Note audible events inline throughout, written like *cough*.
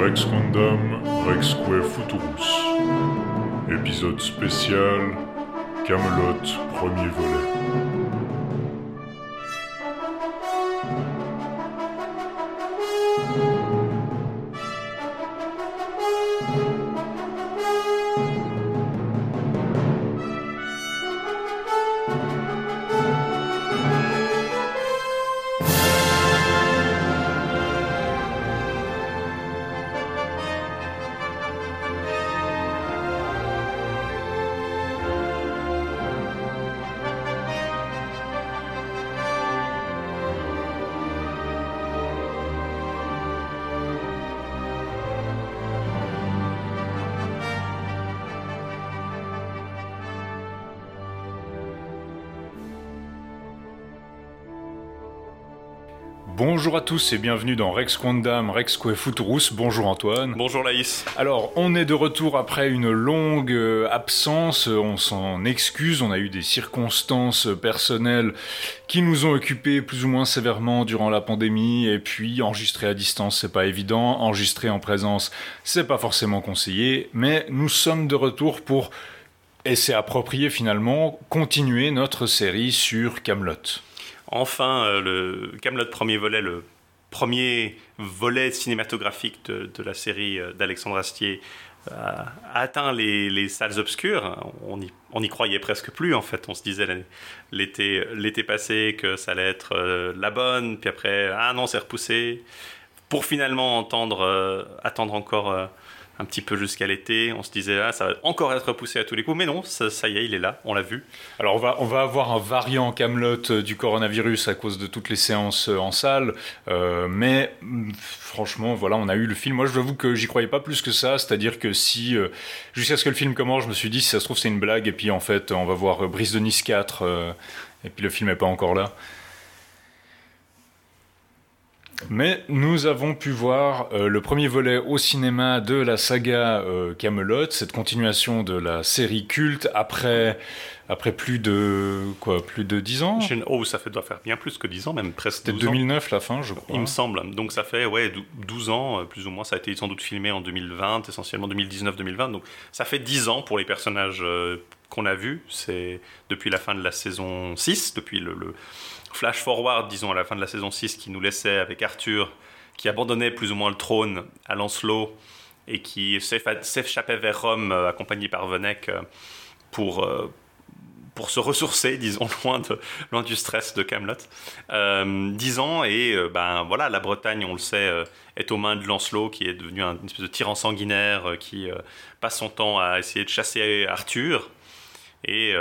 Rex Condam, Rexque Futurus. Épisode spécial Camelot, premier volet. Bonjour à tous et bienvenue dans Rex Quandam, Rexque Futurus. Bonjour Antoine. Bonjour Laïs. Alors, on est de retour après une longue euh, absence, on s'en excuse, on a eu des circonstances personnelles qui nous ont occupés plus ou moins sévèrement durant la pandémie et puis enregistrer à distance c'est pas évident, enregistrer en présence c'est pas forcément conseillé, mais nous sommes de retour pour et c'est approprié finalement continuer notre série sur Camelot. Enfin, euh, le Camelot premier volet, le premier volet cinématographique de, la série euh, d'Alexandre Astier, a atteint les, salles obscures. On n'y croyait presque plus, en fait. On se disait l'été passé que ça allait être euh, la bonne, puis après, ah non, c'est repoussé. Pour finalement entendre, attendre encore un petit peu jusqu'à l'été. On se disait, ah, ça va encore être repoussé à tous les coups. Mais non, ça, y est, il est là, on l'a vu. Alors, on va, on va avoir un variant Camelot euh, du coronavirus à cause de toutes les séances euh, en salle. Euh, mais mm, franchement, voilà, on a eu le film. Moi, je vous que j'y croyais pas plus que ça. C'est-à-dire que si, jusqu'à ce que le film commence, je me suis dit, si ça se trouve, c'est une blague. Et puis, en fait, on va voir Brise de Nice 4. et puis, le film n'est pas encore là. Mais nous avons pu voir euh, le premier volet au cinéma de la saga euh, Camelot, cette continuation de la série culte après après plus de quoi, plus de 10 ans? Oh, ça fait doit faire bien plus que 10 ans, même presque. C'était 2009 la fin, je crois. Il me semble. Donc ça fait ouais 12 ans euh, plus ou moins. Ça a été sans doute filmé en 2020, essentiellement 2019-2020. Donc ça fait 10 ans pour les personnages qu'on a vus. C'est depuis la fin de la saison 6, depuis le flash forward, disons, à la fin de la saison 6, qui nous laissait avec Arthur, qui abandonnait plus ou moins le trône à Lancelot et qui s'échappait vers Rome, euh, accompagné par Venek, euh, pour, euh, pour se ressourcer, *laughs* disons, loin, de, loin du stress de Camelot. Dix ans, et ben voilà, la Bretagne, on le sait, est aux mains de Lancelot, qui est devenu un, une espèce de tyran sanguinaire, qui passe son temps à essayer de chasser Arthur. Et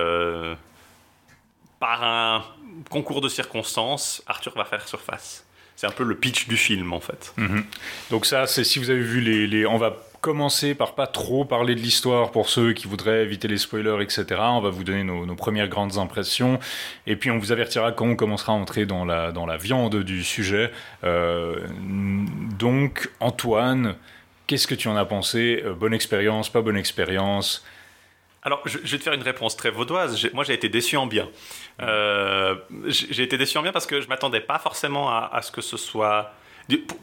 par un concours de circonstances, Arthur va faire surface. C'est un peu le pitch du film en fait. Mhm. Donc ça, c'est si vous avez vu les, On va commencer par pas trop parler de l'histoire pour ceux qui voudraient éviter les spoilers, etc. On va vous donner nos, premières grandes impressions et puis on vous avertira quand on commencera à entrer dans la, dans la viande du sujet. Euh, donc Antoine, qu'est-ce que tu en as pensé? Euh, Bonne expérience, pas bonne expérience? Alors, je, vais te faire une réponse très vaudoise. Moi, j'ai été déçu en bien. Euh, j'ai été déçu en bien parce que je m'attendais pas forcément à, ce que ce soit.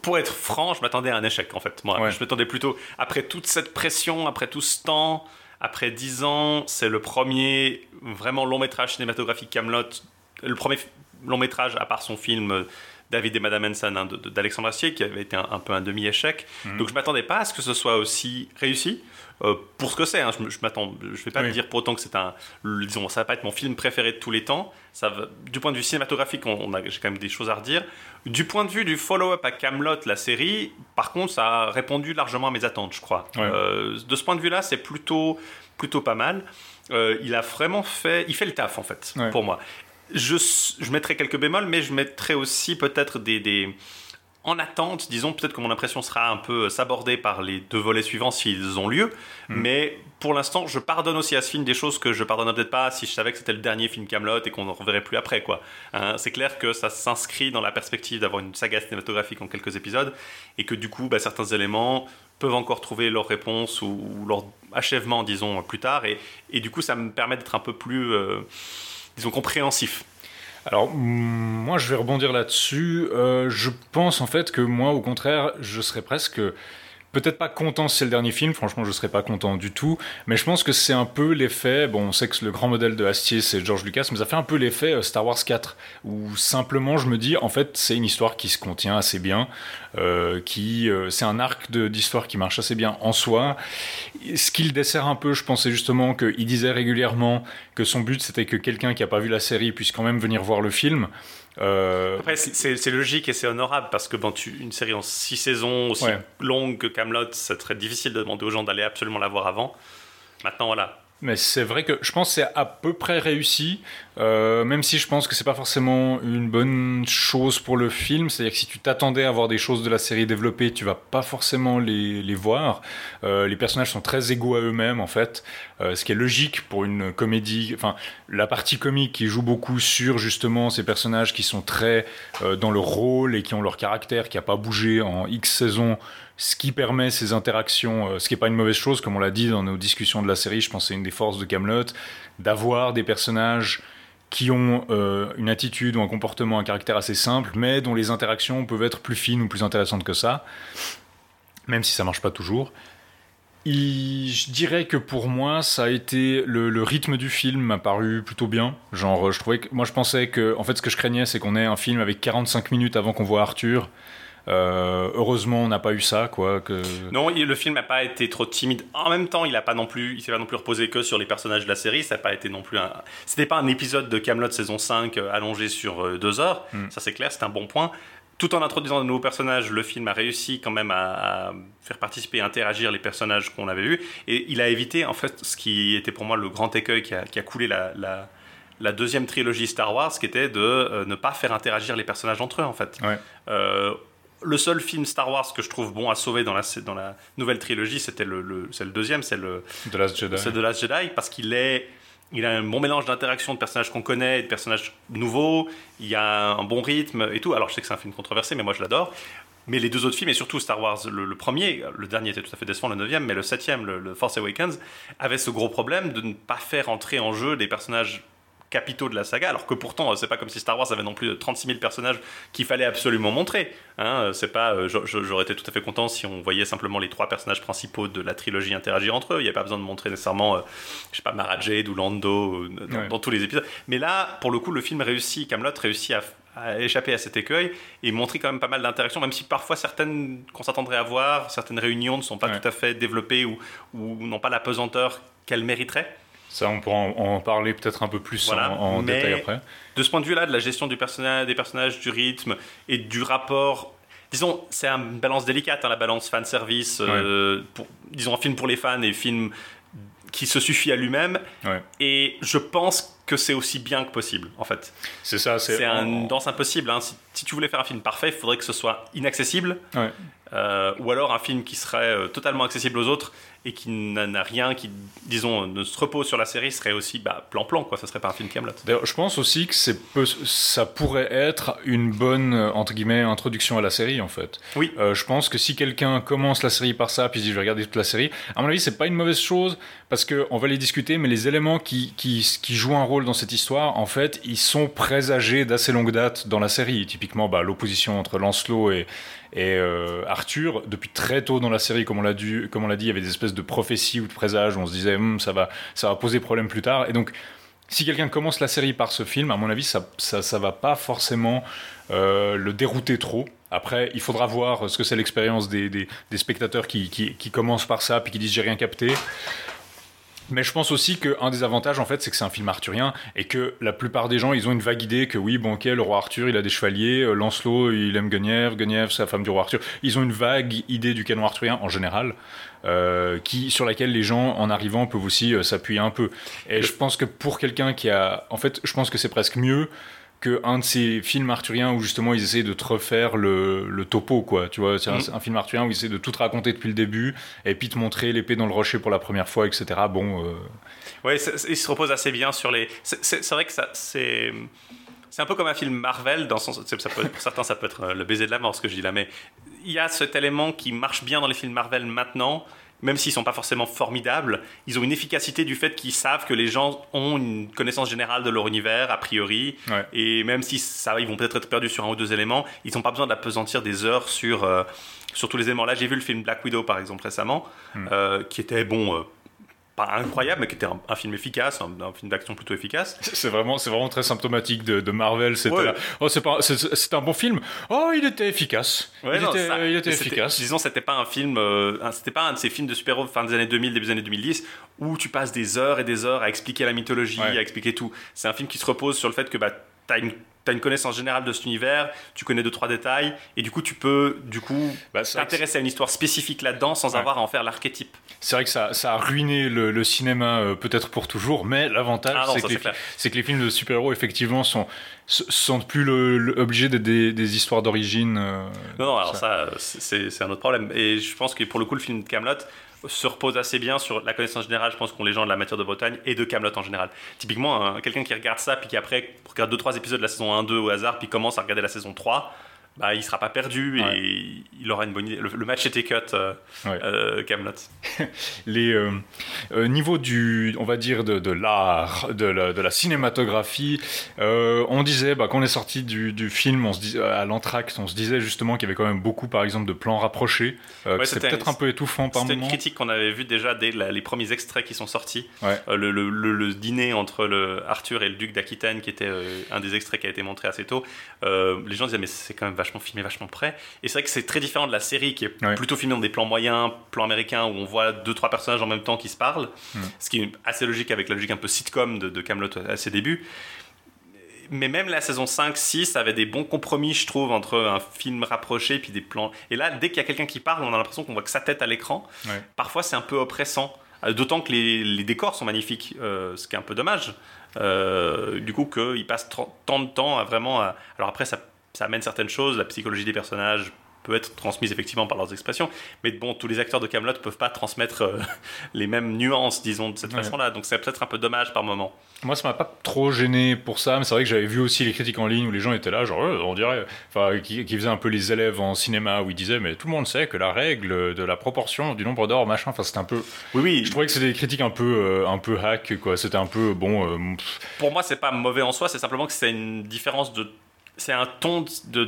Pour, être franc, je m'attendais à un échec en fait. Moi, je m'attendais plutôt après toute cette pression, après tout ce temps, après dix ans, c'est le premier vraiment long métrage cinématographique Camelot, le premier long métrage à part son film David et Madame Henson hein, d'Alexandre Astier qui avait été un, peu un demi-échec. Mhm. Donc je m'attendais pas à ce que ce soit aussi réussi. Euh, pour ce que c'est, hein, je, je m'attends, je vais pas me dire pour autant que c'est un, disons, ça va pas être mon film préféré de tous les temps. Ça du point de vue cinématographique, on, a, j'ai quand même des choses à redire. Du point de vue du follow-up à Camelot, la série, par contre, ça a répondu largement à mes attentes, je crois. Euh, de ce point de vue-là, c'est plutôt, plutôt pas mal. Euh, il a vraiment fait, il fait le taf en fait, pour moi. Je, je mettrai quelques bémols, mais je mettrai aussi peut-être des, des en attente, disons, peut-être que mon impression sera un peu sabordée par les deux volets suivants s'ils ont lieu, hmm. mais pour l'instant, je pardonne aussi à ce film des choses que je pardonnerais peut-être pas si je savais que c'était le dernier film Camelot et qu'on ne reverrait plus après, quoi. Hein, c'est clair que ça s'inscrit dans la perspective d'avoir une saga cinématographique en quelques épisodes et que du coup, bah, certains éléments peuvent encore trouver leur réponse ou, leur achèvement, disons, plus tard, et, du coup, ça me permet d'être un peu plus, euh, disons, compréhensif alors, moi, je vais rebondir là-dessus. Euh, je pense en fait que moi, au contraire, je serais presque peut-être pas content si c'est le dernier film, franchement je serais pas content du tout, mais je pense que c'est un peu l'effet, bon on sait que le grand modèle de Astier c'est George Lucas, mais ça fait un peu l'effet euh, Star Wars 4, où simplement je me dis en fait c'est une histoire qui se contient assez bien, euh, qui euh, c'est un arc d'histoire qui marche assez bien en soi. Ce qu'il dessert un peu, je pensais justement qu'il disait régulièrement que son but c'était que quelqu'un qui a pas vu la série puisse quand même venir voir le film. Euh, Après, c'est logique et c'est honorable parce que bon, tu, une série en six saisons aussi longue que Camelot, c'est très difficile de demander aux gens d'aller absolument la voir avant. Maintenant, voilà, mais c'est vrai que je pense que c'est à peu près réussi, euh, même si je pense que c'est pas forcément une bonne chose pour le film. C'est-à-dire que si tu t'attendais à voir des choses de la série développées, tu vas pas forcément les, les voir. Euh, les personnages sont très égaux à eux-mêmes en fait, euh, ce qui est logique pour une comédie. Enfin, la partie comique qui joue beaucoup sur justement ces personnages qui sont très dans leur rôle et qui ont leur caractère qui a pas bougé en X saisons ce qui permet ces interactions, euh, ce qui n'est pas une mauvaise chose, comme on l'a dit dans nos discussions de la série, je pense que c'est une des forces de Camelot, d'avoir des personnages qui ont euh, une attitude ou un comportement, un caractère assez simple, mais dont les interactions peuvent être plus fines ou plus intéressantes que ça, même si ça marche pas toujours. je dirais que pour moi, ça a été le, rythme du film m'a paru plutôt bien. Genre, je trouvais que moi, je pensais que, en fait, ce que je craignais, c'est qu'on ait un film avec 45 minutes avant qu'on voit Arthur euh, heureusement, on n'a pas eu ça, quoi. Que... Non, le film n'a pas été trop timide. En même temps, il a pas non plus, il s'est pas non plus reposé que sur les personnages de la série. Ça n'a pas été non plus un. C'était pas un épisode de Camelot saison 5 euh, allongé sur euh, deux heures. Hmm. Ça c'est clair, c'est un bon point. Tout en introduisant de nouveaux personnages, le film a réussi quand même à, faire participer et interagir les personnages qu'on avait vus. Et il a évité, en fait, ce qui était pour moi le grand écueil qui a, qui a coulé la, la, deuxième trilogie Star Wars, qui était de ne pas faire interagir les personnages entre eux, en fait. Ouais le seul film Star Wars que je trouve bon à sauver dans la, dans la nouvelle trilogie, c'était le, le c'est le deuxième, c'est le The Last Jedi. C'est The Last Jedi parce qu'il est, il a un bon mélange d'interactions de personnages qu'on connaît et de personnages nouveaux. Il y a un bon rythme et tout. Alors je sais que c'est un film controversé, mais moi je l'adore. Mais les deux autres films, et surtout Star Wars, le, premier, le dernier était tout à fait décevant, le neuvième, mais le septième, le, le Force Awakens, avait ce gros problème de ne pas faire entrer en jeu des personnages capitaux de la saga, alors que pourtant, c'est pas comme si Star Wars avait non plus de 36 000 personnages qu'il fallait absolument montrer. Hein. c'est pas, euh, j'aurais été tout à fait content si on voyait simplement les trois personnages principaux de la trilogie interagir entre eux. Il n'y a pas besoin de montrer nécessairement, euh, je sais pas, Mara Jade ou Lando euh, dans, tous les épisodes. Mais là, pour le coup, le film réussit, Camelot réussit à, échapper à cet écueil et montrer quand même pas mal d'interactions, même si parfois certaines qu'on s'attendrait à voir, certaines réunions ne sont pas tout à fait développées ou, ou n'ont pas la pesanteur qu'elles mériteraient. Ça, on pourra en, parler peut-être un peu plus en, détail après. De ce point de vue-là, de la gestion du personnage, des personnages, du rythme et du rapport. Disons, c'est une balance délicate, hein, la balance fan-service. Euh, disons, un film pour les fans et un film qui se suffit à lui-même. Et je pense que c'est aussi bien que possible, en fait. C'est ça, c'est une danse impossible. Hein. Si, tu voulais faire un film parfait, il faudrait que ce soit inaccessible. Euh, ou alors un film qui serait euh, totalement accessible aux autres et qui n'a rien, qui, disons, ne se repose sur la série, serait aussi bah, plan-plan, quoi. Ça serait pas un film Camelot. D'ailleurs, je pense aussi que c'est ça pourrait être une bonne, entre guillemets, introduction à la série, en fait. Oui. Euh, je pense que si quelqu'un commence la série par ça, puis dit je vais regarder toute la série, à mon avis, c'est pas une mauvaise chose, parce que on va les discuter, mais les éléments qui, qui, qui jouent un rôle dans cette histoire, en fait, ils sont présagés d'assez longue date dans la série. Typiquement, bah, l'opposition entre Lancelot et, et euh, Arthur, depuis très tôt dans la série, comme on l'a dit, comme on l'a dit, il y avait des espèces de prophéties ou de présages où on se disait hum, ça va, ça va poser problème plus tard. Et donc, si quelqu'un commence la série par ce film, à mon avis, ça, ça, va pas forcément euh, le dérouter trop. Après, il faudra voir ce que c'est l'expérience des, spectateurs qui, qui commencent par ça puis qui disent j'ai rien capté. Mais je pense aussi qu'un des avantages, en fait, c'est que c'est un film arthurien et que la plupart des gens, ils ont une vague idée que oui, bon, ok, le roi Arthur, il a des chevaliers, euh, Lancelot, il aime Guenièvre, Guenièvre, c'est la femme du roi Arthur. Ils ont une vague idée du canon arthurien en général, euh, qui, sur laquelle les gens, en arrivant, peuvent aussi euh, s'appuyer un peu. Et je pense que pour quelqu'un qui a. En fait, je pense que c'est presque mieux qu'un de ces films arthuriens où justement ils essaient de te refaire le, le topo, quoi. Tu vois, c'est un, mm. film arthurien où ils essaient de tout te raconter depuis le début et puis te montrer l'épée dans le rocher pour la première fois, etc. Bon. Euh... Ouais, il se repose assez bien sur les. C'est vrai que ça, c'est. C'est un peu comme un film Marvel, dans le sens, ça peut, pour certains ça peut être euh, le baiser de la mort ce que je dis là, mais il y a cet élément qui marche bien dans les films Marvel maintenant, même s'ils sont pas forcément formidables, ils ont une efficacité du fait qu'ils savent que les gens ont une connaissance générale de leur univers, a priori. Et même si ça, ils vont peut-être être perdus sur un ou deux éléments, ils n'ont pas besoin d'appesantir des heures sur, euh, sur tous les éléments. Là, j'ai vu le film Black Widow, par exemple, récemment, hmm. euh, qui était, bon, euh, pas incroyable, mais qui était un, film efficace, un, film d'action plutôt efficace. C'est vraiment, c'est vraiment très symptomatique de, Marvel. C'était oh, c'est un bon film. Oh, il était efficace. il, était, il, était, efficace. Disons, c'était pas un film, euh, c'était pas un de ces films de super-héros fin des années 2000, début des années 2010, où tu passes des heures et des heures à expliquer la mythologie, à expliquer tout. C'est un film qui se repose sur le fait que bah, as une tu as une connaissance générale de cet univers, tu connais deux trois détails, et du coup tu peux du coup bah, t'intéresser à une histoire spécifique là-dedans sans avoir à en faire l'archétype. C'est vrai que ça, ça, a ruiné le, cinéma euh, peut-être pour toujours, mais l'avantage ah c'est que, que, les films de super-héros effectivement sont sont plus le, obligés d'être des, histoires d'origine. Euh, non, non, alors ça, c'est un autre problème. Et je pense que pour le coup, le film de Camelot, se repose assez bien sur la connaissance générale, je pense, qu'ont les gens de la matière de Bretagne et de Camelot en général. Typiquement, quelqu'un qui regarde ça, puis qui après regarde 2-3 épisodes de la saison 1-2 au hasard, puis commence à regarder la saison 3, bah, il sera pas perdu et il aura une bonne idée. Le, match était cut, euh, euh, Camelot. *laughs* Les euh, niveau du, on va dire de, de l'art, de, de, la cinématographie, on disait bah, quand on est sorti du, du film, on se disait, à l'entracte, on se disait justement qu'il y avait quand même beaucoup, par exemple, de plans rapprochés. c'était peut-être un peu étouffant par moment. C'était une critique qu'on avait vue déjà dès les premiers extraits qui sont sortis. Le, le, le, dîner entre le Arthur et le duc d'Aquitaine, qui était un des extraits qui a été montré assez tôt. les gens disaient mais c'est quand même vachement filmé, vachement près. Et c'est vrai que c'est très différent de la série qui est plutôt filmée dans des plans moyens, plans américains, où on voit deux, trois personnages en même temps qui se parlent. Mm. Ce qui est assez logique avec la logique un peu sitcom de, de Camelot à ses débuts. Mais même la saison 5, 6 avait des bons compromis, je trouve, entre un film rapproché et puis des plans. Et là, dès qu'il y a quelqu'un qui parle, on a l'impression qu'on voit que sa tête à l'écran. Parfois, c'est un peu oppressant. Euh, d'autant que les, décors sont magnifiques, euh, ce qui est un peu dommage. Euh, du coup, qu'il passe tant de temps à vraiment. Alors après, ça ça amène certaines choses, la psychologie des personnages peut être transmise effectivement par leurs expressions, mais bon, tous les acteurs de Camelot peuvent pas transmettre euh, *laughs* les mêmes nuances, disons, de cette façon-là, donc c'est peut-être un peu dommage par moment. Moi, ça m'a pas trop gêné pour ça, mais c'est vrai que j'avais vu aussi les critiques en ligne où les gens étaient là, genre, euh, on dirait, enfin, qui, qui, faisaient un peu les élèves en cinéma, où ils disaient, mais tout le monde sait que la règle de la proportion du nombre d'or, machin, enfin, c'était un peu. Oui, oui. Je trouvais que c'était des critiques un peu, euh, un peu hack, quoi. C'était un peu, bon. pour moi, c'est pas mauvais en soi, c'est simplement que c'est une différence de c'est un ton de,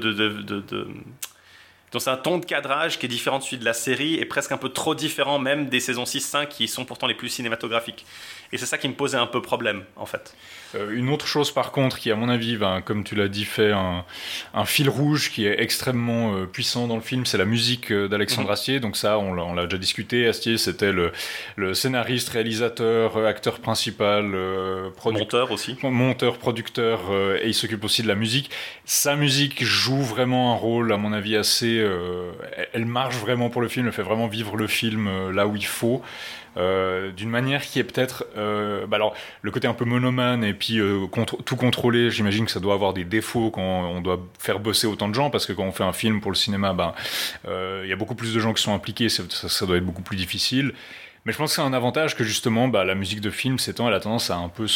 donc c'est un ton de cadrage qui est différent de celui de la série et presque un peu trop différent même des saisons 6-5 qui sont pourtant les plus cinématographiques. Et c'est ça qui me posait un peu problème en fait. Euh, une autre chose par contre qui à mon avis, ben, comme tu l'as dit, fait un, un, fil rouge qui est extrêmement euh, puissant dans le film, c'est la musique euh, d'Alexandre mhm. Astier. Donc ça, on l'a déjà discuté. Astier, c'était le, le, scénariste, réalisateur, acteur principal, monteur aussi. Monteur, producteur, et il s'occupe aussi de la musique. Sa musique joue vraiment un rôle, à mon avis, assez... elle marche vraiment pour le film, elle fait vraiment vivre le film là où il faut. Euh, d'une manière qui est peut-être, euh, bah alors le côté un peu monomane et puis euh, tout contrôler, j'imagine que ça doit avoir des défauts quand on doit faire bosser autant de gens parce que quand on fait un film pour le cinéma, ben il y a beaucoup plus de gens qui sont impliqués, ça, ça doit être beaucoup plus difficile. Mais je pense que c'est un avantage que justement, bah, la musique de film, ces temps, elle a tendance à un peu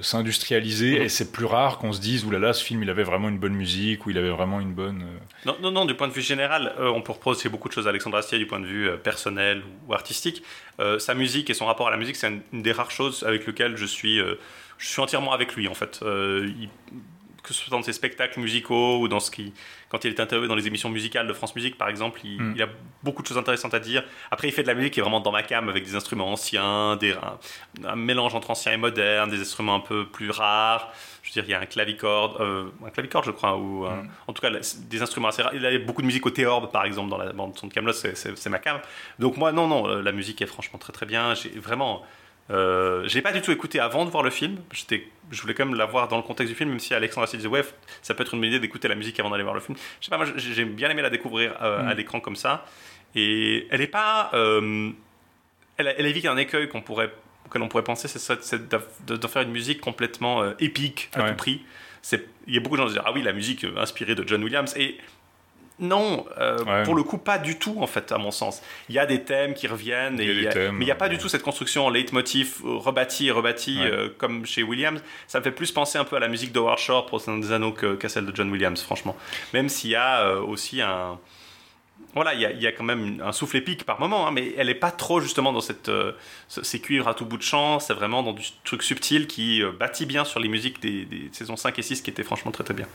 s'industrialiser mhm. et c'est plus rare qu'on se dise, oulala, là là, ce film, il avait vraiment une bonne musique ou il avait vraiment une bonne. Euh, non, non, non, du point de vue général, euh, on peut reprocher beaucoup de choses à Alexandre Astier du point de vue euh, personnel ou artistique. sa musique et son rapport à la musique, c'est une, des rares choses avec lesquelles je suis, je suis entièrement avec lui en fait. Il, que ce soit dans ses spectacles musicaux ou dans ce qui, quand il est interviewé dans les émissions musicales de France Musique, par exemple, mm. il, a beaucoup de choses intéressantes à dire. Après, il fait de la musique qui est vraiment dans ma cam avec des instruments anciens, des, un, mélange entre ancien et moderne, des instruments un peu plus rares. Je veux dire, il y a un clavicorde, euh, un clavicorde, je crois, ou mm. en tout cas des instruments assez rares. Il a beaucoup de musique au théorbe, par exemple, dans la bande son de Camelot, c'est ma cam. Donc moi, non, non, la musique est franchement très très bien. J'ai vraiment euh, je l'ai pas du tout écouté avant de voir le film. Je voulais quand même la voir dans le contexte du film, même si Alexandre disait ouais, ça peut être une bonne idée d'écouter la musique avant d'aller voir le film. Je sais pas, moi j'ai bien aimé la découvrir euh, à mm. l'écran comme ça. Et elle est pas, euh, elle, elle, évite un écueil qu'on pourrait, auquel on pourrait penser, c'est de, de, faire une musique complètement euh, épique à tout prix. Il y a beaucoup de gens qui disent ah oui la musique inspirée de John Williams et non, euh, pour le coup, pas du tout, en fait, à mon sens. Il y a des thèmes qui reviennent, mais il n'y a pas du tout cette construction en leitmotiv rebâti et rebâti euh, comme chez Williams. Ça me fait plus penser un peu à la musique d'Howard Shore pour des Anneaux qu'à celle de John Williams, franchement. Même s'il y a euh, aussi un, voilà, il y, a quand même un souffle épique par moment, hein, mais elle n'est pas trop justement dans cette, euh, ces cuivres à tout bout de champ, c'est vraiment dans du truc subtil qui euh, bâtit bien sur les musiques des, saisons 5 et 6 qui étaient franchement très très bien.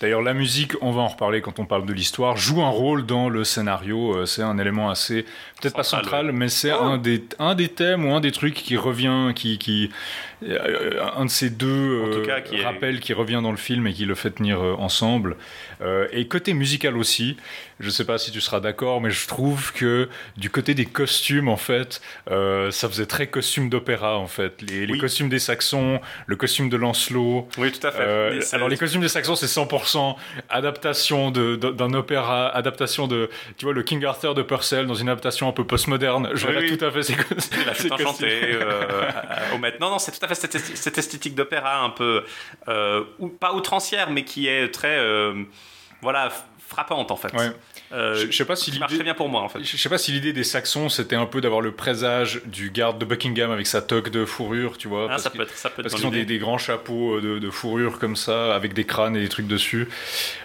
D'ailleurs, la musique, on va en reparler quand on parle de l'histoire, joue un rôle dans le scénario, euh, c'est un élément assez, peut-être pas central, mais c'est un, des, un des thèmes ou un des trucs qui revient, qui, qui un de ces deux rappels qui revient dans le film et qui le fait tenir ensemble. et côté musical aussi, je sais pas si tu seras d'accord, mais je trouve que du côté des costumes, en fait, euh, ça faisait très costume d'opéra, en fait. Les, costumes des Saxons, le costume de Lancelot. Oui, tout à fait. Euh, alors, les costumes des Saxons, c'est 100% adaptation d'un opéra, adaptation de, tu vois, le King Arthur de Purcell dans une adaptation un peu postmoderne. Je oui, tout à fait ces, *laughs* ces costumes. Euh, au maître. Non, non, c'est tout à fait cette, esthétique d'opéra un peu, ou, pas outrancière, mais qui est très, voilà, frappante en fait. Euh, je, sais pas si marche très bien pour moi en fait. Je sais pas si l'idée des Saxons c'était un peu d'avoir le présage du garde de Buckingham avec sa toque de fourrure, tu vois. Ah, ça, peut être, ça peut Parce qu'ils ont des, grands chapeaux de, fourrure comme ça, avec des crânes et des trucs dessus.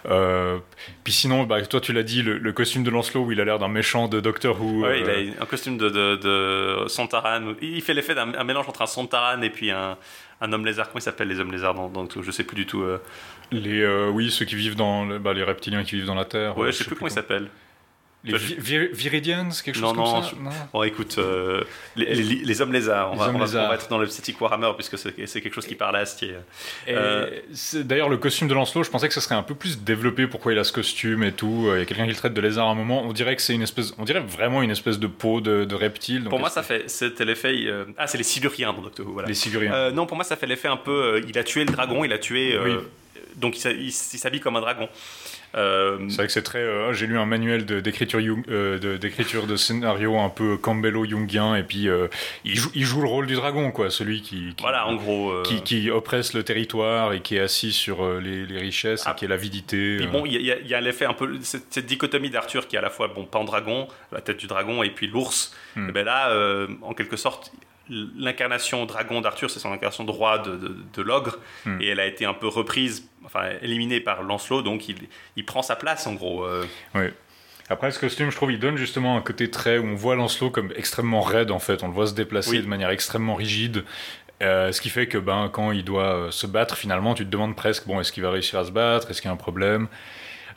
Euh, puis sinon, bah, toi tu l'as dit, le, costume de Lancelot où il a l'air d'un méchant de Doctor Who. Oui, il a euh, un costume de, de. Il fait l'effet d'un mélange entre un Sontaran et puis un un homme lézard. Comment il s'appelle les hommes lézards dans, dans, Je sais plus du tout. Euh. Les, euh, oui, ceux qui vivent dans. Bah, les reptiliens qui vivent dans la Terre. Ouais, je sais, sais plus comment ils s'appellent. Les Viridians, quelque chose comme ça Non, bon, écoute, euh, les, hommes lézards, on, va, on, va, être dans le City Warhammer puisque c'est quelque chose qui parle à Astier. Euh, d'ailleurs, le costume de Lancelot, je pensais que ça serait un peu plus développé pourquoi il a ce costume et tout. Il y a quelqu'un qui le traite de lézard à un moment. On dirait que c'est une espèce, on dirait vraiment une espèce de peau de, reptile. pour moi, ça fait, c'était l'effet. Euh, ah, c'est les Siluriens dans Doctor Who. Voilà. Les Siluriens. non, pour moi, ça fait l'effet un peu. il a tué le dragon, il a tué. Donc, il s'habille comme un dragon. Euh, c'est vrai que c'est très. Euh, j'ai lu un manuel d'écriture euh, de, de, scénario un peu Campbello-Jungien, et puis il, joue, il joue le rôle du dragon, quoi, celui qui, voilà, en gros, qui, qui, oppresse le territoire et qui est assis sur les, richesses et ah. qui est l'avidité. Puis bon, il y, a, l'effet un peu cette, dichotomie d'Arthur qui est à la fois bon pan dragon, la tête du dragon, et puis l'ours. Hmm. Et ben là, en quelque sorte, l'incarnation dragon d'Arthur, c'est son incarnation droit de, de, l'ogre, hmm. et elle a été un peu reprise, enfin éliminée par Lancelot, donc il, il prend sa place en gros. Euh. Oui. Après, ce costume, je trouve, il donne justement un côté très où on voit Lancelot comme extrêmement raide en fait. On le voit se déplacer de manière extrêmement rigide. Euh, ce qui fait que ben, quand il doit euh, se battre, finalement, tu te demandes presque bon, est-ce qu'il va réussir à se battre? Est-ce qu'il y a un problème?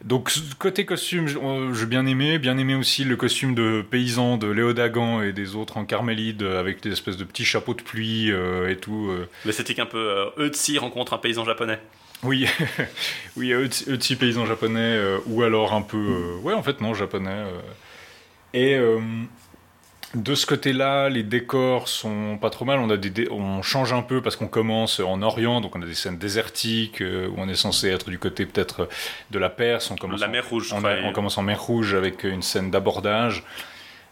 Donc côté costume, j'ai bien aimé, bien aimé aussi le costume de paysan de Léo Dagan et des autres en carmélide avec des espèces de petits chapeaux de pluie euh, et tout. Euh. L'esthétique un peu euh, Eutsi rencontre un paysan japonais. Oui, *laughs* oui, Eutsi paysan japonais euh, ou alors un peu, ouais en fait non japonais. Et de ce côté-là, les décors sont pas trop mal. On, a des on change un peu parce qu'on commence en Orient, donc on a des scènes désertiques euh, où on est censé être du côté peut-être de la Perse. On commence la mer Rouge. On, commence en mer Rouge avec une scène d'abordage.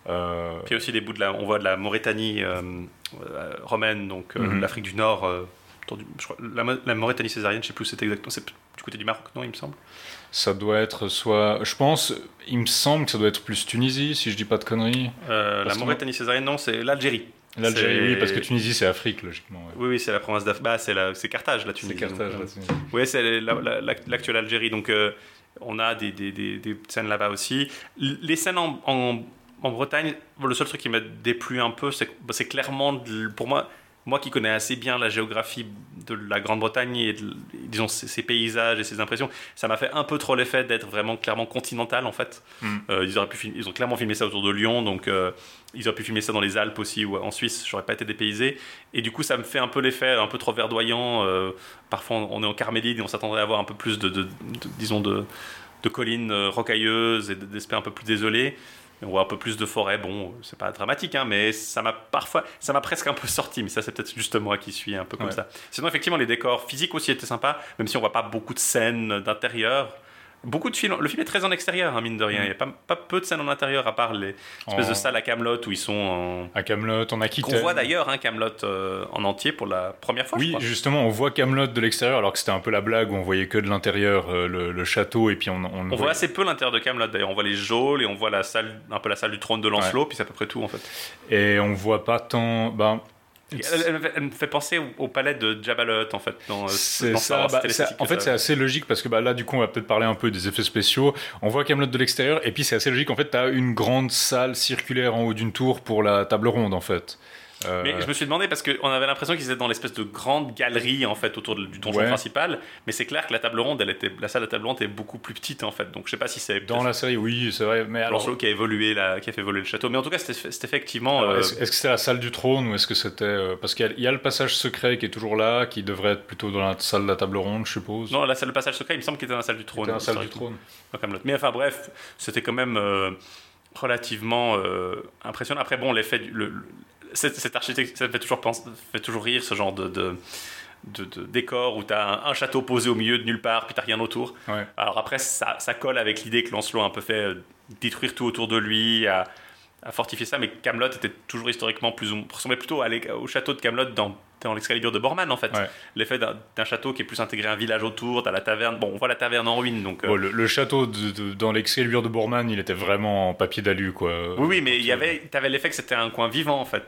Euh... Puis aussi des bouts de la, on voit de la Mauritanie euh, euh, romaine, donc mhm. l'Afrique du Nord. la, Mauritanie césarienne, je sais plus c'est exactement, c'est du côté du Maroc, non, il me semble? Ça doit être soit. Je pense, il me semble que ça doit être plus Tunisie, si je dis pas de conneries. Euh, la Mauritanie césarienne, non, c'est l'Algérie. L'Algérie, oui, parce que Tunisie, c'est Afrique, logiquement. Oui, oui, c'est la province d'Afrique. Bah, c'est Carthage, la Tunisie. C'est Carthage, la euh, Tunisie. Oui, c'est l'actuelle Algérie. Donc, euh, on a des, des, des, scènes là-bas aussi. Les scènes en, en, en, Bretagne, le seul truc qui m'a déplu un peu, c'est bah, clairement, pour moi, moi qui connais assez bien la géographie de la Grande-Bretagne et disons ses, paysages et ses impressions, ça m'a fait un peu trop l'effet d'être vraiment clairement continental en fait. Hmm. Euh, ils, auraient pu ils ont clairement filmé ça autour de Lyon, donc euh, ils auraient pu filmer ça dans les Alpes aussi ou en Suisse, j'aurais pas été dépaysé. Et du coup, ça me fait un peu l'effet un peu trop verdoyant. Euh, parfois, on est en Carmélide et on s'attendrait à avoir un peu plus de, disons de, de collines rocailleuses et d'aspects un peu plus on voit un peu plus de forêt. Bon, c'est pas dramatique, hein, mais ça m'a parfois, ça m'a presque un peu sorti. Mais ça, c'est peut-être juste moi qui suis un peu comme ça. Sinon, effectivement, les décors physiques aussi étaient sympas, même si on voit pas beaucoup de scènes d'intérieur beaucoup de films. Le film est très en extérieur, hein, mine de rien. Mm. Il n'y a pas, pas, peu de scènes en intérieur, à part les espèces de salles à Camelot où ils sont en. À Camelot, on a quitté. On voit d'ailleurs hein, Camelot euh, en entier pour la première fois. Oui, justement, on voit Camelot de l'extérieur, alors que c'était un peu la blague où on voyait que de l'intérieur euh, le, château et puis on. On, voit assez peu l'intérieur de Camelot. D'ailleurs, on voit les geôles et on voit la salle, un peu la salle du trône de Lancelot, puis c'est à peu près tout en fait. Et on voit pas tant. Ben, Elle, me fait penser au, palais de Jabba en fait. C'est ça. Bah, en fait, c'est assez logique parce que bah, là, du coup, on va peut-être parler un peu des effets spéciaux. On voit Camelot de l'extérieur et puis c'est assez logique. En fait, tu as une grande salle circulaire en haut d'une tour pour la table ronde, en fait. Euh, mais je me suis demandé parce qu'on avait l'impression qu'ils étaient dans l'espèce de grande galerie en fait autour du donjon principal, mais c'est clair que la table ronde, elle était, la salle de table ronde est beaucoup plus petite en fait, donc je sais pas si c'est dans la série, oui, c'est vrai, mais alors qui a évolué, la, qui a fait évoluer le château, mais en tout cas c'est effectivement. Euh, est-ce, que c'est la salle du trône ou est-ce que c'était euh, parce qu'il y, a le passage secret qui est toujours là, qui devrait être plutôt dans la salle de la table ronde, je suppose. Non, la salle, le passage secret, il me semble qu'il était dans la salle du trône. Dans la salle du trône. Mais enfin bref, c'était quand même relativement impressionnant. Après bon, l'effet, le, cette, architecture, ça me fait toujours, fait toujours rire, ce genre de, de, de, décor où tu as un, château posé au milieu de nulle part, puis tu rien autour. Alors après, ça, ça colle avec l'idée que Lancelot a un peu fait euh, détruire tout autour de lui, à, à fortifier ça, mais Camelot était toujours historiquement plus ou ressemblait plutôt au château de Camelot dans dans l'Excalibur de Borman en fait. L'effet d'un château qui est plus intégré à un village autour, t'as la taverne. Bon, on voit la taverne en ruine donc. Euh, le, château de, dans l'Excalibur de Borman, il était vraiment en papier d'alu quoi. Oui, oui, mais il y avait, t'avais l'effet que c'était un coin vivant en fait.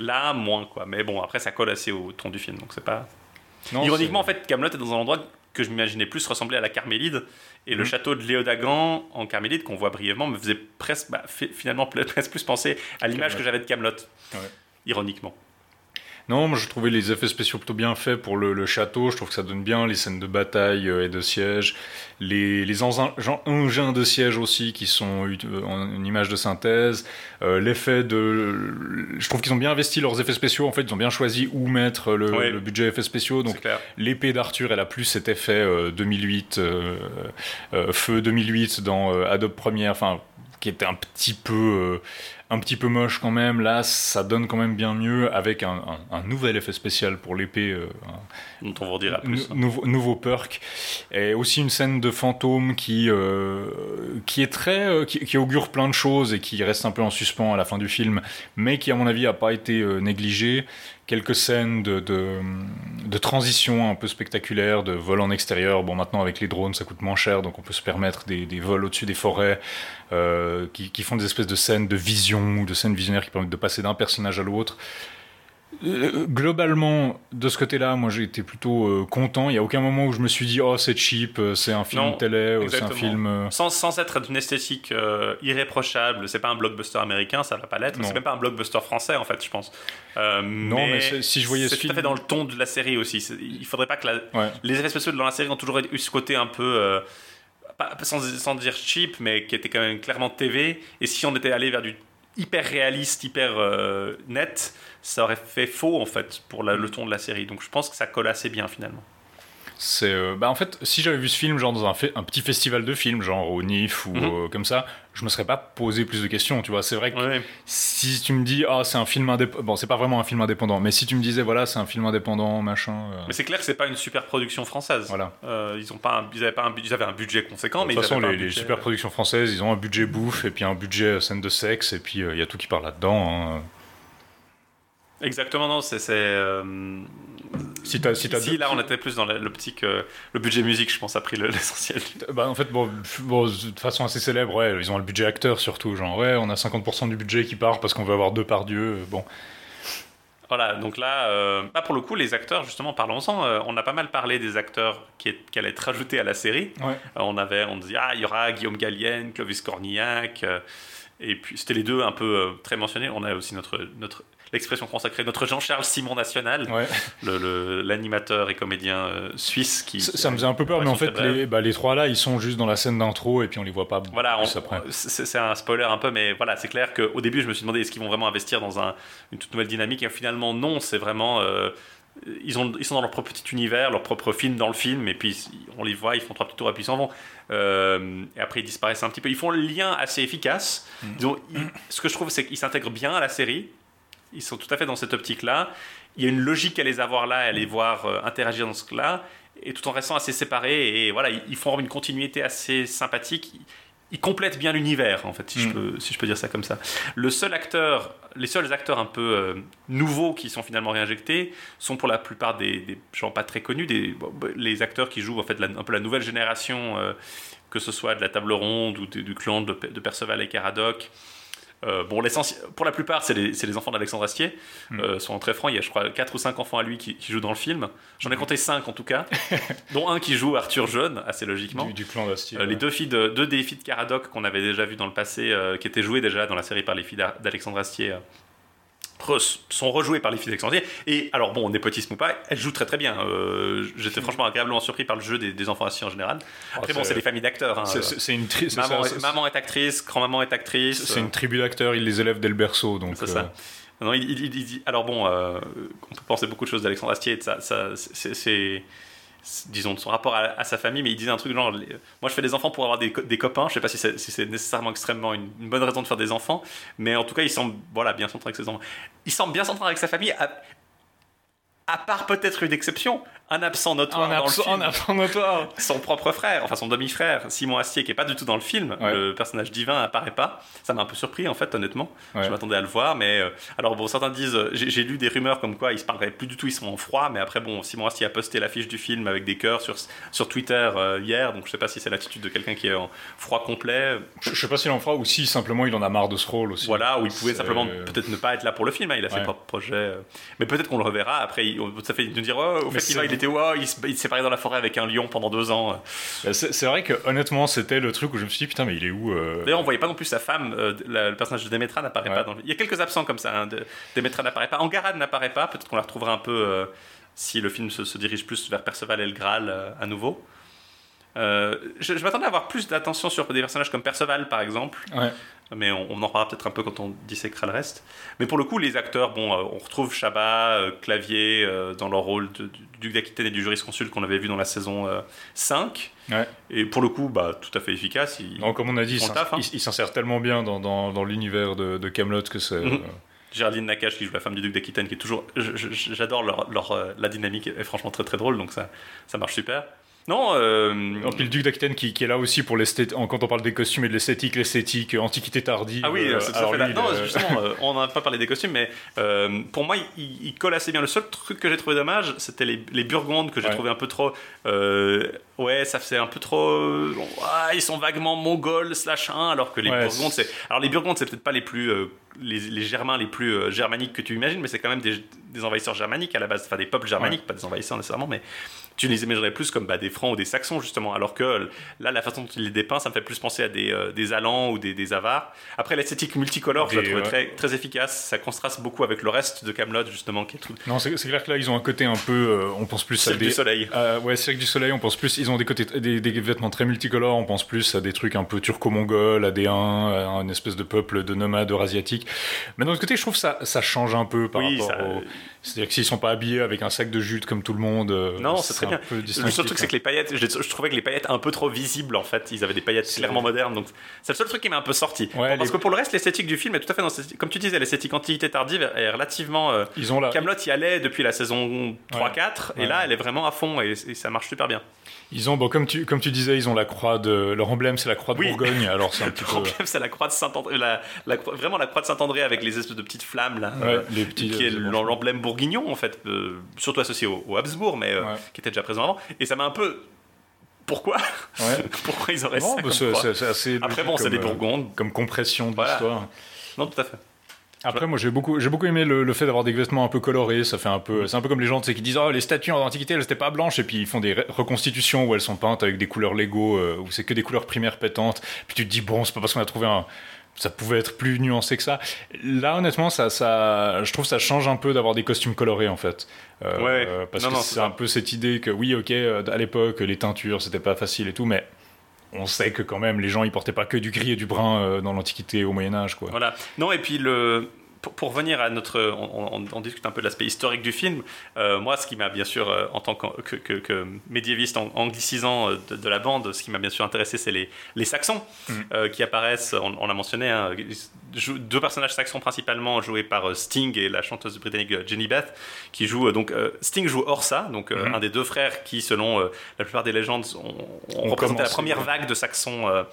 Là, moins quoi. Mais bon, après ça colle assez au ton du film donc c'est pas. Ironiquement, en fait, Camelot est dans un endroit que je m'imaginais plus ressembler à la Carmélide. Et le mhm. château de Léodagan en Carmélide, qu'on voit brièvement, me faisait presque, bah, finalement *laughs* presque plus penser à l'image que j'avais de Camelot. Ironiquement. Non, moi je trouvais les effets spéciaux plutôt bien faits pour le, château. Je trouve que ça donne bien les scènes de bataille euh, et de siège. Les, les engins de siège aussi qui sont euh, en une image de synthèse. Euh, l'effet de. Je trouve qu'ils ont bien investi leurs effets spéciaux. En fait, ils ont bien choisi où mettre le, budget effets spéciaux. Donc l'épée d'Arthur, elle a plus cet effet 2008, feu 2008 dans Adobe Premiere. Enfin, qui était un petit peu un petit peu moche quand même. Là, ça donne quand même bien mieux avec un, nouvel effet spécial pour l'épée. Euh, Dont on va dire plus. Hein. Nouveau, perk. Et aussi une scène de fantôme qui, euh, qui est très. Euh, qui, augure plein de choses et qui reste un peu en suspens à la fin du film, mais qui, à mon avis, n'a pas été négligé quelques scènes de, de, transition un peu spectaculaires, de vol en extérieur. Bon, maintenant avec les drones, ça coûte moins cher, donc on peut se permettre des, des vols au-dessus des forêts euh, qui, qui, font des espèces de scènes de vision ou de scènes visionnaires qui permettent de passer d'un personnage à l'autre. Euh, globalement, de ce côté-là, moi j'ai été plutôt euh, content. Il n'y a aucun moment où je me suis dit, oh c'est cheap, euh, c'est un film télé, c'est un film. Sans, sans, être d'une esthétique irréprochable, c'est pas un blockbuster américain, ça va pas l'être. C'est même pas un blockbuster français en fait, je pense. non, mais, si je voyais ce film. C'est tout à fait dans le ton de la série aussi. Il faudrait pas que les effets spéciaux dans la série ont toujours eu ce côté un peu. sans, sans dire cheap, mais qui était quand même clairement TV. Et si on était allé vers du hyper réaliste, hyper net, ça aurait fait faux en fait pour le ton de la série. Donc je pense que ça colle assez bien finalement. C'est euh, bah en fait si j'avais vu ce film genre dans un, un, petit festival de films genre au NIF ou mhm. euh, comme ça je me serais pas posé plus de questions tu vois c'est vrai que si tu me dis ah c'est un film indépendant bon c'est pas vraiment un film indépendant mais si tu me disais voilà c'est un film indépendant machin euh. mais c'est clair que c'est pas une super production française voilà ils ont pas ils avaient pas un, ils avaient un budget conséquent mais de toute façon les, les, super productions françaises ils ont un budget bouffe et puis un budget scène de sexe et puis il y a tout qui parle là dedans hein. Exactement, non, c'est. Euh, si, as, si, si là, on était plus dans l'optique. Euh, le budget musique, je pense, a pris *laughs* l'essentiel. Bah, en fait, bon, de façon assez célèbre, ouais, ils ont le budget acteur surtout. Genre, ouais, on a 50% du budget qui part parce qu'on veut avoir deux par Dieu. Bon. Voilà, donc là, euh, bah, pour le coup, les acteurs, justement, parlons-en. Euh, on a pas mal parlé des acteurs qui, qui allaient être rajoutés à la série. on avait, on disait, ah, il y aura Guillaume Gallienne, Clovis Cornillac. et puis, c'était les deux un peu très mentionnés. On a aussi notre, notre l'expression consacrée, notre Jean-Charles Simon National, l'animateur et comédien euh, suisse qui. Ça, me faisait un peu peur, mais en fait, les, bah, les, trois là, ils sont juste dans la scène d'intro et puis on les voit pas. Voilà, c'est un spoiler un peu, mais voilà, c'est clair qu'au début, je me suis demandé est-ce qu'ils vont vraiment investir dans un, une toute nouvelle dynamique? Et finalement, non, c'est vraiment. Euh, ils, ont, ils sont dans leur propre petit univers, leur propre film dans le film, et puis on les voit, ils font trois petits tours et puis ils s'en vont. Euh, et après, ils disparaissent un petit peu. Ils font le lien assez efficace. Mm. ce que je trouve, c'est qu'ils s'intègrent bien à la série. Ils sont tout à fait dans cette optique-là. Il y a une logique à les avoir là, à les voir euh, interagir dans ce là et tout en restant assez séparés. Et voilà, ils font une continuité assez sympathique. Ils complètent bien l'univers, en fait, si, je mm. peux, si je peux dire ça comme ça. Le seul acteur, les seuls acteurs un peu euh, nouveaux qui sont finalement réinjectés sont pour la plupart des, gens pas très connus, des, bah, les acteurs qui jouent en fait un peu la nouvelle génération, euh, que ce soit de la table ronde ou du clan de, de Perceval et Caradoc. Euh, bon, pour la plupart, c'est les, les, enfants d'Alexandre Astier. Mm. Euh, sont très francs, il y a je crois 4 ou 5 enfants à lui qui, jouent dans le film. J'en ai mm. compté 5 en tout cas, *laughs* dont un qui joue Arthur Jeune, assez logiquement. Du, clan d'Astier. Les deux, filles de, deux des filles de Caradoc qu'on avait déjà vu dans le passé, qui étaient jouées déjà dans la série par les filles d'Alexandre Astier sont rejouées par les filles d'Alexandre Et alors, bon, népotisme ou pas, elles jouent très très bien. Euh, j'étais franchement agréablement surpris par le jeu des, enfants assis en général. Oh, Après, bon, c'est des familles d'acteurs. Hein. C'est une maman, maman, est actrice, grand-maman est actrice. C'est une tribu d'acteurs, ils les élèvent dès le berceau. C'est ça. Euh. Non, il, il, alors bon, euh, on peut penser beaucoup de choses d'Alexandre Astier, ça, ça c'est disons, de son rapport à, sa famille, mais il disait un truc genre Moi, je fais des enfants pour avoir des, copains. Je sais pas si c'est nécessairement extrêmement une, bonne raison de faire des enfants, mais en tout cas, il semble voilà, bien s'entendre avec ses enfants. Il semble bien s'entendre avec sa famille, à part peut-être une exception, un absent notoire dans le film. Un absent notoire. Son propre frère, enfin son demi-frère, Simon Astier, qui est pas du tout dans le film. Le personnage divin apparaît pas. Ça m'a un peu surpris en fait, honnêtement. Je m'attendais à le voir, mais euh, alors bon, certains disent, j'ai lu des rumeurs comme quoi ils se parleraient plus du tout, ils sont en froid. Mais après bon, Simon Astier a posté l'affiche du film avec des cœurs sur sur Twitter euh, hier, donc je sais pas si c'est l'attitude de quelqu'un qui est en froid complet. Je, sais pas s'il est en froid ou si simplement il en a marre de ce rôle aussi. Voilà, ou il pouvait simplement peut-être ne pas être là pour le film. Hein, il a ses propres projets, euh. mais peut-être qu'on le reverra. Après, ça fait nous dire, oh, au festival, il était wow, il il s'est dans la forêt avec un lion pendant deux ans. Euh, c'est vrai que honnêtement, c'était le truc où je me suis dit putain, mais il est où euh? D'ailleurs, on voyait pas non plus sa femme. Euh, le personnage de Demetra n'apparaît pas. Dans Il y a quelques absents comme ça. Hein, de... Demetra n'apparaît pas. Angarad n'apparaît pas. Peut-être qu'on la retrouvera un peu si le film se, dirige plus vers Perceval et le Graal à nouveau. je, m'attendais à avoir plus d'attention sur des personnages comme Perceval, par exemple. Ouais mais on, en parlera peut-être un peu quand on disséquera le reste. Mais pour le coup, les acteurs, bon, euh, on retrouve Chabat, euh, Clavier euh, dans leur rôle de, du duc d'Aquitaine et du jurisconsulte qu'on avait vu dans la saison 5. Et pour le coup, bah, tout à fait efficace. comme on a dit, hein. il s'en sert tellement bien dans, dans, l'univers de, Camelot que c'est. Mhm. Géraldine Nakache qui joue la femme du duc d'Aquitaine qui est toujours j'adore leur, leur, la dynamique est franchement très très drôle donc ça ça marche super non. Euh... puis le duc d'Aquitaine qui, est là aussi pour l'esthétique. Quand on parle des costumes et de l'esthétique, l'esthétique, antiquité tardive. Ah oui, euh, c'est ça fait là. Non, justement, *laughs* euh, on n'a pas parlé des costumes, mais euh, pour moi, il, colle assez bien. Le seul truc que j'ai trouvé dommage, c'était les, les, Burgondes que j'ai trouvé un peu trop. ouais, ça faisait un peu trop. ils sont vaguement mongols slash 1, alors que les Burgondes, c'est. Alors les Burgondes, c'est peut-être pas les plus. Les, les, Germains les plus germaniques que tu imagines, mais c'est quand même des, des, envahisseurs germaniques à la base, enfin des peuples germaniques, pas des envahisseurs nécessairement, mais tu les imaginerais plus comme bah, des francs ou des saxons justement. Alors que là la façon dont il les dépeint ça me fait plus penser à des, euh, des allans ou des, des, avars. Après l'esthétique multicolore je la trouve très, très efficace. Ça contraste beaucoup avec le reste de Camelot justement qui est tout non c'est clair que là ils ont un côté un peu euh, on pense plus à des du soleil. Euh, ouais Cirque du soleil on pense plus ils ont des côtés des, des, vêtements très multicolores on pense plus à des trucs un peu turco-mongols à des à une espèce de peuple de nomades mais d'un autre côté je trouve ça ça change un peu par rapport au c'est-à-dire que s'ils sont pas habillés avec un sac de jute comme tout le monde, euh, non, c'est très bien. Le seul truc, c'est que les paillettes, je, trouvais que les paillettes un peu trop visibles en fait. Ils avaient des paillettes clairement modernes, donc c'est le seul truc qui m'a un peu sorti. parce que pour le reste, l'esthétique du film est tout à fait dans comme tu disais, l'esthétique antiquité tardive est relativement. Euh, Ils ont la... Camelot y allait depuis la saison 3-4 et là, elle est vraiment à fond et ça marche super bien. Ils ont, bon, comme tu, comme tu disais, ils ont la croix de. Leur emblème, c'est la croix de Bourgogne. Alors c'est un *laughs* petit Leur emblème, c'est la croix de Saint-André. La, vraiment la croix de Saint-André avec les espèces de petites flammes, là. Euh, les petits, qui est l'emblème bourguignon, en fait. Euh, surtout associé au, Habsbourg, mais euh, qui était déjà présent avant. Et ça m'a un peu. Pourquoi *laughs* Pourquoi ils auraient ça c'est assez Après, bon, c'est des Bourgondes. Comme compression de l'histoire. Non, tout à fait. Après, moi, j'ai beaucoup, j'ai beaucoup aimé le, fait d'avoir des vêtements un peu colorés. Ça fait un peu, c'est un peu comme les gens, qui disent, oh, les statues en antiquité, elles étaient pas blanches, et puis ils font des reconstitutions où elles sont peintes avec des couleurs Lego, euh, où c'est que des couleurs primaires pétantes. Puis tu te dis, bon, c'est pas parce qu'on a trouvé un, ça pouvait être plus nuancé que ça. Là, honnêtement, ça, ça, je trouve que ça change un peu d'avoir des costumes colorés, en fait. Euh, ouais. Euh, parce que c'est un peu cette idée que, oui, ok, à l'époque, les teintures, c'était pas facile et tout, mais on sait que quand même les gens ils portaient pas que du gris et du brun dans l'Antiquité au Moyen Âge quoi. Voilà. Non et puis le pour, revenir à notre, on, discute un peu de l'aspect historique du film. Euh, moi, ce qui m'a bien sûr, euh, en tant que, que, médiéviste anglicisant euh, de, la bande, ce qui m'a bien sûr intéressé, c'est les, les Saxons mm. qui apparaissent. On, l'a mentionné, hein, deux personnages saxons principalement joués par Sting et la chanteuse britannique Jenny Beth, qui jouent donc Sting joue Orsa, donc mm-hmm. un des deux frères qui, selon la plupart des légendes, ont, représenté la première vague de Saxons.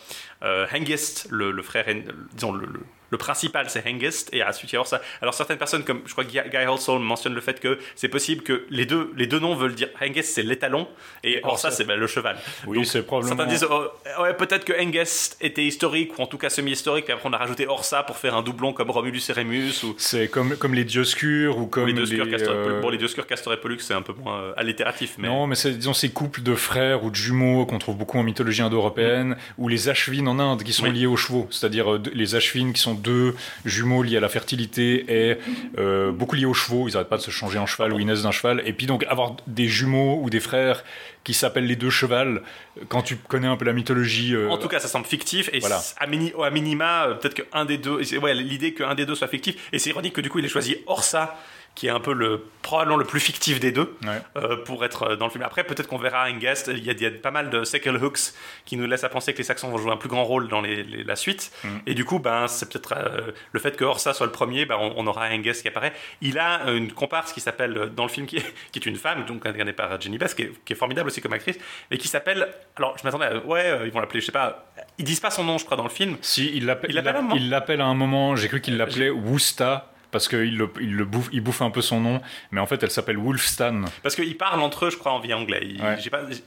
Hengist, le, frère, disons le le principal, c'est Hengist, et ensuite il y a Orsa. Alors certaines personnes, comme je crois Guy Holsall mentionne le fait que c'est possible que les deux, les deux noms veulent dire Hengist, c'est l'étalon, et Orsa, c'est ben, le cheval. Oui, c'est probablement. Certains disent, oh, ouais, peut-être que Hengist était historique, ou en tout cas semi-historique, et après on a rajouté Orsa pour faire un doublon comme Romulus et Remus ou C'est comme, comme les Dioscures ou comme les Dioscures, les, Castor et Pollux. euh, Bon, les Dioscures, Castor et Pollux, c'est un peu moins euh, allitératif, mais Non, mais c'est disons ces couples de frères ou de jumeaux qu'on trouve beaucoup en mythologie indo-européenne, ou les Ashvin en Inde qui sont Oui. liés aux chevaux, c'est-à-dire euh, les Ashvin qui sont deux jumeaux liés à la fertilité et euh, beaucoup liés aux chevaux. Ils n'arrêtent pas de se changer en cheval ou ils naissent d'un cheval. Et puis donc avoir des jumeaux ou des frères qui s'appellent les deux chevals, quand tu connais un peu la mythologie. euh, En tout cas, ça semble fictif et Voilà. à, mini- à minima, euh, peut-être qu'un des deux. Ouais, l'idée qu'un des deux soit fictif. Et c'est ironique que du coup, il ait choisi Orsa, qui est un peu le probablement le plus fictif des deux, Ouais. euh, pour être euh, dans le film. Après, peut-être qu'on verra un guest. Il y, a, il y a pas mal de second hooks qui nous laissent à penser que les Saxons vont jouer un plus grand rôle dans les- les- la suite. Mm. Et du coup, ben, c'est peut-être euh, le fait que Orsa soit le premier, ben, on, on aura un guest qui apparaît. Il a une comparse qui s'appelle dans le film qui est, qui est une femme, donc incarnée par Jenny Best, qui est, qui est formidable aussi comme actrice, et qui s'appelle. Alors, je m'attendais à. Ouais, ils vont l'appeler, je sais pas. Ils disent pas son nom, je crois, dans le film. Si, il l'appelle Il l'appelle à un moment il l'appelle à un moment, j'ai cru qu'il l'appelait Wusta, parce qu'il le, il le bouffe, il bouffe un peu son nom, mais en fait elle s'appelle Wolfstan. Parce qu'ils parlent entre eux, je crois, en vieil anglais. Ouais.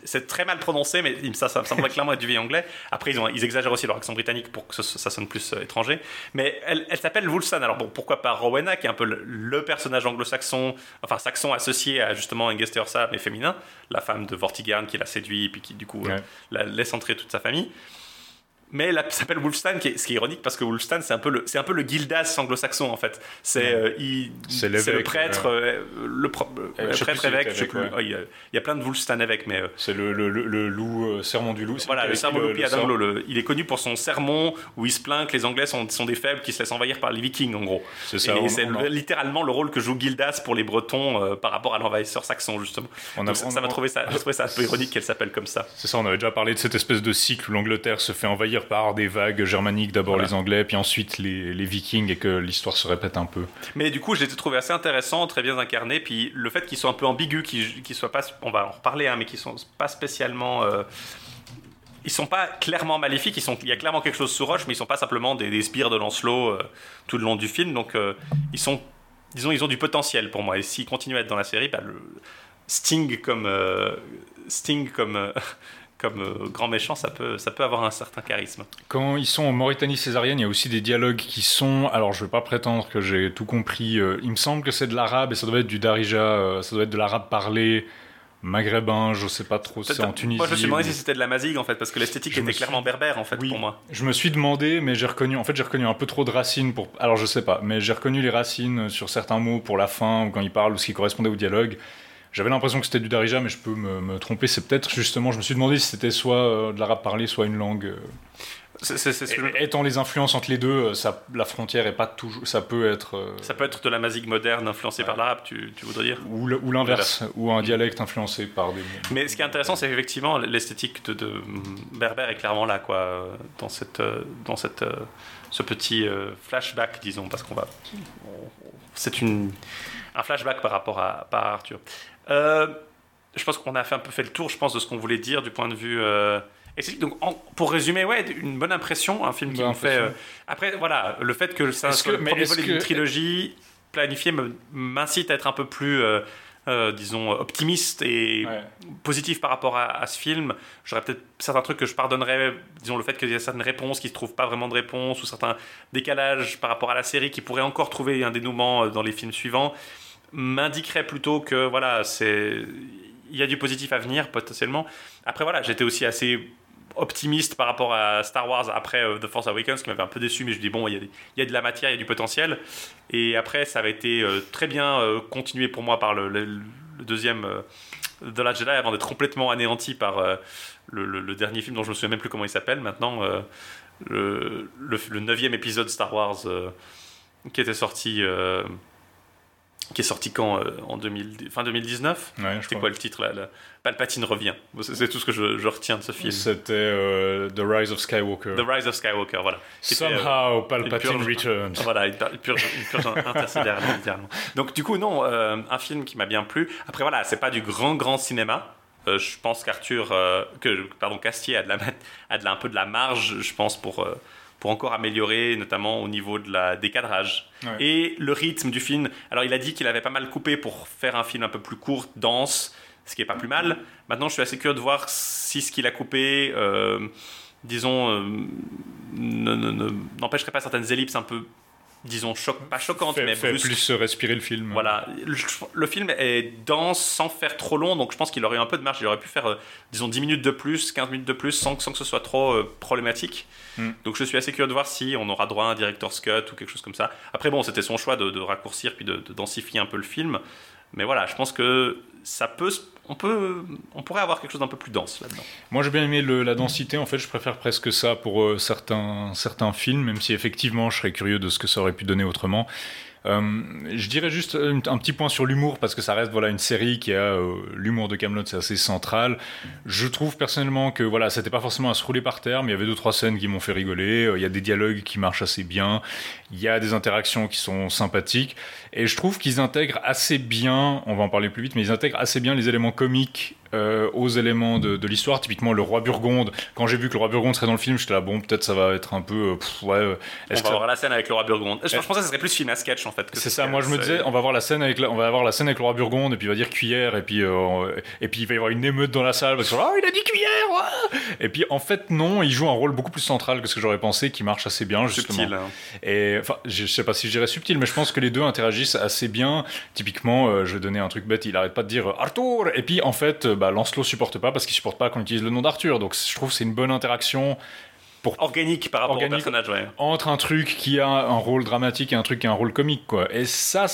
C'est très mal prononcé, mais ça, ça me semble clairement être du vieil anglais. Après, ils, ont, ils exagèrent aussi leur accent britannique pour que ça sonne plus euh, étranger. Mais elle, elle s'appelle Woolstan. Alors, bon, pourquoi pas Rowena, qui est un peu le, le personnage anglo-saxon, enfin saxon associé à justement Hengest Ursa, mais féminin, la femme de Vortigern qui l'a séduit et puis qui, du coup, euh, la laisse entrer toute sa famille. Mais elle s'appelle Wolfstan, qui est, ce qui est ironique parce que Wolfstan, c'est un peu le, c'est un peu le Gildas anglo-saxon en fait. C'est, euh, il- C'est c'est le prêtre, euh, le pro- euh, plus prêtre évêque, je sais évêque, plus. ouais. Oh, il, y a, il y a plein de Wolfstan évêques, mais euh, C'est le, le, le, le loup, euh, serment du loup. c'est voilà, le sermon le- le sort. le- il est connu pour son sermon où il se plaint que les Anglais sont, sont des faibles qui se laissent envahir par les Vikings en gros. C'est ça, Et on- c'est on a- le- littéralement le rôle que joue Gildas pour les Bretons euh, par rapport à l'envahisseur saxon justement. On a- Donc ça on- ça m'a ça, trouvé ça un peu ironique qu'elle s'appelle comme ça. C'est ça, on avait déjà parlé de cette espèce de cycle où l'Angleterre se fait envahir par des vagues germaniques, d'abord Voilà. les Anglais, puis ensuite les, les Vikings, et que l'histoire se répète un peu. Mais du coup, je l'ai trouvé assez intéressant, très bien incarné. Puis le fait qu'ils soient un peu ambigus, qu'ils soient pas, on va en reparler, hein, mais qu'ils sont pas spécialement. euh, ils sont pas clairement maléfiques, ils sont, il y a clairement quelque chose sous roche, mais ils sont pas simplement des, des sbires de Lancelot euh, tout le long du film. Donc euh, ils sont, disons, ils ont du potentiel pour moi. Et s'ils continuent à être dans la série, bah, le Sting comme euh, Sting comme comme euh, grand méchant, ça peut, ça peut avoir un certain charisme. Quand ils sont en Mauritanie césarienne, il y a aussi des dialogues qui sont. Alors, je ne vais pas prétendre que j'ai tout compris. euh, il me semble que c'est de l'arabe et ça doit être du darija, euh, ça doit être de l'arabe parlé, maghrébin, je sais pas trop, c'est en Tunisie. Moi, je me suis demandé ou- si c'était de la mazigue en fait, parce que l'esthétique était suis- clairement berbère en fait Oui. pour moi. Je me suis demandé, mais j'ai reconnu. En fait, j'ai reconnu un peu trop de racines pour. Alors, je sais pas, mais j'ai reconnu les racines sur certains mots pour la fin ou quand ils parlent ou ce qui correspondait au dialogue. J'avais l'impression que c'était du darija, mais je peux me, me tromper. C'est peut-être justement. Je me suis demandé si c'était soit euh, de l'arabe parlé, soit une langue. euh, c'est- c'est ce que je- Et- Étant les influences entre les deux, euh, ça, la frontière est pas toujours. Ça peut être. euh, Ça peut être de la mazigue moderne influencée par l'arabe, tu, tu voudrais dire ou l'inverse, ou un dialecte influencé par des. Mais ce qui est intéressant, c'est qu'effectivement, l'esthétique de, de Berbère est clairement là, quoi, dans, cette, dans cette, ce petit flashback, disons, parce qu'on va. C'est une, un flashback par rapport à, par Arthur. Euh, je pense qu'on a fait un peu fait le tour, je pense, de ce qu'on voulait dire du point de vue. Euh, esthétique. Donc, en- pour résumer, ouais, une bonne impression, un film qui me fait. euh, après, voilà, le fait que ça soit le premier volet d'une trilogie planifiée m'incite à être un peu plus. euh, disons optimiste et Ouais. positif par rapport à, à ce film. J'aurais peut-être certains trucs que je pardonnerais, disons le fait qu'il y a certaines réponses qui ne se trouvent pas vraiment de réponse ou certains décalages par rapport à la série qui pourraient encore trouver un dénouement dans les films suivants, m'indiquerait plutôt que voilà, c'est il y a du positif à venir potentiellement. Après voilà, j'étais aussi assez optimiste par rapport à Star Wars après euh, The Force Awakens qui m'avait un peu déçu mais je dis bon il y, y a de la matière il y a du potentiel et après ça avait été euh, très bien euh, continué pour moi par le, deuxième The Last Jedi avant d'être complètement anéanti par le, le- dernier film dont je me souviens même plus comment il s'appelle maintenant le, neuvième épisode Star Wars qui était sorti qui est sorti quand euh, en 2000, fin 2019 Ouais, crois. quoi le titre là, là? Palpatine revient c'est tout ce que je, je retiens de ce film C'était euh, The Rise of Skywalker. The Rise of Skywalker voilà était, euh, Somehow Palpatine purge- returns. *laughs* Voilà, une, purge, une purge. *laughs* Donc, du coup, non, euh, un film qui m'a bien plu. Après, voilà, c'est pas du grand, grand cinéma. Euh, je pense qu'Arthur, que, pardon, Castier a, de la, *laughs* a de la- un peu de la marge, je pense, pour, pour encore améliorer, notamment au niveau de la décadrage. Ouais. Et le rythme du film. Alors, il a dit qu'il avait pas mal coupé pour faire un film un peu plus court, dense, ce qui est pas plus mal. Maintenant, je suis assez curieux de voir si ce qu'il a coupé. euh, disons, euh, ne- ne- ne- n'empêcherait pas certaines ellipses un peu, disons, choc, pas choquantes, Fait, mais fait plus respirer le film. Voilà, le, le film est dense sans faire trop long, donc je pense qu'il aurait eu un peu de marge. Il aurait pu faire, euh, disons, 10 minutes de plus, 15 minutes de plus, sans, que- sans que ce soit trop euh, problématique. Mm. Donc je suis assez curieux de voir si on aura droit à un director's cut ou quelque chose comme ça. Après, bon, c'était son choix de, de raccourcir puis de, de densifier un peu le film. Mais voilà, je pense que ça peut, se- on peut, on pourrait avoir quelque chose d'un peu plus dense là-dedans. Moi j'ai bien aimé la densité, en fait je préfère presque ça pour euh, certains, certains films, même si effectivement je serais curieux de ce que ça aurait pu donner autrement. Euh, je dirais juste un, petit point sur l'humour parce que ça reste voilà une série qui a euh, l'humour de Camelot c'est assez central. Je trouve personnellement que voilà c'était pas forcément à se rouler par terre, mais il y avait deux trois scènes qui m'ont fait rigoler. Il y a des dialogues qui marchent assez bien, il y a des interactions qui sont sympathiques et je trouve qu'ils intègrent assez bien. On va en parler plus vite, mais ils intègrent assez bien les éléments comiques euh, aux éléments de, de l'histoire. Typiquement, le roi Burgonde. Quand j'ai vu que le roi Burgonde serait dans le film, j'étais là, bon, peut-être ça va être un peu. euh, pff, ouais, euh, On va que- avoir la scène avec le roi Burgonde. Je, je pensais que ça serait plus film à sketch en fait. c'est ce ça, moi je me disais, on va voir la scène avec, la- on va avoir la scène avec le roi Burgonde, et puis il va dire cuillère, et puis, euh, et puis il va y avoir une émeute dans la salle, parce que oh, il a dit cuillère, ouais Et puis en fait, non, il joue un rôle beaucoup plus central que ce que j'aurais pensé, qui marche assez bien, justement. subtil. hein. Et enfin, je sais pas si je dirais subtil, mais je pense que les deux interagissent assez bien. Typiquement, euh, je vais donner un truc bête, il arrête pas de dire euh, Arthur, et puis en fait, euh, bah, Lancelot supporte pas parce qu'il supporte pas qu'on utilise le nom d'Arthur. Donc je trouve que c'est une bonne interaction Organique par rapport Organique. au personnage, ouais. entre un truc qui a un rôle dramatique et un truc qui a un rôle comique, quoi. Et ça,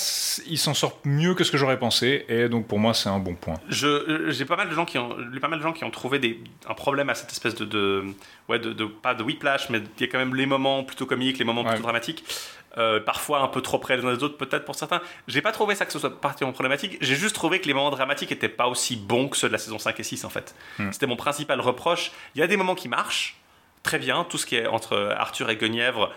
il s'en sort mieux que ce que j'aurais pensé, et donc pour moi, c'est un bon point. Je, euh, j'ai pas mal de gens qui ont, lu pas mal de gens qui ont trouvé des, un problème à cette espèce de, de ouais, de, de- pas de whiplash, mais il y a quand même les moments plutôt comiques, les moments Ouais. plutôt dramatiques. Euh, parfois un peu trop près les uns des autres, peut-être pour certains. J'ai pas trouvé ça que ce soit particulièrement problématique. J'ai juste trouvé que les moments dramatiques étaient pas aussi bons que ceux de la saison 5 et 6 en fait. Hmm. C'était mon principal reproche. Il y a des moments qui marchent très bien. Tout ce qui est entre Arthur et Guenièvre,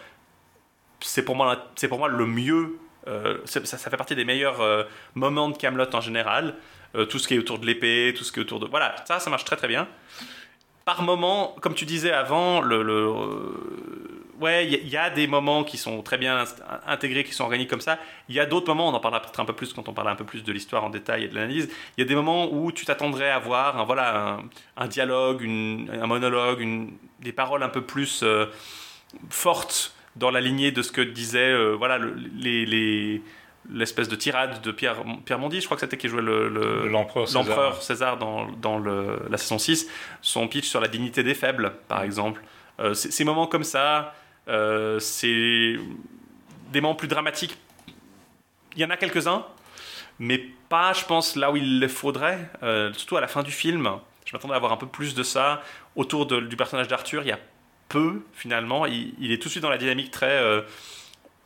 c'est pour moi, c'est pour moi le mieux. Euh, ça, fait partie des meilleurs euh, moments de Camelot en général. Euh, tout ce qui est autour de l'épée, tout ce qui est autour de. Voilà, ça, ça marche très très bien. Par moment, comme tu disais avant, le. Ouais, il y, a- il y a des moments qui sont très bien intégrés, qui sont organiques comme ça. Il y a d'autres moments, on en parlera peut-être un peu plus quand on parlera un peu plus de l'histoire en détail et de l'analyse. Il y a des moments où tu t'attendrais à voir un, voilà, un, un dialogue, une- un monologue, une- des paroles un peu plus euh, fortes dans la lignée de ce que disait euh, voilà, le- les, les- l'espèce de tirade de Pierre, Pierre Mondy, je crois que c'était qui jouait le, le- L'empereur César. dans, dans le- la saison 6, son pitch sur la dignité des faibles, par exemple. Euh, ces moments comme ça, c'est des moments plus dramatiques. Il y en a quelques-uns, mais pas, je pense, là où il les faudrait. Euh, surtout à la fin du film, je m'attendais à avoir un peu plus de ça. Autour du personnage d'Arthur, il y a peu, finalement. Il, est tout de suite dans la dynamique très... euh,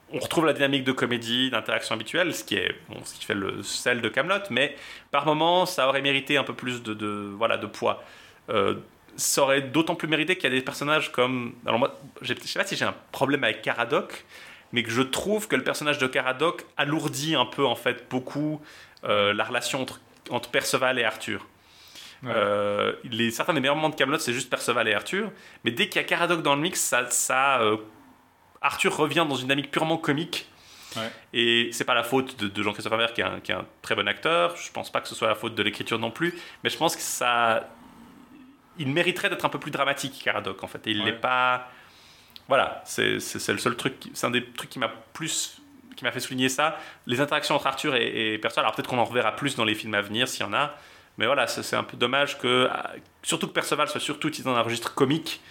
on retrouve la dynamique de comédie, d'interaction habituelle, ce qui est bon, ce qui fait le sel de Camelot, mais par moment, ça aurait mérité un peu plus de, voilà de poids. Euh, ça aurait d'autant plus mérité qu'il y a des personnages comme. Alors moi, je sais pas si j'ai un problème avec Caradoc, mais que je trouve que le personnage de Caradoc alourdit un peu en fait beaucoup euh, la relation entre, entre Perceval et Arthur. Ouais. Euh, les, certains des meilleurs moments de Camelot, c'est juste Perceval et Arthur, mais dès qu'il y a Caradoc dans le mix, ça, ça euh, Arthur revient dans une dynamique purement comique. Ouais. Et c'est pas la faute de, de Jean-Christophe Aver qui est, un, qui est un très bon acteur. Je pense pas que ce soit la faute de l'écriture non plus. Mais je pense que ça. Il mériterait d'être un peu plus dramatique, Caradoc, en fait. Et il Ouais. n'est pas. Voilà, c'est le seul truc. C'est un des trucs qui m'a plus. qui m'a fait souligner ça. Les interactions entre Arthur et, et Perceval. Alors peut-être qu'on en reverra plus dans les films à venir s'il y en a. Mais voilà, c'est c'est un peu dommage que. Surtout que Perceval soit surtout utilisé dans un registre comique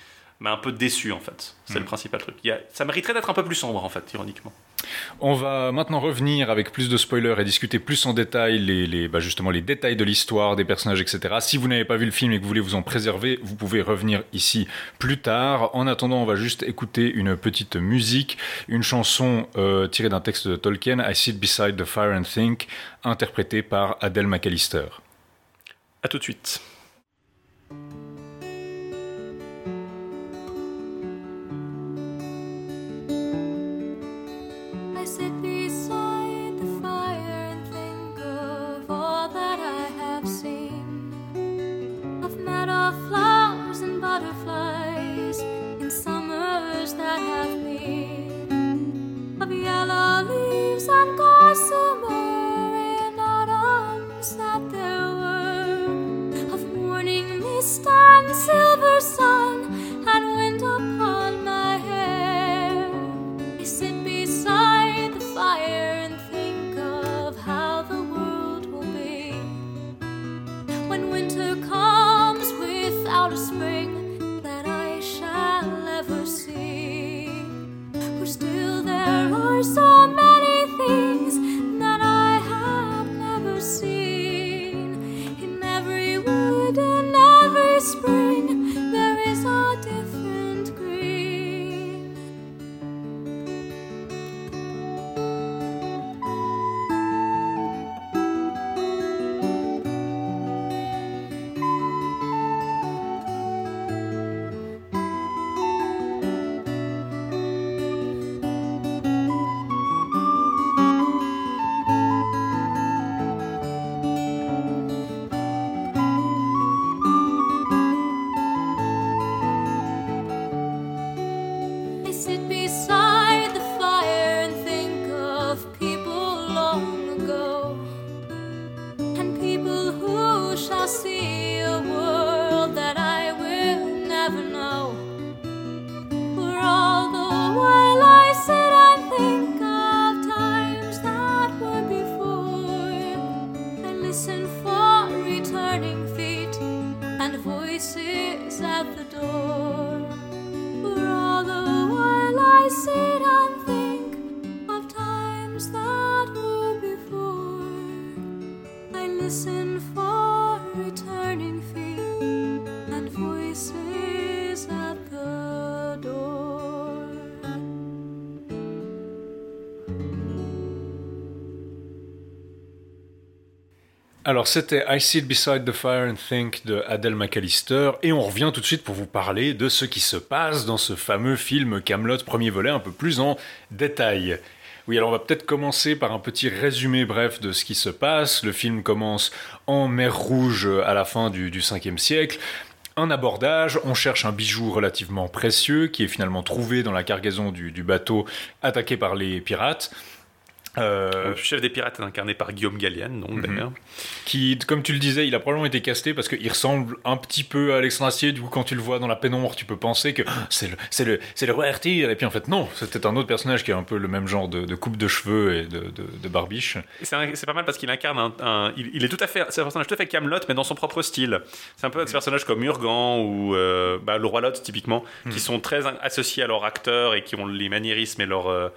m'a un peu déçu en fait. C'est le principal truc. Il y a- ça mériterait d'être un peu plus sombre en fait, ironiquement. On va maintenant revenir avec plus de spoilers et discuter plus en détail les, les- bah justement les détails de l'histoire, des personnages, etc. Si vous n'avez pas vu le film et que vous voulez vous en préserver, vous pouvez revenir ici plus tard. En attendant, on va juste écouter une petite musique, une chanson euh, tirée d'un texte de Tolkien, I Sit Beside the Fire and Think, interprétée par Adele McAllister. À tout de suite. Alors c'était I Sit Beside the Fire and Think de Adele McAllister et on revient tout de suite pour vous parler de ce qui se passe dans ce fameux film Camelot premier volet un peu plus en détail. Oui, alors on va peut-être commencer par un petit résumé bref de ce qui se passe. Le film commence en mer Rouge à la fin du, du 5e siècle. Un abordage, on cherche un bijou relativement précieux qui est finalement trouvé dans la cargaison du, du bateau attaqué par les pirates. Euh, Le chef des pirates est incarné par Guillaume Gallienne, donc d'ailleurs. qui, comme tu le disais, il a probablement été casté parce qu'il ressemble un petit peu à Alexandre Astier. Du coup, quand tu le vois dans la pénombre, tu peux penser que Ah, c'est le, c'est le, c'est le roi Arthur. Et puis en fait, non, c'était un autre personnage qui a un peu le même genre de, de coupe de cheveux et de, de, de barbiche. C'est un- c'est pas mal parce qu'il incarne un, un- il, il est tout à fait, c'est un personnage tout à fait Camelot, mais dans son propre style. C'est un peu des personnages comme Urgan ou euh, bah, le roi Lot typiquement, qui sont très associés à leur acteur et qui ont les maniérismes et leur, euh,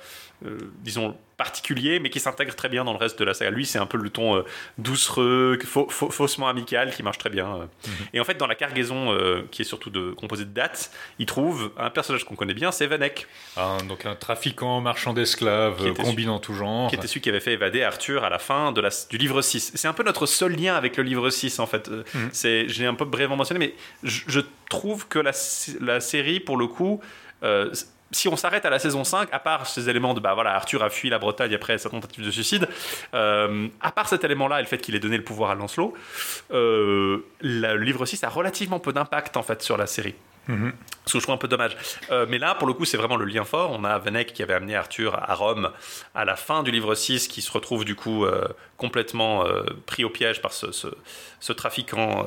disons particuliers, mais qui s'intègrent très bien dans le reste de la saga. Lui, c'est un peu le ton euh, doucereux, faussement amical, qui marche très bien. euh. Et en fait, dans la cargaison, euh, qui est surtout de, composée de dates, il trouve un personnage qu'on connaît bien, c'est Vanek. Un- donc un trafiquant, marchand d'esclaves, Qui était combi en tout genre. qui était celui qui avait fait évader Arthur à la fin de la, du livre 6. C'est un peu notre seul lien avec le livre 6, en fait. Euh, Mhm. c'est J'ai un peu brièvement mentionné, mais je, je trouve que la, sé- la série, pour le coup, euh, si on s'arrête à la saison 5, à part ces éléments de bah voilà, Arthur a fui la Bretagne après sa tentative de suicide, euh, à part cet élément-là et le fait qu'il ait donné le pouvoir à Lancelot, euh, le livre 6 a relativement peu d'impact en fait sur la série. Mhm. Ce que je trouve un peu dommage. Euh, mais là, pour le coup, c'est vraiment le lien fort. On a Vanek qui avait amené Arthur à Rome à la fin du livre 6, qui se retrouve du coup complètement pris au piège par ce, ce- ce trafiquant,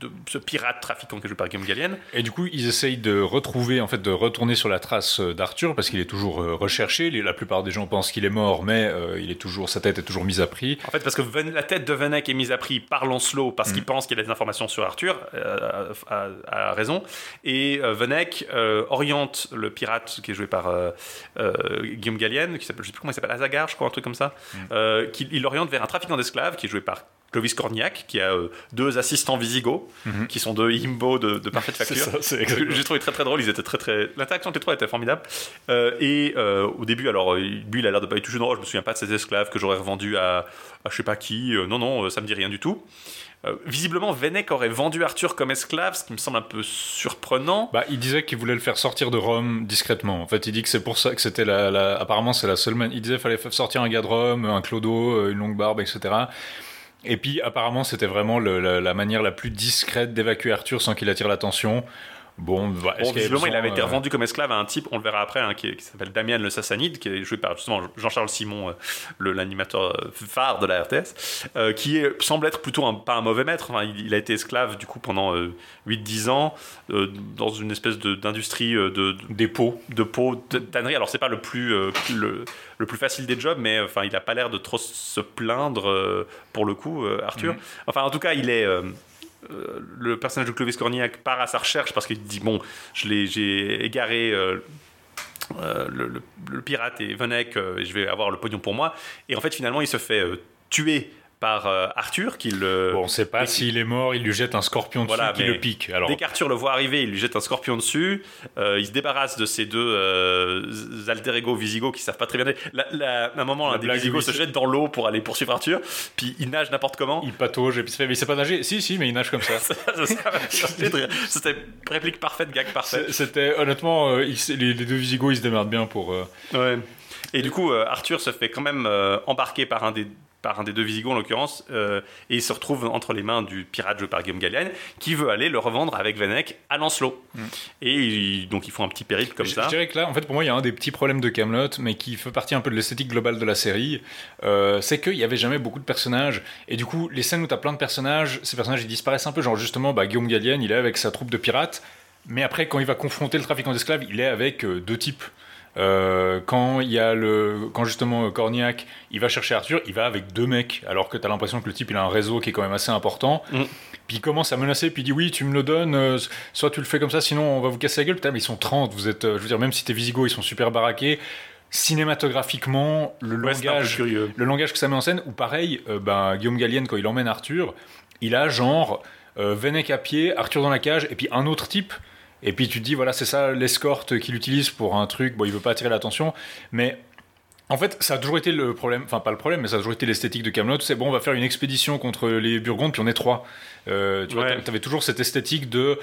de, ce pirate trafiquant que je par Guillaume Gallienne. Et du coup, ils essayent de retrouver, en fait, de retourner sur la trace euh, d'Arthur parce qu'il est toujours euh, recherché. La plupart des gens pensent qu'il est mort, mais euh, il est toujours, sa tête est toujours mise à prix. En fait, parce que la tête de Vanek est mise à prix par Lancelot parce qu'il pense qu'il a des informations sur Arthur, euh, à, à- à raison. Et euh, Vanek oriente le pirate qui est joué par Guillaume Gallienne, qui s'appelle, je sais plus comment il s'appelle, Azagar, je crois, un truc comme ça. Euh, qui- il l'oriente vers un trafiquant d'esclaves qui est joué par Clovis Cornillac, qui a euh, deux assistants visigoths, qui sont deux imbos de, de parfaite *laughs* facture. J'ai trouvé très très drôle, ils étaient très très. L'interaction entre les trois était formidable. Euh, et euh, au début, alors lui, il a l'air de pas être toujours. Oh, je me souviens pas de ces esclaves que j'aurais revendus à, à je sais pas qui. Non, non, ça me dit rien du tout. Euh, visiblement, Venec aurait vendu Arthur comme esclave, ce qui me semble un peu surprenant. Bah, il disait qu'il voulait le faire sortir de Rome discrètement. En fait, il dit que c'est pour ça que c'était la, la- apparemment c'est la seule man. Il disait qu'il fallait faire sortir un gars de Rome, un clodo, une longue barbe, etc. Et puis apparemment c'était vraiment la manière la plus discrète d'évacuer Arthur sans qu'il attire l'attention. Bon, bah, Bon, visiblement, il avait été euh, revendu comme esclave à un type, on le verra après, hein, qui, qui s'appelle Damien Le Sassanide, qui est joué par justement Jean-Charles Simon, euh, l'animateur euh, phare de la RTS, euh, qui est- semble être plutôt un, pas un mauvais maître. Enfin, il, il a été esclave du coup pendant euh, 8-10 ans euh, dans une espèce d'industrie euh, de, de, Des pots. de peau, de tannerie. Alors c'est pas le plus euh, le, le plus facile des jobs, mais enfin il a pas l'air de trop se plaindre euh, pour le coup, euh, Arthur. Mhm. Enfin en tout cas il est euh, le personnage de Clovis Cornillac part à sa recherche parce qu'il dit bon je l'ai j'ai égaré. euh, euh, le, le- pirate et Venek, je vais avoir le pognon pour moi. Et en fait, finalement, il se fait tuer par euh, Arthur, qui le. Bon, on sait pas s'il est mort, il lui jette un scorpion dessus Voilà, qui le pique. Alors, Dès qu'Arthur le voit arriver, il lui jette un scorpion dessus. euh, il se débarrasse de ces deux euh, alter ego visigoths qui savent pas très bien. La, la- à un moment, La un des visigoths se jette dans l'eau pour aller poursuivre Arthur. Puis il nage n'importe comment. il patauge et puis fait, mais il sait pas nager. Si, si, mais il nage comme ça. *laughs* C'était réplique parfaite, gag parfait. C'était honnêtement, les, les deux Visigoths ils se démerdent bien pour. Ouais. Et du coup, Arthur se fait quand même embarquer par un des par un des deux Visigoths en l'occurrence, euh, et il se retrouve entre les mains du pirate joué par Guillaume Gallienne, qui veut aller le revendre avec Vanek à Lancelot. Et il- donc ils font un petit périple comme je, ça. je dirais que là, en fait, pour moi, il y a un des petits problèmes de Camelot, mais qui fait partie un peu de l'esthétique globale de la série. euh, c'est qu'il y avait jamais beaucoup de personnages, et du coup, les scènes où t'as plein de personnages, ces personnages ils disparaissent un peu. Genre justement, bah, Guillaume Gallienne, il est avec sa troupe de pirates, mais après, quand il va confronter le trafiquant d'esclaves, il est avec euh, deux types. Euh, quand il y a le, quand justement euh, Cornillac, il va chercher Arthur, il va avec deux mecs, alors que t'as l'impression que le type il a un réseau qui est quand même assez important. Mm. Puis il commence à menacer, puis il dit oui, tu me le donnes, euh, soit tu le fais comme ça, sinon on va vous casser la gueule. Putain, mais ils sont 30, vous êtes, euh, je veux dire, même si t'es Visigoth, ils sont super baraqués. Cinématographiquement, le Ouais, langage, le langage que ça met en scène, ou pareil, ben, Guillaume Gallienne, quand il emmène Arthur, il a genre Vennec à pied, Arthur dans la cage, et puis un autre type. Et puis tu te dis, voilà, c'est ça l'escorte qu'il utilise pour un truc. Bon, il veut pas attirer l'attention, mais en fait, ça a toujours été le problème, enfin pas le problème, mais ça a toujours été l'esthétique de Camelot. C'est bon, on va faire une expédition contre les Burgondes, puis on est trois. Euh, tu vois, Ouais. t'avais toujours cette esthétique de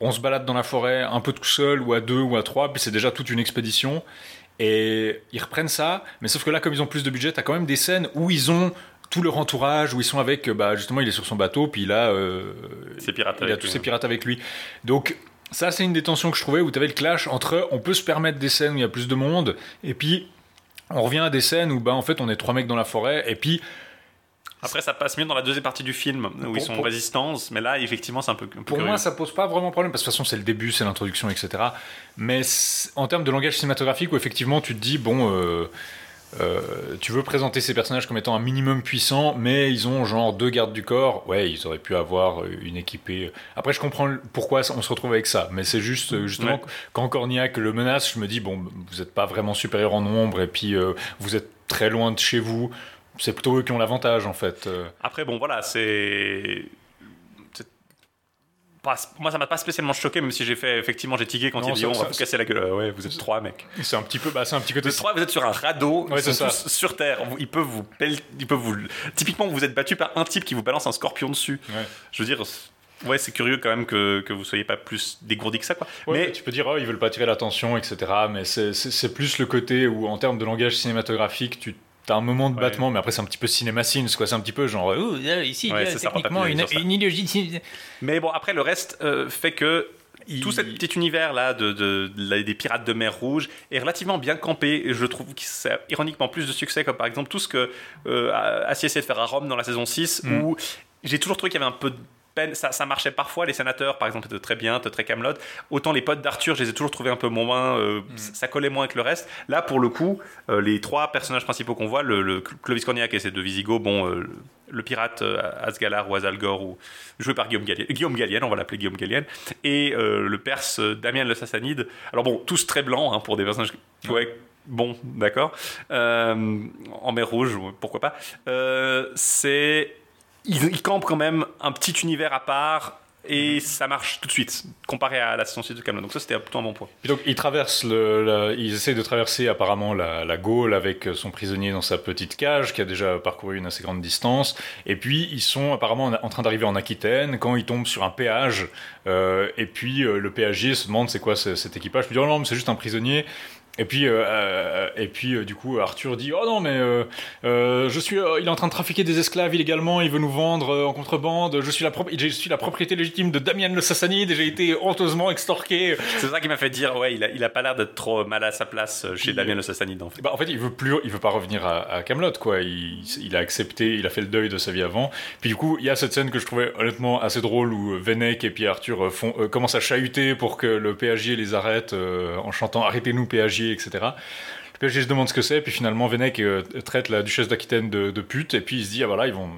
on se balade dans la forêt un peu tout seul, ou à deux, ou à trois, puis c'est déjà toute une expédition. Et ils reprennent ça, mais sauf que là, comme ils ont plus de budget, t'as quand même des scènes où ils ont tout leur entourage, où ils sont avec, bah justement, il est sur son bateau, puis il a, euh, Ses pirates il a avec tous ses pirates avec lui. Donc ça, c'est une des tensions que je trouvais où tu avais le clash entre on peut se permettre des scènes où il y a plus de monde, et puis on revient à des scènes où bah en fait on est trois mecs dans la forêt, et puis Après, ça passe mieux dans la deuxième partie du film, où Pour- ils sont en résistance, mais là, effectivement, c'est un peu, un peu Pour curieux. moi, ça pose pas vraiment problème, parce que de toute façon, c'est le début, c'est l'introduction, etc. Mais en termes de langage cinématographique, où effectivement, tu te dis, bon, euh, euh, tu veux présenter ces personnages comme étant un minimum puissant, mais ils ont genre deux gardes du corps. Ouais, ils auraient pu avoir une équipée. Après, je comprends pourquoi on se retrouve avec ça, mais c'est juste, euh, justement, Ouais. quand Cornillac le menace, je me dis, bon, vous n'êtes pas vraiment supérieur en nombre, et puis euh, vous êtes très loin de chez vous. C'est plutôt eux qui ont l'avantage, en fait. Après, bon, voilà, c'est pas- Moi, ça m'a pas spécialement choqué, même si j'ai fait, effectivement, j'ai tigué quand Non, il dit on va vous casser la gueule. Ouais, vous êtes trois, mec. C'est un petit peu, bah, c'est un petit côté. Vous êtes trois, vous êtes sur un radeau, Ouais, ils sont c'est ça. tous sur Terre. Ils peuvent vous, ils peuvent vous. Typiquement, vous êtes battu par un type qui vous balance un scorpion dessus. Ouais. Je veux dire, ouais, c'est curieux quand même que, que vous soyez pas plus dégourdi que ça, quoi. Ouais, mais tu peux dire, oh, ils veulent pas attirer l'attention, etc. Mais c'est plus le côté où, en termes de langage cinématographique, tu un moment de Ouais. battement, mais après, c'est un petit peu cinémasines, quoi. C'est un petit peu genre, oh, là, ici, Ouais, là, ça, pas techniquement, une, ça. une. Mais bon, après, le reste euh, fait que Il- tout cet petit univers-là de, de- des pirates de mer Rouge est relativement bien campé. Et je trouve que c'est ironiquement plus de succès, comme par exemple tout ce que euh, Assier essayait de faire à Rome dans la saison 6, Mm. où j'ai toujours trouvé qu'il y avait un peu de peine. Ça, ça marchait parfois, les sénateurs, par exemple, étaient très bien, étaient très camelot. Autant les potes d'Arthur, je les ai toujours trouvés un peu moins. euh, Ça collait moins avec le reste. Là, pour le coup, euh, les trois personnages principaux qu'on voit, le, le Clovis Cornillac et ses deux Visigoths, bon, euh, le- pirate Asgalar ou Azalgor, ou, joué par Guillaume Gallienne, Guillaume Gallienne, on va l'appeler Guillaume Gallienne, et le perse Damien le Sassanide. Alors bon, tous très blancs hein, pour des personnages. Ouais, bon, d'accord. En mer Rouge, pourquoi pas. C'est. Ils, ils campent quand même un petit univers à part. Et ça marche tout de suite, comparé à la saison 6 de Camelot. Donc ça, c'était plutôt un bon point. Donc, ils traversent ils essayent de traverser apparemment la, Gaule avec son prisonnier dans sa petite cage qui a déjà parcouru une assez grande distance. Et puis, ils sont apparemment en, train d'arriver en Aquitaine quand ils tombent sur un péage. Euh, et puis, euh, le péagier se demande c'est quoi ce- cet équipage. Puis, dit, oh non, mais c'est juste un prisonnier. Et puis, euh, euh, et puis euh, du coup, Arthur dit Oh non, mais euh, je suis, il est en train de trafiquer des esclaves illégalement, il veut nous vendre en contrebande. Je suis, la je suis la propriété légitime de Damien le Sassanide et j'ai été honteusement extorqué. C'est ça qui m'a fait dire, ouais, il a, il a pas l'air d'être trop mal à sa place chez Puis, Damien le Sassanide en fait. Bah, en fait, il veut plus, il veut pas revenir à, Camelot, quoi. Il, il a accepté, il a fait le deuil de sa vie avant. Puis du coup, il y a cette scène que je trouvais honnêtement assez drôle où Vennec et puis Arthur font, commencent à chahuter pour que le péagier les arrête en chantant "Arrêtez-nous, péagier", etc. Péagier se demande ce que c'est, puis finalement Vennec euh, traite la duchesse d'Aquitaine de, de pute, et puis il se dit ah voilà, ils vont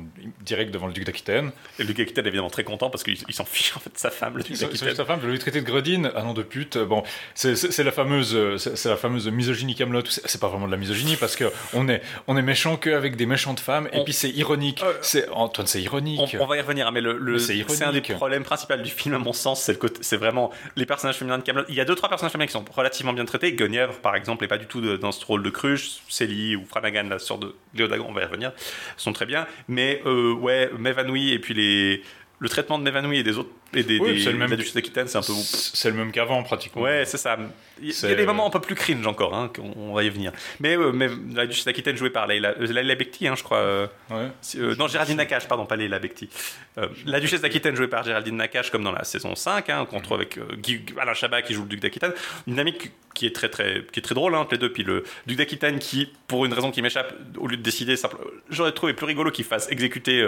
direct devant le duc d'Aquitaine. Et le Duc d'Aquitaine est évidemment très content parce qu'il il s'en fiche en fait de sa femme, le Duc d'Aquitaine. Sa femme veut lui traiter de gredine. Ah non, de pute. Bon, c'est la fameuse, c'est la fameuse misogynie Camelot. C'est pas vraiment de la misogynie parce que on est, on est méchant qu'avec des méchantes femmes. Et puis c'est ironique. Euh, c'est Antoine, c'est ironique. On, on va y revenir, hein, mais le, le- c'est un des problèmes principaux du film, à mon sens, c'est vraiment les personnages féminins de Camelot. Il y a deux trois personnages féminins qui sont relativement bien traités. Guenièvre, par exemple, est pas du tout de- dans ce rôle de cruche. Célie ou Flanagan, la sœur de Léodagon, on va y revenir, sont très bien. Mais euh, ouais, Mévanoui et puis les le traitement de Mévanoui et des autres et des, Oui, des- le même- d'Aquitaine, c'est un peu C'est le même qu'avant pratiquement. Ouais, c'est ça. Il y a- y des moments un peu plus cringe encore, hein, on va y venir. Mais, euh, mais la Duchesse d'Aquitaine jouée par Leila, euh, Leila Bekti, hein, je crois. euh, Ouais. euh, non, Géraldine Nakache, pardon, pas Leila Bekti. Euh, la Duchesse d'Aquitaine jouée par Géraldine Nakache, comme dans la saison 5, hein, qu'on retrouve avec Guy- Alain Chabat qui joue le Duc d'Aquitaine. Une dynamique qui- est très, très, qui est très drôle, hein, entre les deux. Puis le Duc d'Aquitaine qui, pour une raison qui m'échappe, au lieu de décider, simple... j'aurais trouvé plus rigolo qu'il fasse exécuter.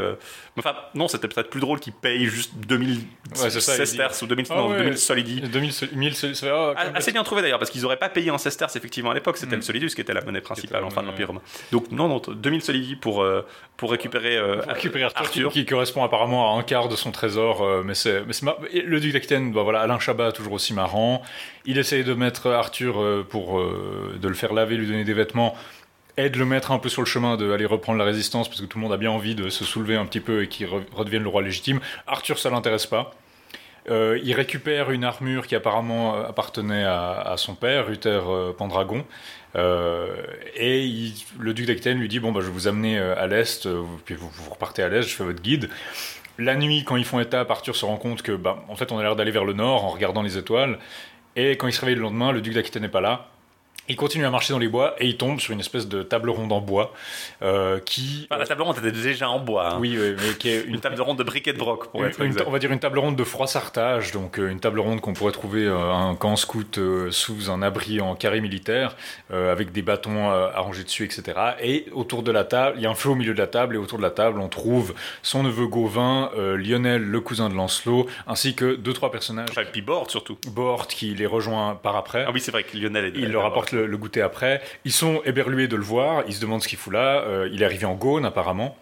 Enfin, non, c'était peut-être plus drôle qu'il paye juste 2000 Ouais, c'est ça, il dit- sesterces ou 2000, Ah non, ouais. 2000 solidi. 2000, 1000, c'est- c'est- ah, Ah, Camelot. Assez bien trouvé d'ailleurs, parce qu'ils n'auraient pas payé en sesterces effectivement à l'époque, c'était Mm. le solidus qui était la monnaie principale en fin de l'Empire romain. Donc non, non, 2000 solidi pour, euh, pour récupérer, euh, Pour récupérer Arthur, Arthur. Qui, qui correspond apparemment à un quart de son trésor, euh, mais c'est le duc d'Aquitaine, bah voilà, Alain Chabat toujours aussi marrant. Il essaye de mettre Arthur euh, pour euh, de le faire laver, lui donner des vêtements, et de le mettre un peu sur le chemin d'aller reprendre la résistance parce que tout le monde a bien envie de se soulever un petit peu et qu'il re- redevienne le roi légitime. Arthur, ça l'intéresse pas. Euh, il récupère une armure qui apparemment euh, appartenait à, son père, Uther euh, Pendragon. Et le duc d'Aquitaine lui dit Bon, bah, je vais vous amener à l'est, puis vous, repartez à l'est, je fais votre guide. La nuit, quand ils font étape, Arthur se rend compte que, bah, en fait, on a l'air d'aller vers le nord en regardant les étoiles. Et quand il se réveille le lendemain, le duc d'Aquitaine n'est pas là. Il continue à marcher dans les bois et il tombe sur une espèce de table ronde en bois euh, qui. Enfin, la table ronde était déjà en bois. hein. oui, oui, mais qui est *laughs* Une table ronde de briquet de broc, pour une- être une- on va dire une table ronde de froissartage, donc euh, une table ronde qu'on pourrait trouver euh, à un camp scout euh, sous un abri en carré militaire, avec des bâtons arrangés dessus, etc. Et autour de la table, il y a un feu au milieu de la table, et autour de la table, on trouve son neveu Gauvin, Lionel, le cousin de Lancelot, ainsi que deux, trois personnages. Enfin, et puis Bord surtout. Bort qui les rejoint par après. Ah oui, c'est vrai que Lionel est Il leur apporte le, goûter après. Ils sont éberlués de le voir. Ils se demandent ce qu'il fout là. Euh, il est arrivé en Gaune, apparemment.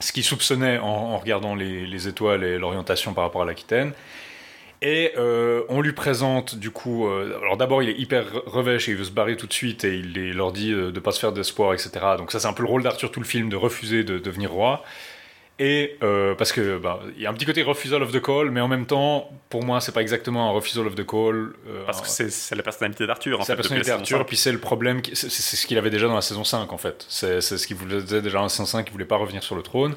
Ce qu'ils soupçonnaient en, regardant les, les étoiles et l'orientation par rapport à l'Aquitaine. Et euh, on lui présente, du coup. euh, alors d'abord, il est hyper revêche et il veut se barrer tout de suite. Et il leur dit de pas se faire d'espoir, etc. Donc, ça, c'est un peu le rôle d'Arthur tout le film, de refuser de devenir roi. Et euh, parce que bah, il y a un petit côté refusal of the call, mais en même temps, pour moi, c'est pas exactement un refusal of the call. euh, Parce que c'est la personnalité d'Arthur, c'est la personnalité d'Arthur, 5. puis c'est le problème, c'est ce qu'il avait déjà dans la saison 5 en fait. C'est ce qu'il voulait déjà dans la saison 5, il voulait pas revenir sur le trône.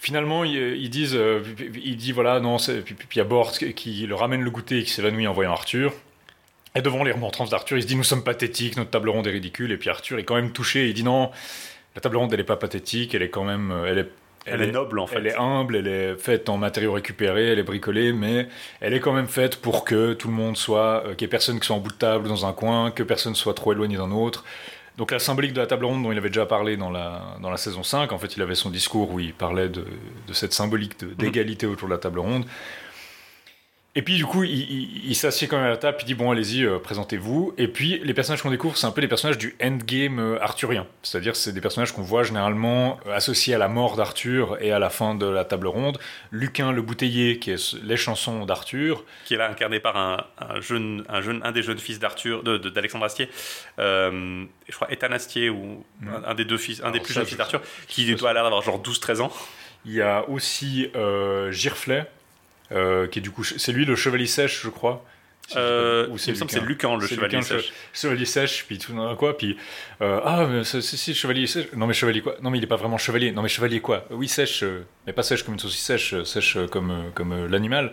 Finalement, ils, ils disent, euh, il dit voilà, non, puis il y a Bort qui- le ramène le goûter et qui s'évanouit en voyant Arthur. Et devant les remontrances d'Arthur, il se dit nous sommes pathétiques, notre table ronde est ridicule. Et puis Arthur est quand même touché, il dit non, la table ronde elle est pas pathétique, elle est quand même, elle est, Elle est noble, en fait. elle est humble, elle est faite en matériaux récupérés, elle est bricolée, mais elle est quand même faite pour que tout le monde soit, euh, qu'il n'y ait personne qui soit en bout de table dans un coin, que personne soit trop éloigné d'un autre. Donc la symbolique de la table ronde dont il avait déjà parlé dans la, dans la saison 5, en fait il avait son discours où il parlait de, de cette symbolique de- d'égalité autour de la table ronde. Et puis du coup, il, il- il s'assied quand même à la table, puis il dit bon allez-y, euh, présentez-vous. Et puis les personnages qu'on découvre, c'est un peu les personnages du endgame euh, arthurien. C'est-à-dire c'est des personnages qu'on voit généralement euh, associés à la mort d'Arthur et à la fin de la table ronde. Luquin le bouteiller, qui est les chansons d'Arthur. qui est là incarné par un, un jeune, un jeune, un des jeunes fils d'Arthur, d'Alexandre Astier, euh, je crois Ethan Astier ou un, un des deux fils, un des plus jeunes je- fils d'Arthur, qui doit l'air d'avoir genre 12-13 ans. Il y a aussi Girflet, qui est du coup, c'est lui le chevalier sèche, je crois. Euh, ou il me semble que c'est Lucan, le C'est chevalier Lucan, le sèche. chevalier sèche, puis tout d'un quoi, puis euh, ah mais c'est si si chevalier sèche, non mais chevalier quoi, non mais il est pas vraiment chevalier, non mais chevalier quoi, oui sèche, euh, mais pas sèche comme une saucisse sèche, euh, sèche euh, comme euh, comme euh, l'animal.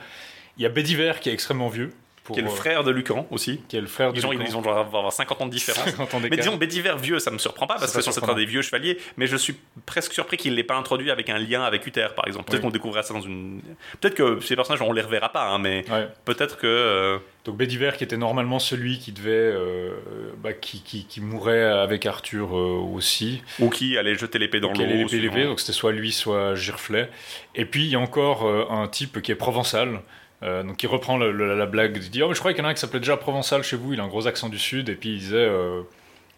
Il y a Bédiver qui est extrêmement vieux. Pour, qui est le euh, frère de Lucan aussi. qui est le frère de Ils ont, ils ont doivent avoir 50 ans de différence. *laughs* 50 ans Mais disons, Bédiver vieux, ça me surprend pas parce que c'est un des vieux chevaliers, mais je suis presque surpris qu'il l'ait pas introduit avec un lien avec Uther, par exemple. Peut-être Oui. qu'on découvrira ça dans une. Peut-être que ces personnages, on les reverra pas, hein, mais Ouais. peut-être que. euh, Donc Bédiver qui était normalement celui qui devait, euh, bah, qui, qui, qui mourait avec Arthur euh, aussi, Ou qui allait jeter l'épée dans l'eau. l'épée donc c'était soit lui, soit Girflet. Et puis il y a encore un type qui est provençal, euh, donc qui reprend la blague, il dit oh mais je croyais qu'il y en a un qui s'appelait déjà provençal chez vous, il a un gros accent du sud, et puis il disait euh,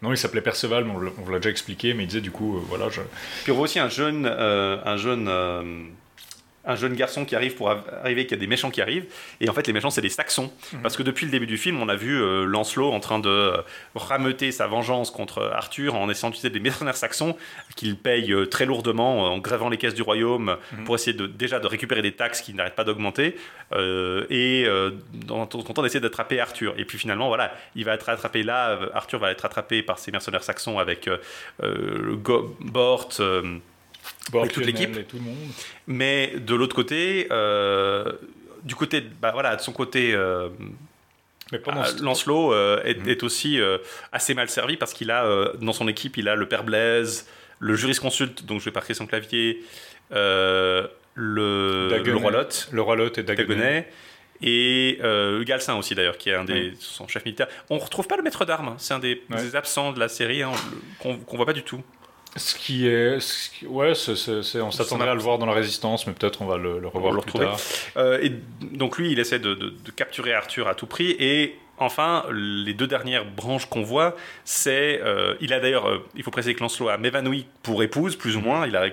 non il s'appelait Perceval, mais on vous l'a déjà expliqué, mais il disait du coup euh, voilà je... Puis on voit aussi un jeune, un jeune, un jeune garçon qui arrive pour arriver, qu'il y a des méchants qui arrivent. Et en fait, les méchants, c'est des Saxons. Parce que depuis le début du film, on a vu euh, Lancelot en train de euh, rameuter sa vengeance contre Arthur en essayant d'utiliser des mercenaires saxons qu'il paye euh, très lourdement euh, en gravant les caisses du royaume pour essayer de, déjà de récupérer des taxes qui n'arrêtent pas d'augmenter euh, et euh, dans en content d'essayer d'attraper Arthur. Et puis finalement, voilà, il va être attrapé là. euh, Arthur va être attrapé par ces mercenaires saxons avec euh, euh, Bort. Bort, Avec toute l'équipe. mais de l'autre côté, euh, du côté, de- bah voilà, de son côté, euh, Mais pendant euh, ce- Lancelot euh, est, Mhm. est aussi euh, assez mal servi parce qu'il a euh, dans son équipe, il a le père Blaise, le jurisconsulte, donc joué par Christian Clavier, le, le roi Lot, le roi Lot et. Daguenet, et Galcin aussi d'ailleurs, qui est un des son chef militaire. On retrouve pas le maître d'armes, c'est un des, Ouais. des absents de la série hein, qu'on qu'on voit pas du tout. Ce qui est, ce qui- ouais, on s'attendrait à le voir dans la Résistance, mais peut-être on va le, le revoir le plus tard. Euh, et donc lui, il essaie de, de- de capturer Arthur à tout prix. Et enfin, les deux dernières branches qu'on voit, c'est... euh, il a d'ailleurs, euh, il faut préciser que Lancelot a Mévanoui pour épouse, plus ou moins. Il a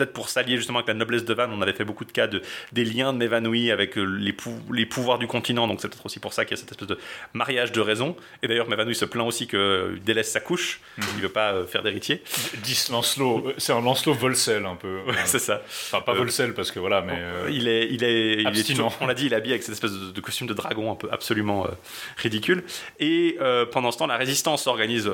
peut-être pour s'allier justement avec la noblesse de Vannes, on avait fait beaucoup de cas de, des liens de Mévanoui avec euh, les, pou- les pouvoirs du continent, donc c'est peut-être aussi pour ça qu'il y a cette espèce de mariage de raison. Et d'ailleurs, Mévanoui se plaint aussi qu'il délaisse sa couche, il veut pas euh, faire d'héritier. 10 Lancelot, euh, c'est un Lancelot Volcel un peu. Ouais, c'est ça. Enfin, pas Euh, Volcel parce que voilà, mais. euh, Il est, il est, il on l'a dit, il est habillé avec cette espèce de, de costume de dragon un peu absolument ridicule. Et pendant ce temps, la résistance s'organise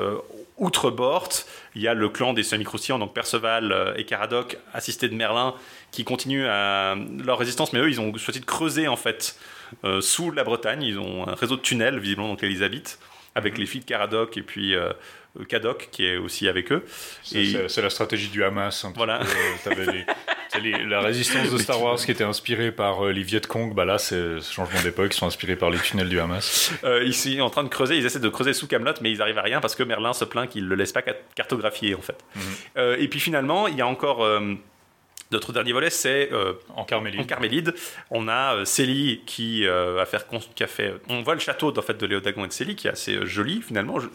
outre Bort. Il y a le clan des semi-croustillants, donc Perceval et Caradoc, assistés de Merlin, qui continuent à leur résistance, mais eux, ils ont choisi de creuser en fait euh, sous la Bretagne. Ils ont un réseau de tunnels, visiblement, dans lequel ils habitent, avec les filles de Caradoc et puis euh, Cadoc, qui est aussi avec eux. c'est- la stratégie du Hamas. un petit Voilà. peu. Euh, les- *laughs* les- la résistance de Star Wars qui était inspirée par euh, les Viet Cong, bah là, c'est ce changement d'époque, ils sont inspirés par les tunnels du Hamas. Euh, ils sont en train de creuser, ils essaient de creuser sous Camelot, mais ils arrivent à rien parce que Merlin se plaint qu'il ne le laisse pas cartographier en fait. Mhm. Euh, et puis finalement, il y a encore notre dernier volet, c'est euh, En Carmélide. en Carmélide. On a euh, Célie qui, euh, faire qui a fait. On voit le château en fait de Léodagon et de Célie qui est assez joli finalement. Je-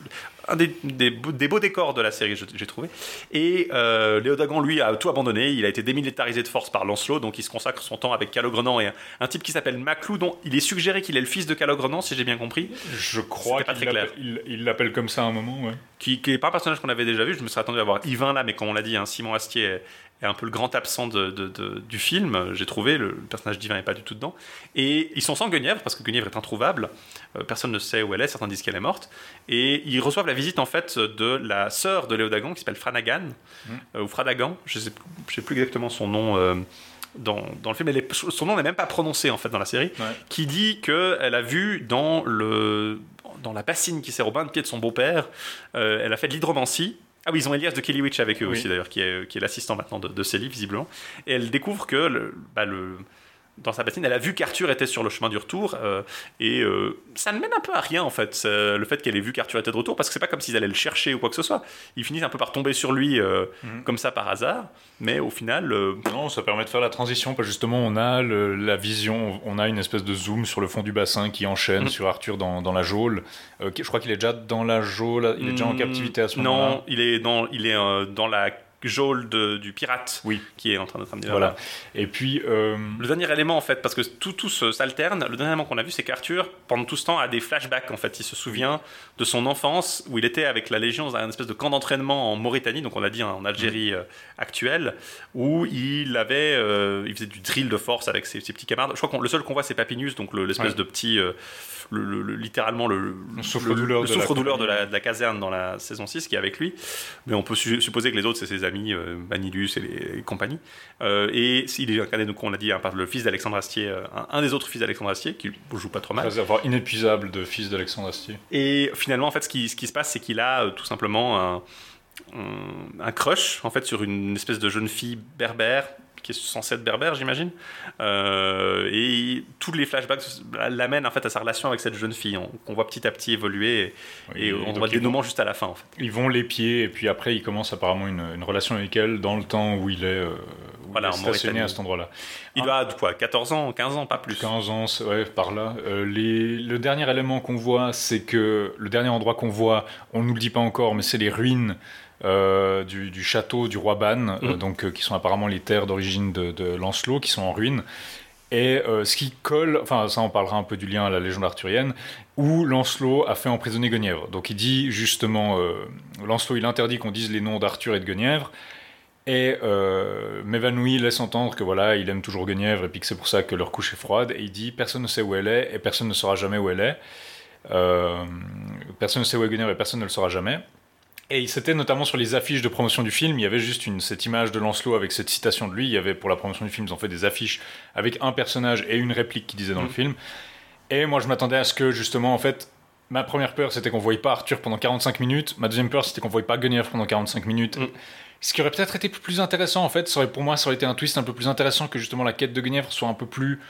un des, des beaux, des beaux décors de la série, j'ai trouvé. Et euh, Léodagon, lui, a tout abandonné. Il a été démilitarisé de force par Lancelot, donc il se consacre son temps avec Calogrenant et un, un type qui s'appelle Maclou, dont il est suggéré qu'il est le fils de Calogrenant, si j'ai bien compris. Je crois qu'il l'appelle comme ça à un moment, ouais. qui n'est pas un personnage qu'on avait déjà vu. Je me serais attendu à voir Yvain là, mais comme on l'a dit, hein, Simon Astier est, un peu le grand absent de, de- de- du film. J'ai trouvé, le, le personnage d'Yvain n'est pas du tout dedans. Et ils sont sans Guenièvre, parce que Guenièvre est introuvable. Euh, personne ne sait où elle est, certains disent qu'elle est morte. Et ils reçoivent la visite en fait de la sœur de Léodagon qui s'appelle Franagan, euh, ou Fradagan, je ne sais, plus exactement son nom. euh, dans, dans le film, Elle est- son nom n'est même pas prononcé en fait dans la série, Ouais. qui dit qu'elle a vu dans, le, dans la bassine qui sert au bain de pied de son beau-père, elle a fait de l'hydromancie. Ah oui, ils ont Elias de Kelly Witch avec eux Oui. aussi d'ailleurs, qui est, qui est l'assistant maintenant de, de Célie visiblement. Et elle découvre que le, bah, le- dans sa bassine, elle a vu qu'Arthur était sur le chemin du retour, euh, et euh, ça ne mène un peu à rien en fait, le fait qu'elle ait vu qu'Arthur était de retour, parce que c'est pas comme s'ils allaient le chercher ou quoi que ce soit. Ils finissent un peu par tomber sur lui euh, Mhm. comme ça par hasard, mais au final, Non, ça permet de faire la transition, parce que justement, on a le- la vision, on a une espèce de zoom sur le fond du bassin qui enchaîne Mhm. sur Arthur dans, dans la geôle. Je crois qu'il est déjà dans la geôle, il est déjà en Hmm, captivité à ce moment-là. Non, il est dans, il est dans la geôle de- du pirate Oui. qui est en train d'être amené Voilà. Et puis, euh, Le dernier élément, en fait, parce que tout, tout s'alterne, le dernier élément qu'on a vu, c'est qu'Arthur, pendant tout ce temps, a des flashbacks. En fait, il se souvient de son enfance où il était avec la Légion dans un espèce de camp d'entraînement en Mauritanie, donc on a dit hein, en Algérie euh, actuelle, où il avait, euh, il faisait du drill de force avec ses, ses petits camarades. Je crois que le seul qu'on voit, c'est Papinus, donc le- l'espèce Ouais. de petit, le- le- le- littéralement le, Le souffre-douleur le de la de, de caserne dans la saison 6 qui est avec lui. Mais on peut su- supposer que les autres, c'est ses amis. euh, Manilus et les, et compagnie. Euh, et il est incarné, donc on l'a dit, hein, par le fils d'Alexandre Astier, euh, un, un des autres fils d'Alexandre Astier, qui joue pas trop mal. Réservoir inépuisable de fils d'Alexandre Astier. Et finalement, en fait, ce qui, ce qui se passe, c'est qu'il a euh, tout simplement un, un, un crush en fait sur une espèce de jeune fille berbère qui est censée être berbère, j'imagine. Euh, et tous les flashbacks l'amènent en fait à sa relation avec cette jeune fille, on- qu'on voit petit à petit évoluer. Et, on voit le dénouement juste à la fin, en fait. Ils vont les pieds et puis après il commence apparemment une, une relation avec elle dans le temps où il est, euh, où Voilà, il est stationné à cet endroit-là. Il Ah. doit avoir quoi, 14 ans, 15 ans, pas plus. 15 ans, ouais, par là. Euh, les- le dernier élément qu'on voit, c'est que le dernier endroit qu'on voit, on nous le dit pas encore, mais c'est les ruines euh, du, du château du roi Ban, euh, Mhm. donc euh, qui sont apparemment les terres d'origine de, de Lancelot, qui sont en ruine. Et ce qui colle, enfin ça on parlera un peu du lien à la légende arthurienne, où Lancelot a fait emprisonner Guenièvre. Donc il dit justement, Lancelot il interdit qu'on dise les noms d'Arthur et de Guenièvre, et euh, Mévanouille laisse entendre que voilà, il aime toujours Guenièvre et puis que c'est pour ça que leur couche est froide. Et il dit personne ne sait où elle est et personne ne saura jamais où elle est. Euh, personne ne sait où est Guenièvre et personne ne le saura jamais. Et c'était notamment sur les affiches de promotion du film, il y avait juste une, cette image de Lancelot avec cette citation de lui. Il y avait pour la promotion du film, ils ont fait des affiches avec un personnage et une réplique qui disait dans le Mhm. film. Et moi je m'attendais à ce que justement, en fait, ma première peur c'était qu'on voyait pas Arthur pendant 45 minutes. Ma deuxième peur c'était qu'on voyait pas Guenièvre pendant 45 minutes. Mhm. Ce qui aurait peut-être été plus intéressant en fait, ça aurait, pour moi ça aurait été un twist un peu plus intéressant que justement la quête de Guenièvre soit un peu plus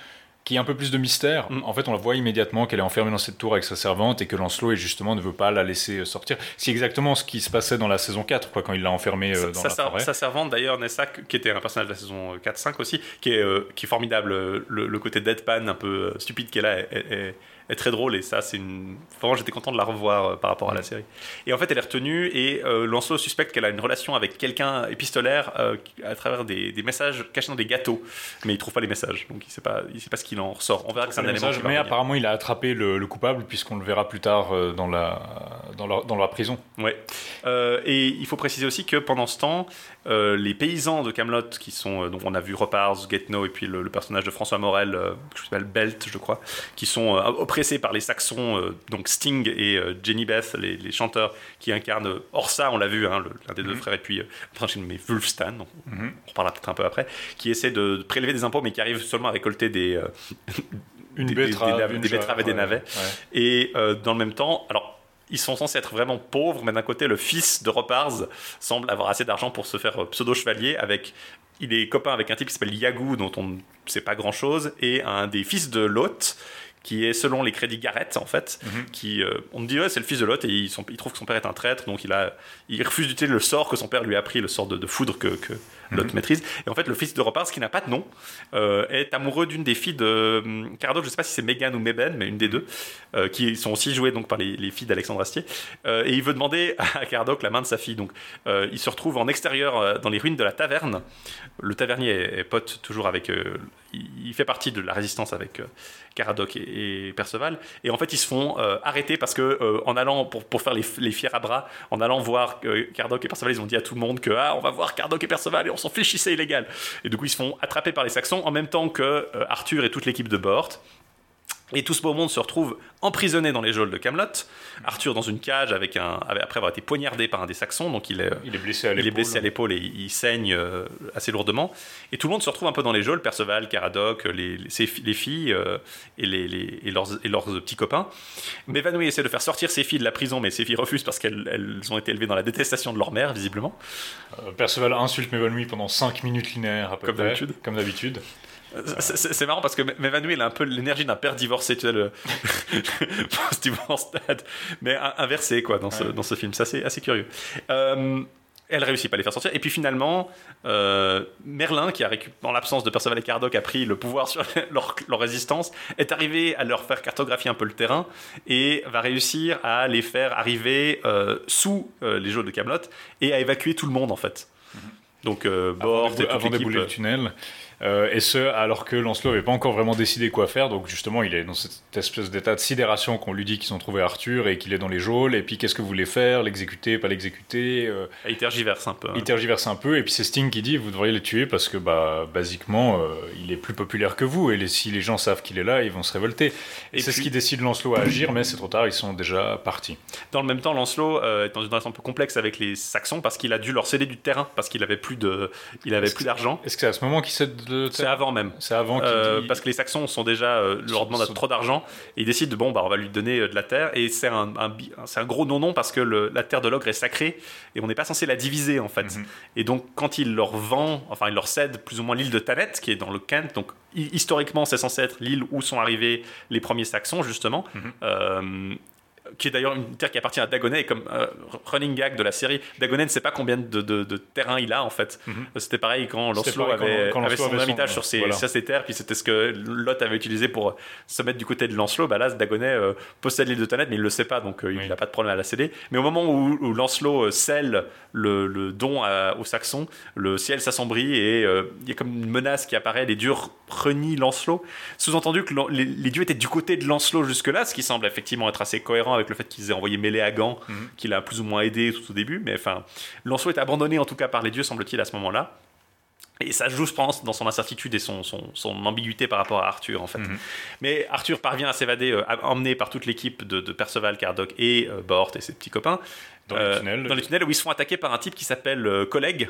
qui ait un peu plus de mystère. Mm. En fait, on la voit immédiatement qu'elle est enfermée dans cette tour avec sa servante et que Lancelot, justement, ne veut pas la laisser euh, sortir. C'est exactement ce qui se passait dans la saison 4, quoi, quand il l'a enfermée euh, dans sa, la forêt. sa servante d'ailleurs, Nessa, qui était un personnage de la saison 4-5 aussi, qui est, euh, qui est formidable. euh, Le, le côté deadpan un peu euh, stupide qu'elle a est, est- est très drôle et ça, c'est une. Vraiment, j'étais content de la revoir euh, par rapport à la série. Et en fait, elle est retenue et euh, Lancelot suspecte qu'elle a une relation avec quelqu'un épistolaire euh, à travers des, des messages cachés dans des gâteaux. Mais il trouve pas les messages, donc il sait pas, il sait pas ce qu'il en ressort. On verra que c'est un élément. message, qui va mais apparemment, il a attrapé le, le coupable, puisqu'on le verra plus tard dans, la, dans, la, dans la prison. Ouais. Et il faut préciser aussi que pendant ce temps, euh, les paysans de Camelot, qui sont, euh, donc on a vu Repars, Getno et puis le, le personnage de François Morel, euh, qui s'appelle Belt, je crois, qui sont euh, oppressés par les Saxons, donc Sting et Jenny Beth, les, les chanteurs qui incarnent Orsa, on l'a vu, hein, l'un des deux Mhm. frères, et puis mais Wulfstan, on, Mhm. on reparlera peut-être un peu après, qui essaie de, de prélever des impôts, mais qui arrive seulement à récolter des, *laughs* Une Des- des- des- des betteraves et des ouais, navets. ouais. et dans le même temps, alors ils sont censés être vraiment pauvres, mais d'un côté, le fils de Repars semble avoir assez d'argent pour se faire euh, pseudo-chevalier avec. Il est copain avec un type qui s'appelle Yagou, dont on ne sait pas grand chose, et un des fils de Lot, qui est selon les crédits Garrett, en fait, Mhm. qui. euh, on me dit, ouais, c'est le fils de Lot, et il, son- il trouve que son père est un traître, donc il, a, il refuse d'utiliser le sort que son père lui a appris, le sort de, de foudre que, que Mhm. maîtrise. Et en fait, le fils de Repars, qui n'a pas de nom, euh, est amoureux d'une des filles de hum, Caradoc, je sais pas si c'est Megan ou Meben, mais une des deux, euh, qui sont aussi jouées donc par les, les filles d'Alexandre Astier. Euh, et il veut demander *laughs* à Caradoc la main de sa fille. Donc, il se retrouve en extérieur dans les ruines de la taverne. Le tavernier est, pote toujours avec. il, fait partie de la résistance avec Caradoc et, Perceval. Et en fait, ils se font arrêter parce que en allant pour, pour faire les, les fiers à bras, en allant voir Caradoc et Perceval, ils ont dit à tout le monde que ah, on va voir Caradoc et Perceval et on s'en fiche si illégal. Et du coup, ils se font attraper par les Saxons en même temps que euh, Arthur et toute l'équipe de Bort. Et tout ce beau monde se retrouve emprisonné dans les geôles de Camelot. Arthur dans une cage avec un, après avoir été poignardé par un des Saxons, donc il est, Il est blessé à il est l'épaule. blessé à l'épaule et il, saigne euh, assez lourdement. Et tout le monde se retrouve un peu dans les geôles, Perceval, Caradoc, les, les, filles euh, et, les, les- et, leurs, et leurs petits copains. Mévanouille essaie de faire sortir ses filles de la prison, mais ses filles refusent parce qu'elles elles ont été élevées dans la détestation de leur mère, visiblement. Euh, Perceval insulte Mévanouille pendant 5 minutes linéaires, à peu Comme d'habitude. Comme d'habitude. Euh, C'est marrant parce que Mévanouille, elle a un peu l'énergie d'un père divorcé, tu sais, le *laughs* post-divorce dad, mais in- inversé, quoi, dans ce, Ouais. dans ce film. C'est assez, assez curieux. Euh, elle réussit pas à les faire sortir. Et puis finalement, euh, Merlin, qui a en l'absence de Perceval et Caradoc, a pris le pouvoir sur *laughs* leur, leur résistance, est arrivé à leur faire cartographier un peu le terrain et va réussir à les faire arriver euh, sous euh, les jeux de Camelot et à évacuer tout le monde en fait. Donc Avant Bort d'ébou- et toute l'équipe. le tunnel. Euh, et ce, alors que Lancelot n'avait pas encore vraiment décidé quoi faire. Donc justement, il est dans cette espèce d'état de sidération qu'on lui dit qu'ils ont trouvé Arthur et qu'il est dans les geôles. Et puis qu'est-ce que vous voulez faire? L'exécuter, pas l'exécuter euh, Il tergiverse un peu. hein. Il tergiverse un peu. Et puis c'est Sting qui dit vous devriez le tuer parce que bah basiquement euh, il est plus populaire que vous. Et les- si les gens savent qu'il est là, ils vont se révolter. Et, Et c'est ce qui décide Lancelot à agir, mais c'est trop tard. Ils sont déjà partis. Dans le même temps, Lancelot euh, est dans une relation un peu complexe avec les Saxons parce qu'il a dû leur céder du terrain parce qu'il avait plus de, il avait plus d'argent. Est-ce que c'est à ce moment qu'il cède C'est avant même. C'est avant qu'il Euh, dit- parce que les Saxons sont déjà euh, leur demandent sont- trop d'argent et ils décident bon bah on va lui donner euh, de la terre et c'est un, gros non non parce que le- la terre de l'ogre est sacrée et on n'est pas censé la diviser en fait Mhm. et donc quand il leur vend enfin il leur cède plus ou moins l'île de Thanet qui est dans le Kent donc hi- historiquement c'est censé être l'île où sont arrivés les premiers Saxons justement Mhm. Euh, qui est d'ailleurs une terre qui appartient à Dagonet et comme euh, running gag de la série Dagonet ne sait pas combien de, de- de terrain il a en fait Mhm. c'était pareil quand Lancelot pareil avait, quand avait son avait son- sur ses, voilà. sur ses terres, puis c'était ce que Lot avait utilisé pour se mettre du côté de Lancelot. Bah là, Dagonet euh, possède l'île de Thanet, mais il le sait pas, donc euh, il Oui. n'a pas de problème à la céder. Mais au moment où, où Lancelot scelle le, le don à- aux Saxons, le ciel s'assombrit et il y a comme une menace qui apparaît. Les dieux renient Lancelot. Sous-entendu que les, les dieux étaient du côté de Lancelot jusque-là, ce qui semble effectivement être assez cohérent avec le fait qu'ils aient envoyé Mêlé à Gand, Mhm. qu'il a plus ou moins aidé tout au début. Mais enfin, Lancelot est abandonné en tout cas par les dieux, semble-t-il, à ce moment-là. Et ça joue, je pense, dans son incertitude et son, son, son ambiguïté par rapport à Arthur, en fait. Mhm. Mais Arthur parvient à s'évader, euh, emmené par toute l'équipe de, de Perceval, Cardoc et euh, Bort et ses petits copains. Dans les euh, tunnels. Dans les tunnels où ils se font attaquer par un type qui s'appelle euh, Collègue.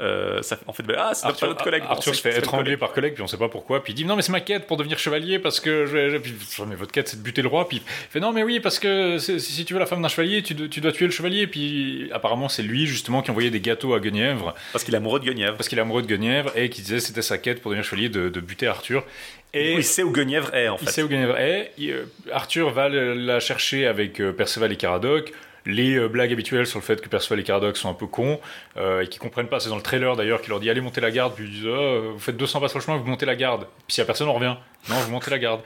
Euh, ça, en fait, bah, ah, c'est Arthur, notre collègue. Bon, Arthur c'est- se fait étrangler par collègue, puis on sait pas pourquoi. Puis il dit non, mais c'est ma quête pour devenir chevalier parce que je, je- puis, mais votre quête c'est de buter le roi. Puis il fait non, mais oui, parce que si tu veux la femme d'un chevalier, tu, dois- tu dois tuer le chevalier. Puis apparemment, c'est lui justement qui envoyait des gâteaux à Guenièvre Parce qu'il est amoureux de Guenièvre. parce qu'il est amoureux de Guenièvre et qui disait c'était sa quête pour devenir chevalier de, de buter Arthur. Et il sait où Guenièvre est, en il fait. sait où Guenièvre est. Il, euh, Arthur va la chercher avec euh, Perceval et Caradoc. Les euh, blagues habituelles sur le fait que Perceval et Caradoc sont un peu cons euh, et qu'ils comprennent pas. C'est dans le trailer d'ailleurs qui leur dit allez monter la garde. Puis ils disent Oh, vous faites 200 pas sur le chemin, vous montez la garde. Puis s'il y a personne, on revient. Non, vous montez la garde.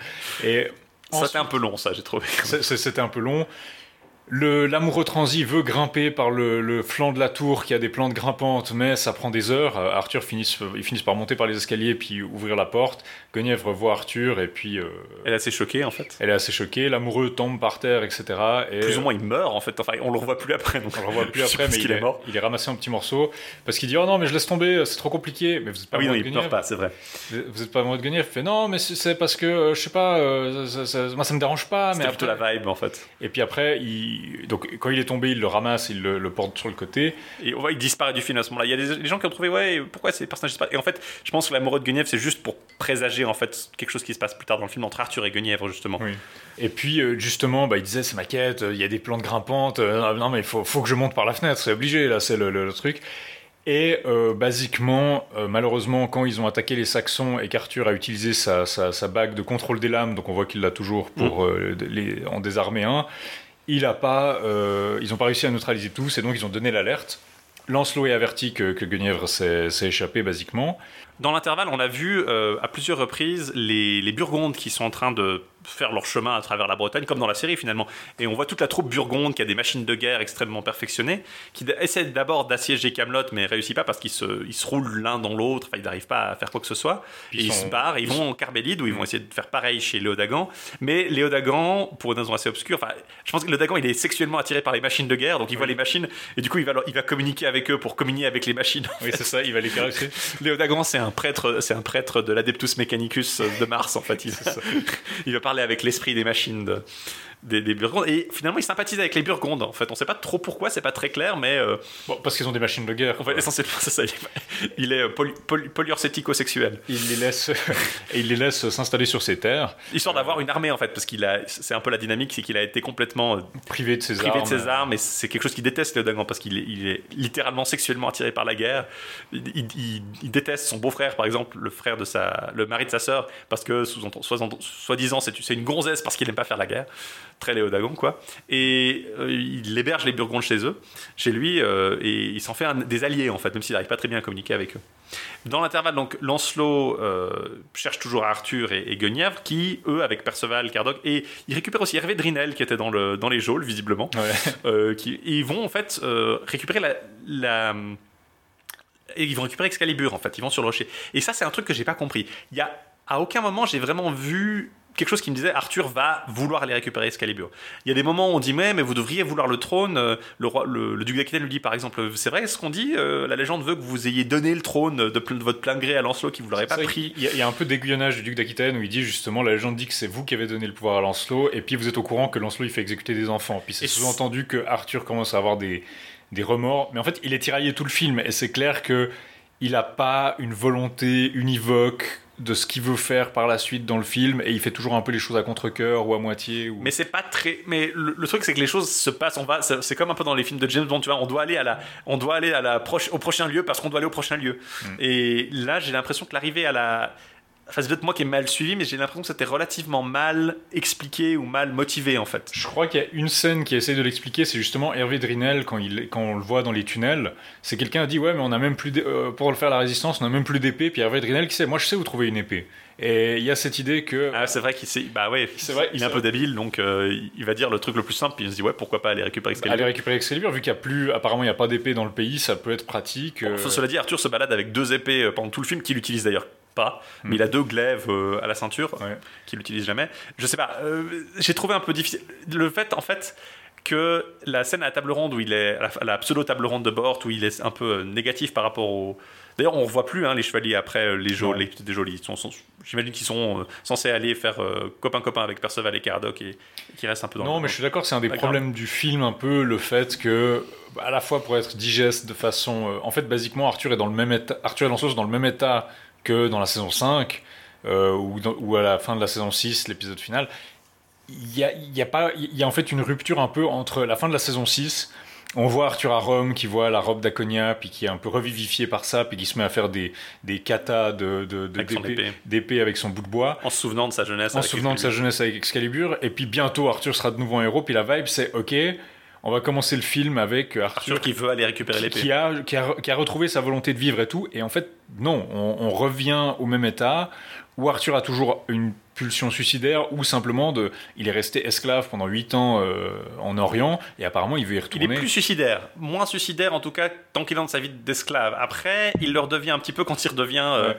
Et Ça, c'était un peu long, ça, j'ai trouvé. C'était un peu long. L'amoureux transi veut grimper par le, le flanc de la tour qui a des plantes grimpantes, mais ça prend des heures. Euh, Arthur finit, ils finissent par monter par les escaliers puis ouvrir la porte. Guenièvre voit Arthur et puis euh, Elle est assez choquée, en fait. elle est assez choquée. L'amoureux tombe par terre, etc. Et Plus ou moins, il meurt, en fait. Enfin, on le revoit plus après. Donc on le revoit *laughs* plus après, mais il est mort. il est ramassé en petits morceaux parce qu'il dit oh non mais je laisse tomber, c'est trop compliqué. Mais vous êtes pas Ah oui, non, amoureux de il meurt Guenièvre pas, c'est vrai. Vous vous êtes pas amoureux de Guenièvre Il fait non mais c'est- parce que euh, je sais pas, ça- ça- moi ça me dérange pas. Mais C'était plutôt après- la vibe, en fait. Et puis après, il... donc quand il est tombé, il le ramasse, il le, le porte sur le côté. Et on voit, il disparaît du film à ce moment-là. Il y a des, des gens qui ont trouvé, ouais, pourquoi ces personnages disparaissent? Et en fait, je pense que l'amoureux de Guenièvre, c'est juste pour présager, en fait, quelque chose qui se passe plus tard dans le film entre Arthur et Guenièvre, justement. Oui. Et puis euh, justement, bah, il disait c'est ma quête, il y a des plantes grimpantes, euh, non mais il faut, faut que je monte par la fenêtre, c'est obligé là, c'est le, le- le truc. Et euh, basiquement, euh, malheureusement, quand ils ont attaqué les Saxons et qu'Arthur a utilisé sa, sa- sa bague de contrôle des lames, donc on voit qu'il l'a toujours pour euh, les, en désarmer un, euh, ils n'ont pas réussi à neutraliser tous et donc ils ont donné l'alerte. Lancelot est averti que, Guenièvre s'est s'est échappé basiquement. Dans l'intervalle, on a vu euh, à plusieurs reprises les, les Burgondes qui sont en train de faire leur chemin à travers la Bretagne, comme dans la série finalement. Et on voit toute la troupe burgonde qui a des machines de guerre extrêmement perfectionnées, qui essaie d'abord d'assiéger Camelot, mais réussit pas parce qu'ils se, ils se roulent l'un dans l'autre, enfin, ils n'arrivent pas à faire quoi que ce soit. Puis et ils se barrent, ils vont en Carbélide où ils vont essayer de faire pareil chez Léodagan. Mais Léodagan, pour une raison assez obscure, enfin, je pense que Léodagan il est sexuellement attiré par les machines de guerre, donc il voit les machines et du coup il va, il va communiquer avec eux pour communier avec les machines. Oui, c'est ça, il va les caresser. Léodagan, *laughs* c'est un prêtre, c'est un prêtre de l'Adeptus Mechanicus de Mars en fait. Il, *laughs* il va parler avec l'esprit des machines de- des, des Burgondes et finalement il sympathise avec les Burgondes. En fait, on sait pas trop pourquoi, c'est pas très clair, mais euh, Bon, parce qu'ils ont des machines de guerre. en fait essentiellement *laughs* c'est ça. Il est euh, poly, poly- polyurcético-sexuel, Il les laisse, et *laughs* il les laisse s'installer sur ses terres, histoire d'avoir une armée en fait, parce qu'il a, c'est un peu la dynamique, c'est qu'il a été complètement euh, privé de ses privé armes. de ses armes et c'est quelque chose qu'il déteste Léodagan parce qu'il est, il est littéralement sexuellement attiré par la guerre. Il, il- il- il déteste son beau-frère par exemple, le frère de sa, le mari de sa sœur parce que sous soi-disant c'est c'est une gonzesse parce qu'il aime pas faire la guerre. Très Léodagan quoi. Et euh, il héberge les Burgondes chez eux, chez lui euh, et il s'en fait un- des alliés en fait, même s'il n'arrive pas très bien à communiquer avec eux. Dans l'intervalle, donc Lancelot euh, cherche toujours Arthur et, et Guenièvre, qui, eux, avec Perceval, Cardoc, et il récupère aussi Hervé Drinel, qui était dans, le, dans les geôles, visiblement. Ouais. *laughs* Qui, et ils vont en fait récupérer la, la, et ils vont récupérer Excalibur en fait, ils vont sur le rocher. Et ça c'est un truc que j'ai pas compris. Il y a à aucun moment j'ai vraiment vu quelque chose qui me disait Arthur va vouloir aller récupérer Excalibur. Il y a des moments où on dit mais, mais vous devriez vouloir le trône. Euh, Le, roi, le, le duc d'Aquitaine lui dit par exemple c'est vrai ce qu'on dit euh, La légende veut que vous ayez donné le trône de, de votre plein gré à Lancelot qui vous l'aurait pas pris. y, il y a un peu d'aiguillonnage du duc d'Aquitaine où il dit justement la légende dit que c'est vous qui avez donné le pouvoir à Lancelot et puis vous êtes au courant que Lancelot il fait exécuter des enfants. Puis c'est Et sous-entendu que Arthur commence à avoir des, des remords. Mais en fait il est tiraillé tout le film et c'est clair que il a pas une volonté univoque de ce qu'il veut faire par la suite dans le film et il fait toujours un peu les choses à contre-cœur ou à moitié. Ou... Mais c'est pas très. Mais le, le truc, c'est que les choses se passent. On va. C'est comme un peu dans les films de James Bond. Tu vois, on doit aller à la. On doit aller à la proche, au prochain lieu parce qu'on doit aller au prochain lieu. Et là, j'ai l'impression que l'arrivée à la. Enfin, c'est peut-être moi qui ai mal suivi, mais j'ai l'impression que c'était relativement mal expliqué ou mal motivé en fait. Je crois qu'il y a une scène qui essaye de l'expliquer, c'est justement Hervé Drinel quand, il, quand on le voit dans les tunnels. C'est quelqu'un a dit ouais mais on a même plus euh, pour le faire la résistance on a même plus d'épée. Puis Hervé Drinel qui sait moi je sais où trouver une épée. Et il y a cette idée que Ah, c'est vrai qu'il s'est. Bah ouais, C'est vrai, il est un peu débile, donc euh, il va dire le truc le plus simple, puis il se dit ouais, pourquoi pas aller récupérer Excalibur. aller récupérer Excalibur vu qu'il y a plus apparemment il y a pas d'épée dans le pays ça peut être pratique. Bon, euh, Cela dit, Arthur se balade avec deux épées euh, pendant tout le film, qu'il utilise d'ailleurs pas, mais il a deux glaives euh, à la ceinture, Ouais. qu'il n'utilise jamais. Je sais pas, euh, j'ai trouvé un peu difficile. Le fait, en fait, que la scène à la table ronde où il est, à la, pseudo table ronde de Bort, où il est un peu euh, négatif par rapport au. D'ailleurs, on ne revoit plus hein, les chevaliers après les, jo- Ouais. les jolis. J'imagine qu'ils sont censés aller faire euh, copain-copain avec Perceval et Caradoc et, et qui restent un peu dans Non, le- mais je suis d'accord, c'est un des problèmes du film, un peu le fait que, à la fois pour être digeste de façon. en fait, basiquement, Arthur est dans le même état, Arthur et Lancelot sont dans le même état que dans la saison 5, euh, ou, dans- ou à la fin de la saison 6, l'épisode final. Il y a, y a pas, il y a en fait une rupture un peu entre la fin de la saison 6. On voit Arthur à Rome qui voit la robe d'Aconia, puis qui est un peu revivifié par ça, puis qui se met à faire des, des katas de, d'épée- épée. d'épée avec son bout de bois En se souvenant de sa jeunesse. en se souvenant de sa jeunesse avec Excalibur. Et puis bientôt, Arthur sera de nouveau un héros. Puis la vibe, c'est OK, on va commencer le film avec Arthur, Arthur qui veut aller récupérer l'épée. qui, a, qui, a, qui a retrouvé sa volonté de vivre et tout. Et en fait, non, on, on revient au même état où Arthur a toujours une pulsion suicidaire ou simplement de, il est resté esclave pendant 8 ans euh, en Orient et apparemment il veut y Il retourner. est plus suicidaire, moins suicidaire en tout cas tant qu'il est dans sa vie d'esclave. Après, il le redevient un petit peu quand il redevient euh, Ouais.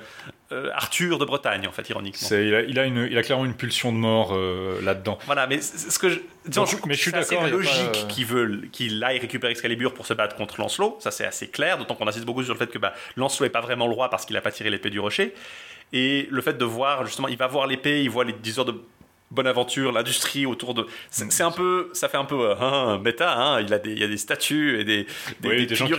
Euh, Arthur de Bretagne, en fait, ironiquement. C'est- il, a, il, a une, il a clairement une pulsion de mort euh, là-dedans. Voilà, mais c'est- c'est ce que je. disons, Donc, mais je suis c'est assez d'accord, a logique pas, euh, qu'il aille récupérer Excalibur pour se battre contre Lancelot. Ça, c'est assez clair, d'autant qu'on insiste beaucoup sur le fait que bah, Lancelot n'est pas vraiment le roi parce qu'il n'a pas tiré l'épée du rocher. Et le fait de voir, justement, il va voir l'épée, il voit les 10 heures de bonne aventure, l'industrie autour de. C'est c'est un peu. Ça fait un peu. euh, hein, méta, hein, il, a des, il y a des statues et des, des, Oui, des des gens qui des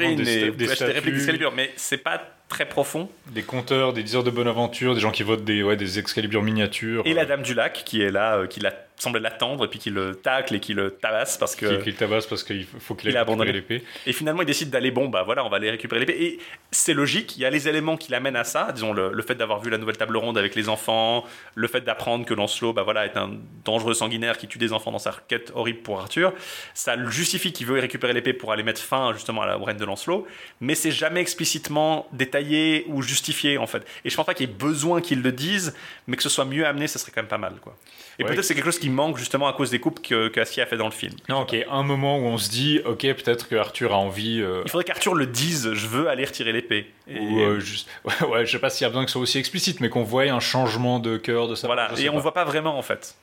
répliques d'Excalibur, mais c'est pas très profond. Des compteurs, des diseurs de bonne aventure, des gens qui votent des, ouais, des Excalibur miniatures. Et la euh, Dame du Lac qui est là, euh, qui la, semble l'attendre et puis qui le tacle et qui le tabasse parce que. qui, qui le tabasse parce qu'il faut qu'il Il ait a récupéré abandonné. l'épée. Et finalement, il décide d'aller, bon, bah voilà, on va aller récupérer l'épée. Et c'est logique, il y a les éléments qui l'amènent à ça, disons le, le fait d'avoir vu la nouvelle table ronde avec les enfants, le fait d'apprendre que Lancelot, bah voilà, est un dangereux sanguinaire qui tue des enfants dans sa quête horrible pour Arthur. Ça le justifie qu'il veut récupérer l'épée pour aller mettre fin justement à la règne de Lancelot, mais c'est jamais explicitement détaillé ou justifié en fait. Et je pense pas qu'il y ait besoin qu'ils le disent, mais que ce soit mieux amené, ça serait quand même pas mal quoi. Et Ouais. peut-être c'est quelque chose qui manque justement à cause des coupes que, que a fait dans le film. Non, ok, un moment où on se dit, ok, peut-être que Arthur a envie. euh, Il faudrait qu'Arthur le dise, je veux aller retirer l'épée. Et- ou euh, juste, ouais, *laughs* ouais, je sais pas s'il y a besoin que ce soit aussi explicite, mais qu'on voie un changement de cœur de ça. Voilà, et on pas. voit pas vraiment en fait.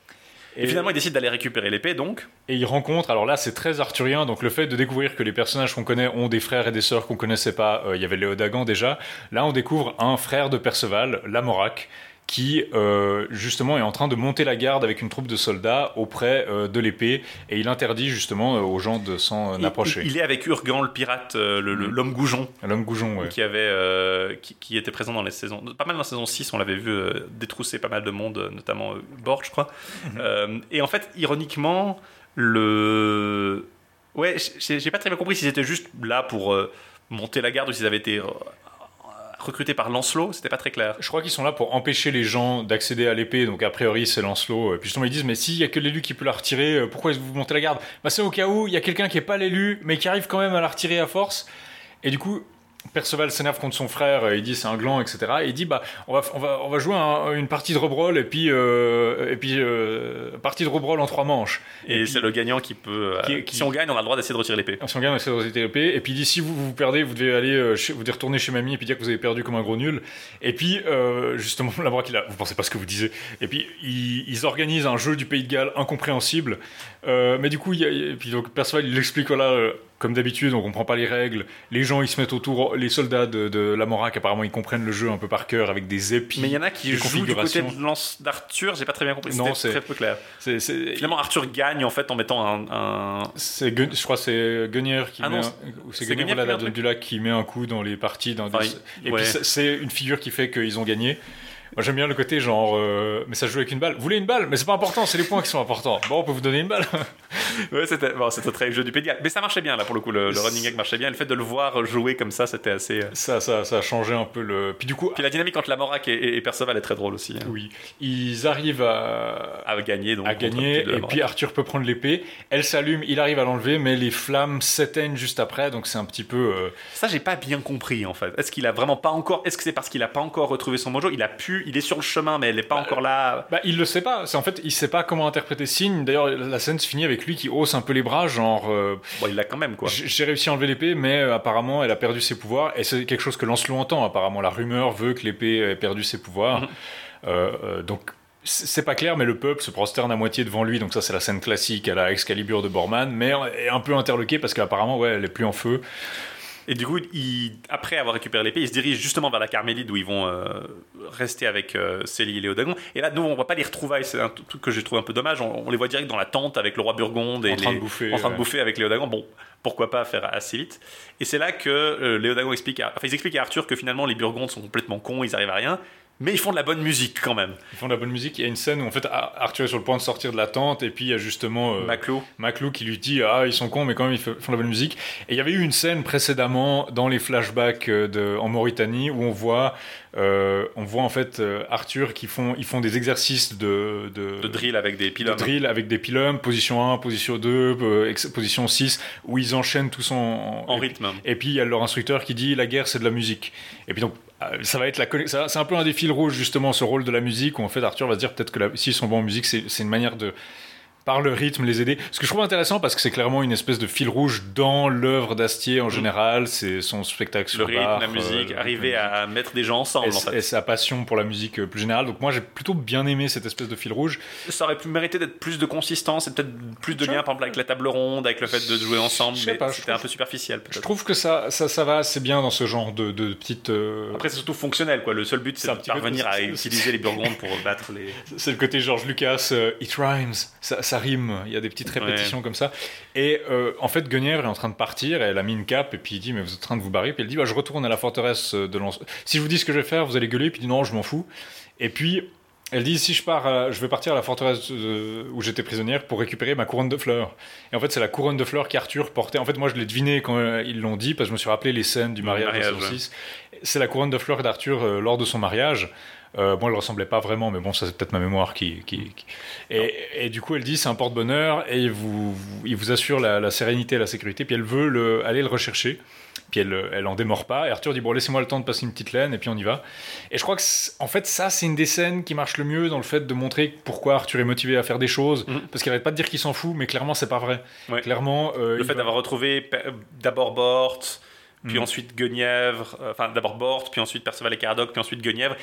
Et, finalement, il décide d'aller récupérer l'épée, donc. Et il rencontre, alors là c'est très arthurien, donc le fait de découvrir que les personnages qu'on connaît ont des frères et des sœurs qu'on connaissait pas, euh, il y avait Léodagan déjà, là on découvre un frère de Perceval, Lamorac, qui euh, justement est en train de monter la garde avec une troupe de soldats auprès euh, de l'épée, et il interdit justement euh, aux gens de s'en approcher. il- il est avec Urgan, le pirate, Mm. l'homme goujon, L'homme goujon, ouais. qui, avait, qui, qui était présent dans les saisons. Pas mal dans la saison 6, on l'avait vu détrousser pas mal de monde, notamment Borg, je crois. Mhm. Euh, et en fait, ironiquement, le. Ouais, j'ai pas très bien compris s'ils étaient juste là pour monter la garde ou s'ils avaient été recrutés par Lancelot, c'était pas très clair. Je crois qu'ils sont là pour empêcher les gens d'accéder à l'épée, donc a priori c'est Lancelot. Et puis justement ils disent mais s'il y a que l'élu qui peut la retirer, euh, pourquoi vous montez la garde? Bah c'est au cas où il y a quelqu'un qui est pas l'élu mais qui arrive quand même à la retirer à force. Et du coup Perceval s'énerve contre son frère, euh, il dit c'est un gland, etc. Et il dit bah on va on va on va jouer un- une partie de rebrol et puis euh, et puis euh, partie de rebrol en trois manches. Et, c'est le gagnant qui peut. euh, Qui- Si on gagne, on a le droit d'essayer de retirer l'épée. Si on gagne, on essaie de résister l'épée. Et puis il dit si vous, vous perdez, vous devez aller, chez- vous devez retourner chez mamie et puis dire que vous avez perdu comme un gros nul. Et puis justement, *laughs* la braque, il a, vous pensez pas ce que vous disiez. Et puis ils, ils organisent un jeu du Pays de Galles incompréhensible. Mais du coup, il y a, et puis donc Perceval il l'explique voilà. Comme d'habitude, on comprend pas les règles. Les gens, ils se mettent autour. Les soldats de, de la Morac, apparemment, ils comprennent le jeu un peu par cœur avec des épis. Mais il y en a qui jouent du côté de lance d'Arthur, j'ai pas très bien compris. Non, c'est- très peu clair. C'est- Finalement, Arthur gagne en fait en mettant un. un- C'est je crois que c'est Guenièvre qui Ah met non, un- c'est truc du lac qui met un coup dans les parties dans Enfin, des- il- et ouais. puis c'est une figure qui fait qu'ils ont gagné moi j'aime bien le côté genre euh, mais ça joue avec une balle vous voulez une balle? Mais c'est pas important c'est les points qui sont importants bon on peut vous donner une balle *laughs* Ouais, c'était bon, c'était très jeu du Pays de Galles. Mais ça marchait bien là pour le coup. Le, le running gag marchait bien. Le fait de le voir jouer comme ça, c'était assez. euh, ça, ça ça a changé un peu le puis du coup Puis la dynamique entre la Morac et, et- et Perceval est très drôle aussi. hein. oui ils arrivent à À gagner donc. à gagner et puis Arthur peut prendre l'épée elle s'allume il arrive à l'enlever mais les flammes s'éteignent juste après donc c'est un petit peu euh, Ça, j'ai pas bien compris en fait. Est-ce qu'il a vraiment pas encore. Est-ce que c'est parce qu'il a pas encore retrouvé son mojo? Il a pu. Il est sur le chemin, mais elle est pas encore là. Bah, il le sait pas. C'est en fait, il sait pas comment interpréter signe. D'ailleurs, la scène se finit avec lui qui hausse un peu les bras, genre, euh, Bon, il l'a quand même quoi. J'ai réussi à enlever l'épée, mais euh, apparemment, elle a perdu ses pouvoirs. Et c'est quelque chose que Lancelot entend. Apparemment, la rumeur veut que l'épée ait perdu ses pouvoirs. Mhm. Euh, donc. C'est pas clair, mais le peuple se prosterne à moitié devant lui, donc ça c'est la scène classique à la Excalibur de Bormann, mais est un peu interloqué parce qu'apparemment, ouais, elle est plus en feu. Et du coup, il, après avoir récupéré l'épée, il se dirige justement vers la Carmélide où ils vont euh, rester avec euh, Célie et Léodagon. Et là, nous, on voit pas les retrouvailles. C'est un truc que j'ai trouvé un peu dommage. On, on les voit direct dans la tente avec le roi Burgonde et En train les- de bouffer, en train de bouffer avec Léodagon. Bon, pourquoi pas faire assez vite Et c'est là que euh, Léodagon explique, à, enfin, ils expliquent à Arthur que finalement les Burgondes sont complètement cons, ils arrivent à rien. Mais ils font de la bonne musique quand même. Ils font de la bonne musique. Il y a une scène où en fait Ar- Arthur est sur le point de sortir de la tente, et puis il y a justement euh, Maclo. Maclou qui lui dit ah ils sont cons mais quand même ils font de la bonne musique et il y avait eu une scène précédemment dans les flashbacks euh, de, en Mauritanie où on voit euh, on voit en fait euh, Arthur qui font ils font des exercices de de, de drill avec des de pylônes. drill avec des pylônes position 1 position 2 euh, ex- position 6 où ils enchaînent tous en, En et- rythme. et puis il y a leur instructeur qui dit la guerre c'est de la musique. Et puis donc ça va être la c'est un peu un des fils rouges justement ce rôle de la musique où en fait Arthur va se dire peut-être que la- s'ils sont bons en musique c'est une manière de par le rythme les aider. Ce que je trouve intéressant parce que c'est clairement une espèce de fil rouge dans l'œuvre d'Astier en général, c'est son spectacle Le sur rythme, Bach, la musique, euh, arriver à mettre des gens ensemble et, en fait. et sa passion pour la musique euh, plus générale? Donc moi j'ai plutôt bien aimé cette espèce de fil rouge. Ça aurait pu mériter d'être plus de consistance et peut-être plus de lien, par exemple, avec la table ronde, avec le fait de jouer ensemble, Je sais mais c'était un peu superficiel Je trouve que ça, ça, ça va assez bien dans ce genre de, de petites... euh, Après, c'est surtout fonctionnel, quoi. Le seul but, C'est de parvenir à utiliser les burgondes pour battre les. *laughs* C'est le côté George Lucas, euh, it rhymes, ça, ça rime, il y a des petites répétitions comme ça. Et euh, en fait, Guenièvre est en train de partir, et elle a mis une cape, et puis il dit, mais vous êtes en train de vous barrer, puis elle dit, bah, je retourne à la forteresse de Lance. Si je vous dis ce que je vais faire, vous allez gueuler, puis il dit, non, je m'en fous. Et puis, elle dit, si je pars, à- je vais partir à la forteresse euh, où j'étais prisonnière pour récupérer ma couronne de fleurs. Et en fait, c'est la couronne de fleurs qu'Arthur portait. En fait, moi, je l'ai deviné quand euh, ils l'ont dit, parce que je me suis rappelé les scènes du mariage, mariage, de Saucis. C'est la couronne de fleurs d'Arthur lors de son mariage. Euh, bon, elle ressemblait pas vraiment, mais bon, ça c'est peut-être ma mémoire qui. qui- qui- Et, et du coup, elle dit c'est un porte-bonheur et il vous, il vous assure la, la sérénité et la sécurité. Puis elle veut le, aller le rechercher. Puis elle, elle en démord pas. Et Arthur dit bon, laissez-moi le temps de passer une petite laine et puis on y va. Et je crois que en fait, ça c'est une des scènes qui marche le mieux dans le fait de montrer pourquoi Arthur est motivé à faire des choses. Mhm. Parce qu'il arrête pas de dire qu'il s'en fout, mais clairement c'est pas vrai. Ouais. Clairement, euh, Le fait va- d'avoir retrouvé d'abord Bort, puis Mm. ensuite Guenièvre, euh, enfin d'abord Bort, puis ensuite Perceval et Caradoc, puis ensuite Guenièvre.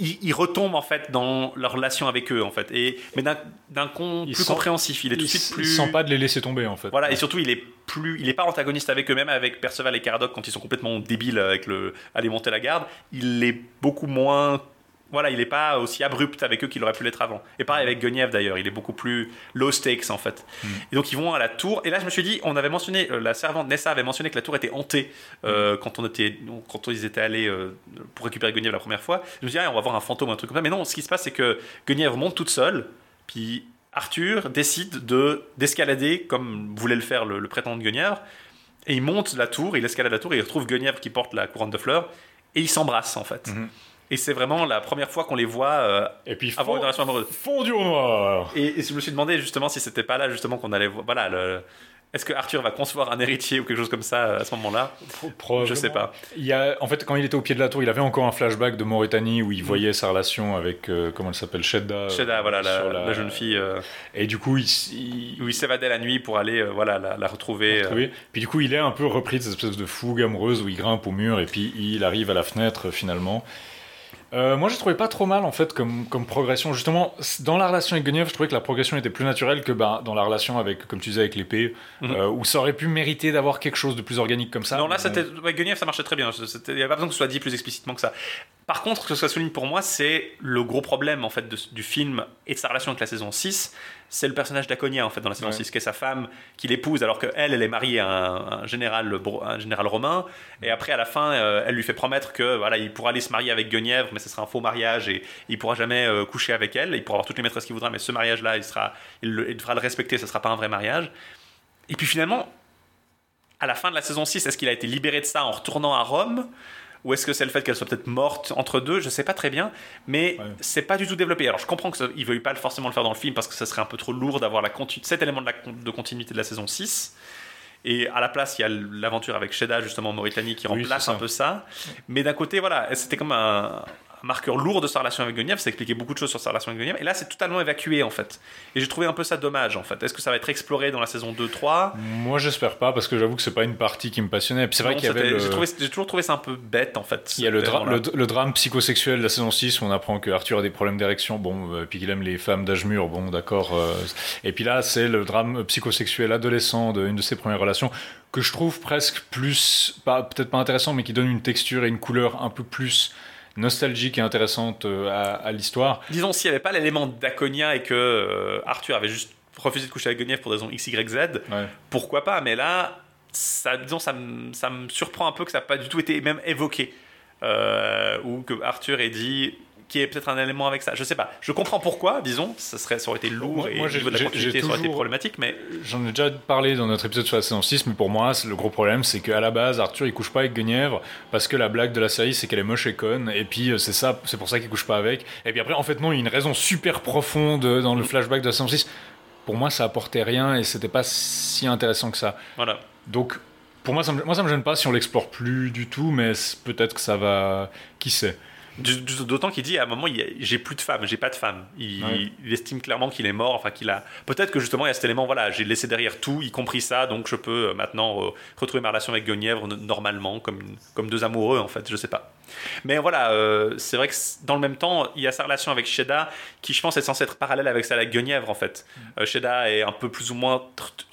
Il, il retombe en fait dans leur relation avec eux en fait, et mais d'un con Il plus sent- compréhensif. Il est tout de il, suite il plus. sent pas de les laisser tomber en fait. Voilà, et surtout, il est plus, il est pas antagoniste avec eux-mêmes, avec Perceval et Caradoc quand ils sont complètement débiles avec le, aller monter la garde. Il est beaucoup moins, voilà, il est pas aussi abrupt avec eux qu'il aurait pu l'être avant. Et pareil avec Guenièvre d'ailleurs, il est beaucoup plus low stakes en fait. Mm. Et donc ils vont à la tour. Et là, je me suis dit, on avait mentionné, euh, la servante Nessa avait mentionné que la tour était hantée euh, quand on était, quand ils étaient allés euh, pour récupérer Guenièvre la première fois. Je me suis dit, ah, on va voir un fantôme, un truc comme ça. Mais non, ce qui se passe, c'est que Guenièvre monte toute seule, puis Arthur décide de d'escalader comme voulait le faire le, le prétendant de Guenièvre. Et il monte la tour, il escalade la tour, et il retrouve Guenièvre qui porte la couronne de fleurs, et ils s'embrassent en fait. Mhm. Et c'est vraiment la première fois qu'on les voit euh, Et puis avoir une relation amoureuse. fondu au noir. Et, et je me suis demandé justement si c'était pas là justement qu'on allait voir. Voilà, le- Est-ce que Arthur va concevoir un héritier ou quelque chose comme ça euh, à ce moment-là? Je sais pas. Il y a, en fait, quand il était au pied de la tour, il avait encore un flashback de Mauritanie où il voyait sa relation avec, euh, comment elle s'appelle, Shedda. Shedda, euh, voilà, la, jeune fille. euh, Et du coup, il, il- où il s'évadait la nuit pour aller voilà, la, la retrouver. Oui. Puis du coup, il est un peu repris de cette espèce de fougue amoureuse où il grimpe au mur et puis il arrive à la fenêtre finalement. Euh, moi, je trouvais pas trop mal en fait comme, comme progression. Justement, dans la relation avec Guenièvre, je trouvais que la progression était plus naturelle que bah, dans la relation avec, comme tu disais, avec l'épée, Mhm. euh, où ça aurait pu mériter d'avoir quelque chose de plus organique comme ça. non, là, c'était. Ouais, Guenièvre, ça marchait très bien. Il n'y a pas besoin que ce soit dit plus explicitement que ça. Par contre, ce que ça souligne pour moi, c'est le gros problème en fait de- du film et de sa relation avec la saison 6. C'est le personnage d'Aconia en fait dans la saison Ouais. 6, qui est sa femme, qu'il épouse alors qu'elle, elle est mariée à un, un général, bro- un général romain. Et après, à la fin, euh, elle lui fait promettre que voilà, il pourra aller se marier avec Guenièvre, mais ce sera un faux mariage et il pourra jamais euh, coucher avec elle. Il pourra avoir toutes les maîtresses qu'il voudra, mais ce mariage-là, il, sera, il, le- il devra le respecter, ce sera pas un vrai mariage. Et puis finalement, à la fin de la saison 6, est-ce qu'il a été libéré de ça en retournant à Rome? Ou est-ce que c'est le fait qu'elle soit peut-être morte entre deux Je sais pas très bien, mais Ouais. c'est pas du tout développé. Alors je comprends qu'il ne veuille pas forcément le faire dans le film parce que ça serait un peu trop lourd d'avoir cet élément de, la de continuité de la saison 6. Et à la place, il y a l'aventure avec Sheda, justement, en Mauritanie, qui Oui, remplace un peu ça. Mais d'un côté, voilà, c'était comme un marqueur lourd de sa relation avec Guenièvre. Ça expliquait beaucoup de choses sur sa relation avec Guenièvre. Et là, c'est totalement évacué, en fait. Et j'ai trouvé un peu ça dommage, en fait. Est-ce que ça va être exploré dans la saison 2-3 Moi, j'espère pas parce que j'avoue que c'est pas une partie qui me passionnait. C'est vrai qu'il y avait le... j'ai trouvé- toujours trouvé ça un peu bête en fait. Il y a le, cet dra- élément-là. le, le drame psychosexuel de la saison 6 où on apprend que Arthur a des problèmes d'érection, bon, euh, puis qu'il aime les femmes d'âge mûr, bon, d'accord. euh, et puis là, c'est le drame psychosexuel adolescent d'une de ses premières relations que je trouve presque plus, peut-être pas intéressant, mais qui donne une texture et une couleur un peu plus nostalgique et intéressante euh, à, à l'histoire. Disons s'il n'y avait pas l'élément d'Aconia et que euh, Arthur avait juste refusé de coucher avec Guenièvre pour des raisons X, Y, Z, Ouais. pourquoi pas? Mais là, ça, disons, ça, me- ça me surprend un peu que ça n'a pas du tout été même évoqué. Euh, ou que Arthur ait dit qu'il y ait peut-être un élément avec ça. Je sais pas. Je comprends pourquoi, disons. Ça, serait, ça aurait été lourd Moi- et moi, niveau de la continuité, j'ai ça aurait été toujours- problématique. Mais J'en ai déjà parlé dans notre épisode sur la saison 6, mais pour moi, le gros problème, c'est qu'à la base, Arthur, il couche pas avec Guenièvre, parce que la blague de la série, c'est qu'elle est moche et conne, et puis euh, c'est ça, c'est pour ça qu'il couche pas avec. Et puis après, en fait, non, il y a une raison super profonde euh, dans le flashback de la saison 6. Pour moi, ça apportait rien, et c'était pas si intéressant que ça. voilà. Donc, pour moi, ça me, moi, ça me gêne pas si on l'explore plus du tout, mais peut-être que ça va... Qui sait D'autant qu'il dit à un moment, j'ai plus de femme, j'ai pas de femme. Il, Ouais. il estime clairement qu'il est mort, enfin qu'il a. Peut-être que justement il y a cet élément, voilà, j'ai laissé derrière tout, y compris ça, donc je peux euh, maintenant euh, retrouver ma relation avec Guenièvre normalement, comme, une- comme deux amoureux en fait, je sais pas. Mais voilà, euh, c'est vrai que dans le même temps, il y a sa relation avec Sheda qui, je pense, est censée être parallèle avec celle avec Guenièvre en fait. Euh, Sheda est un peu plus ou moins.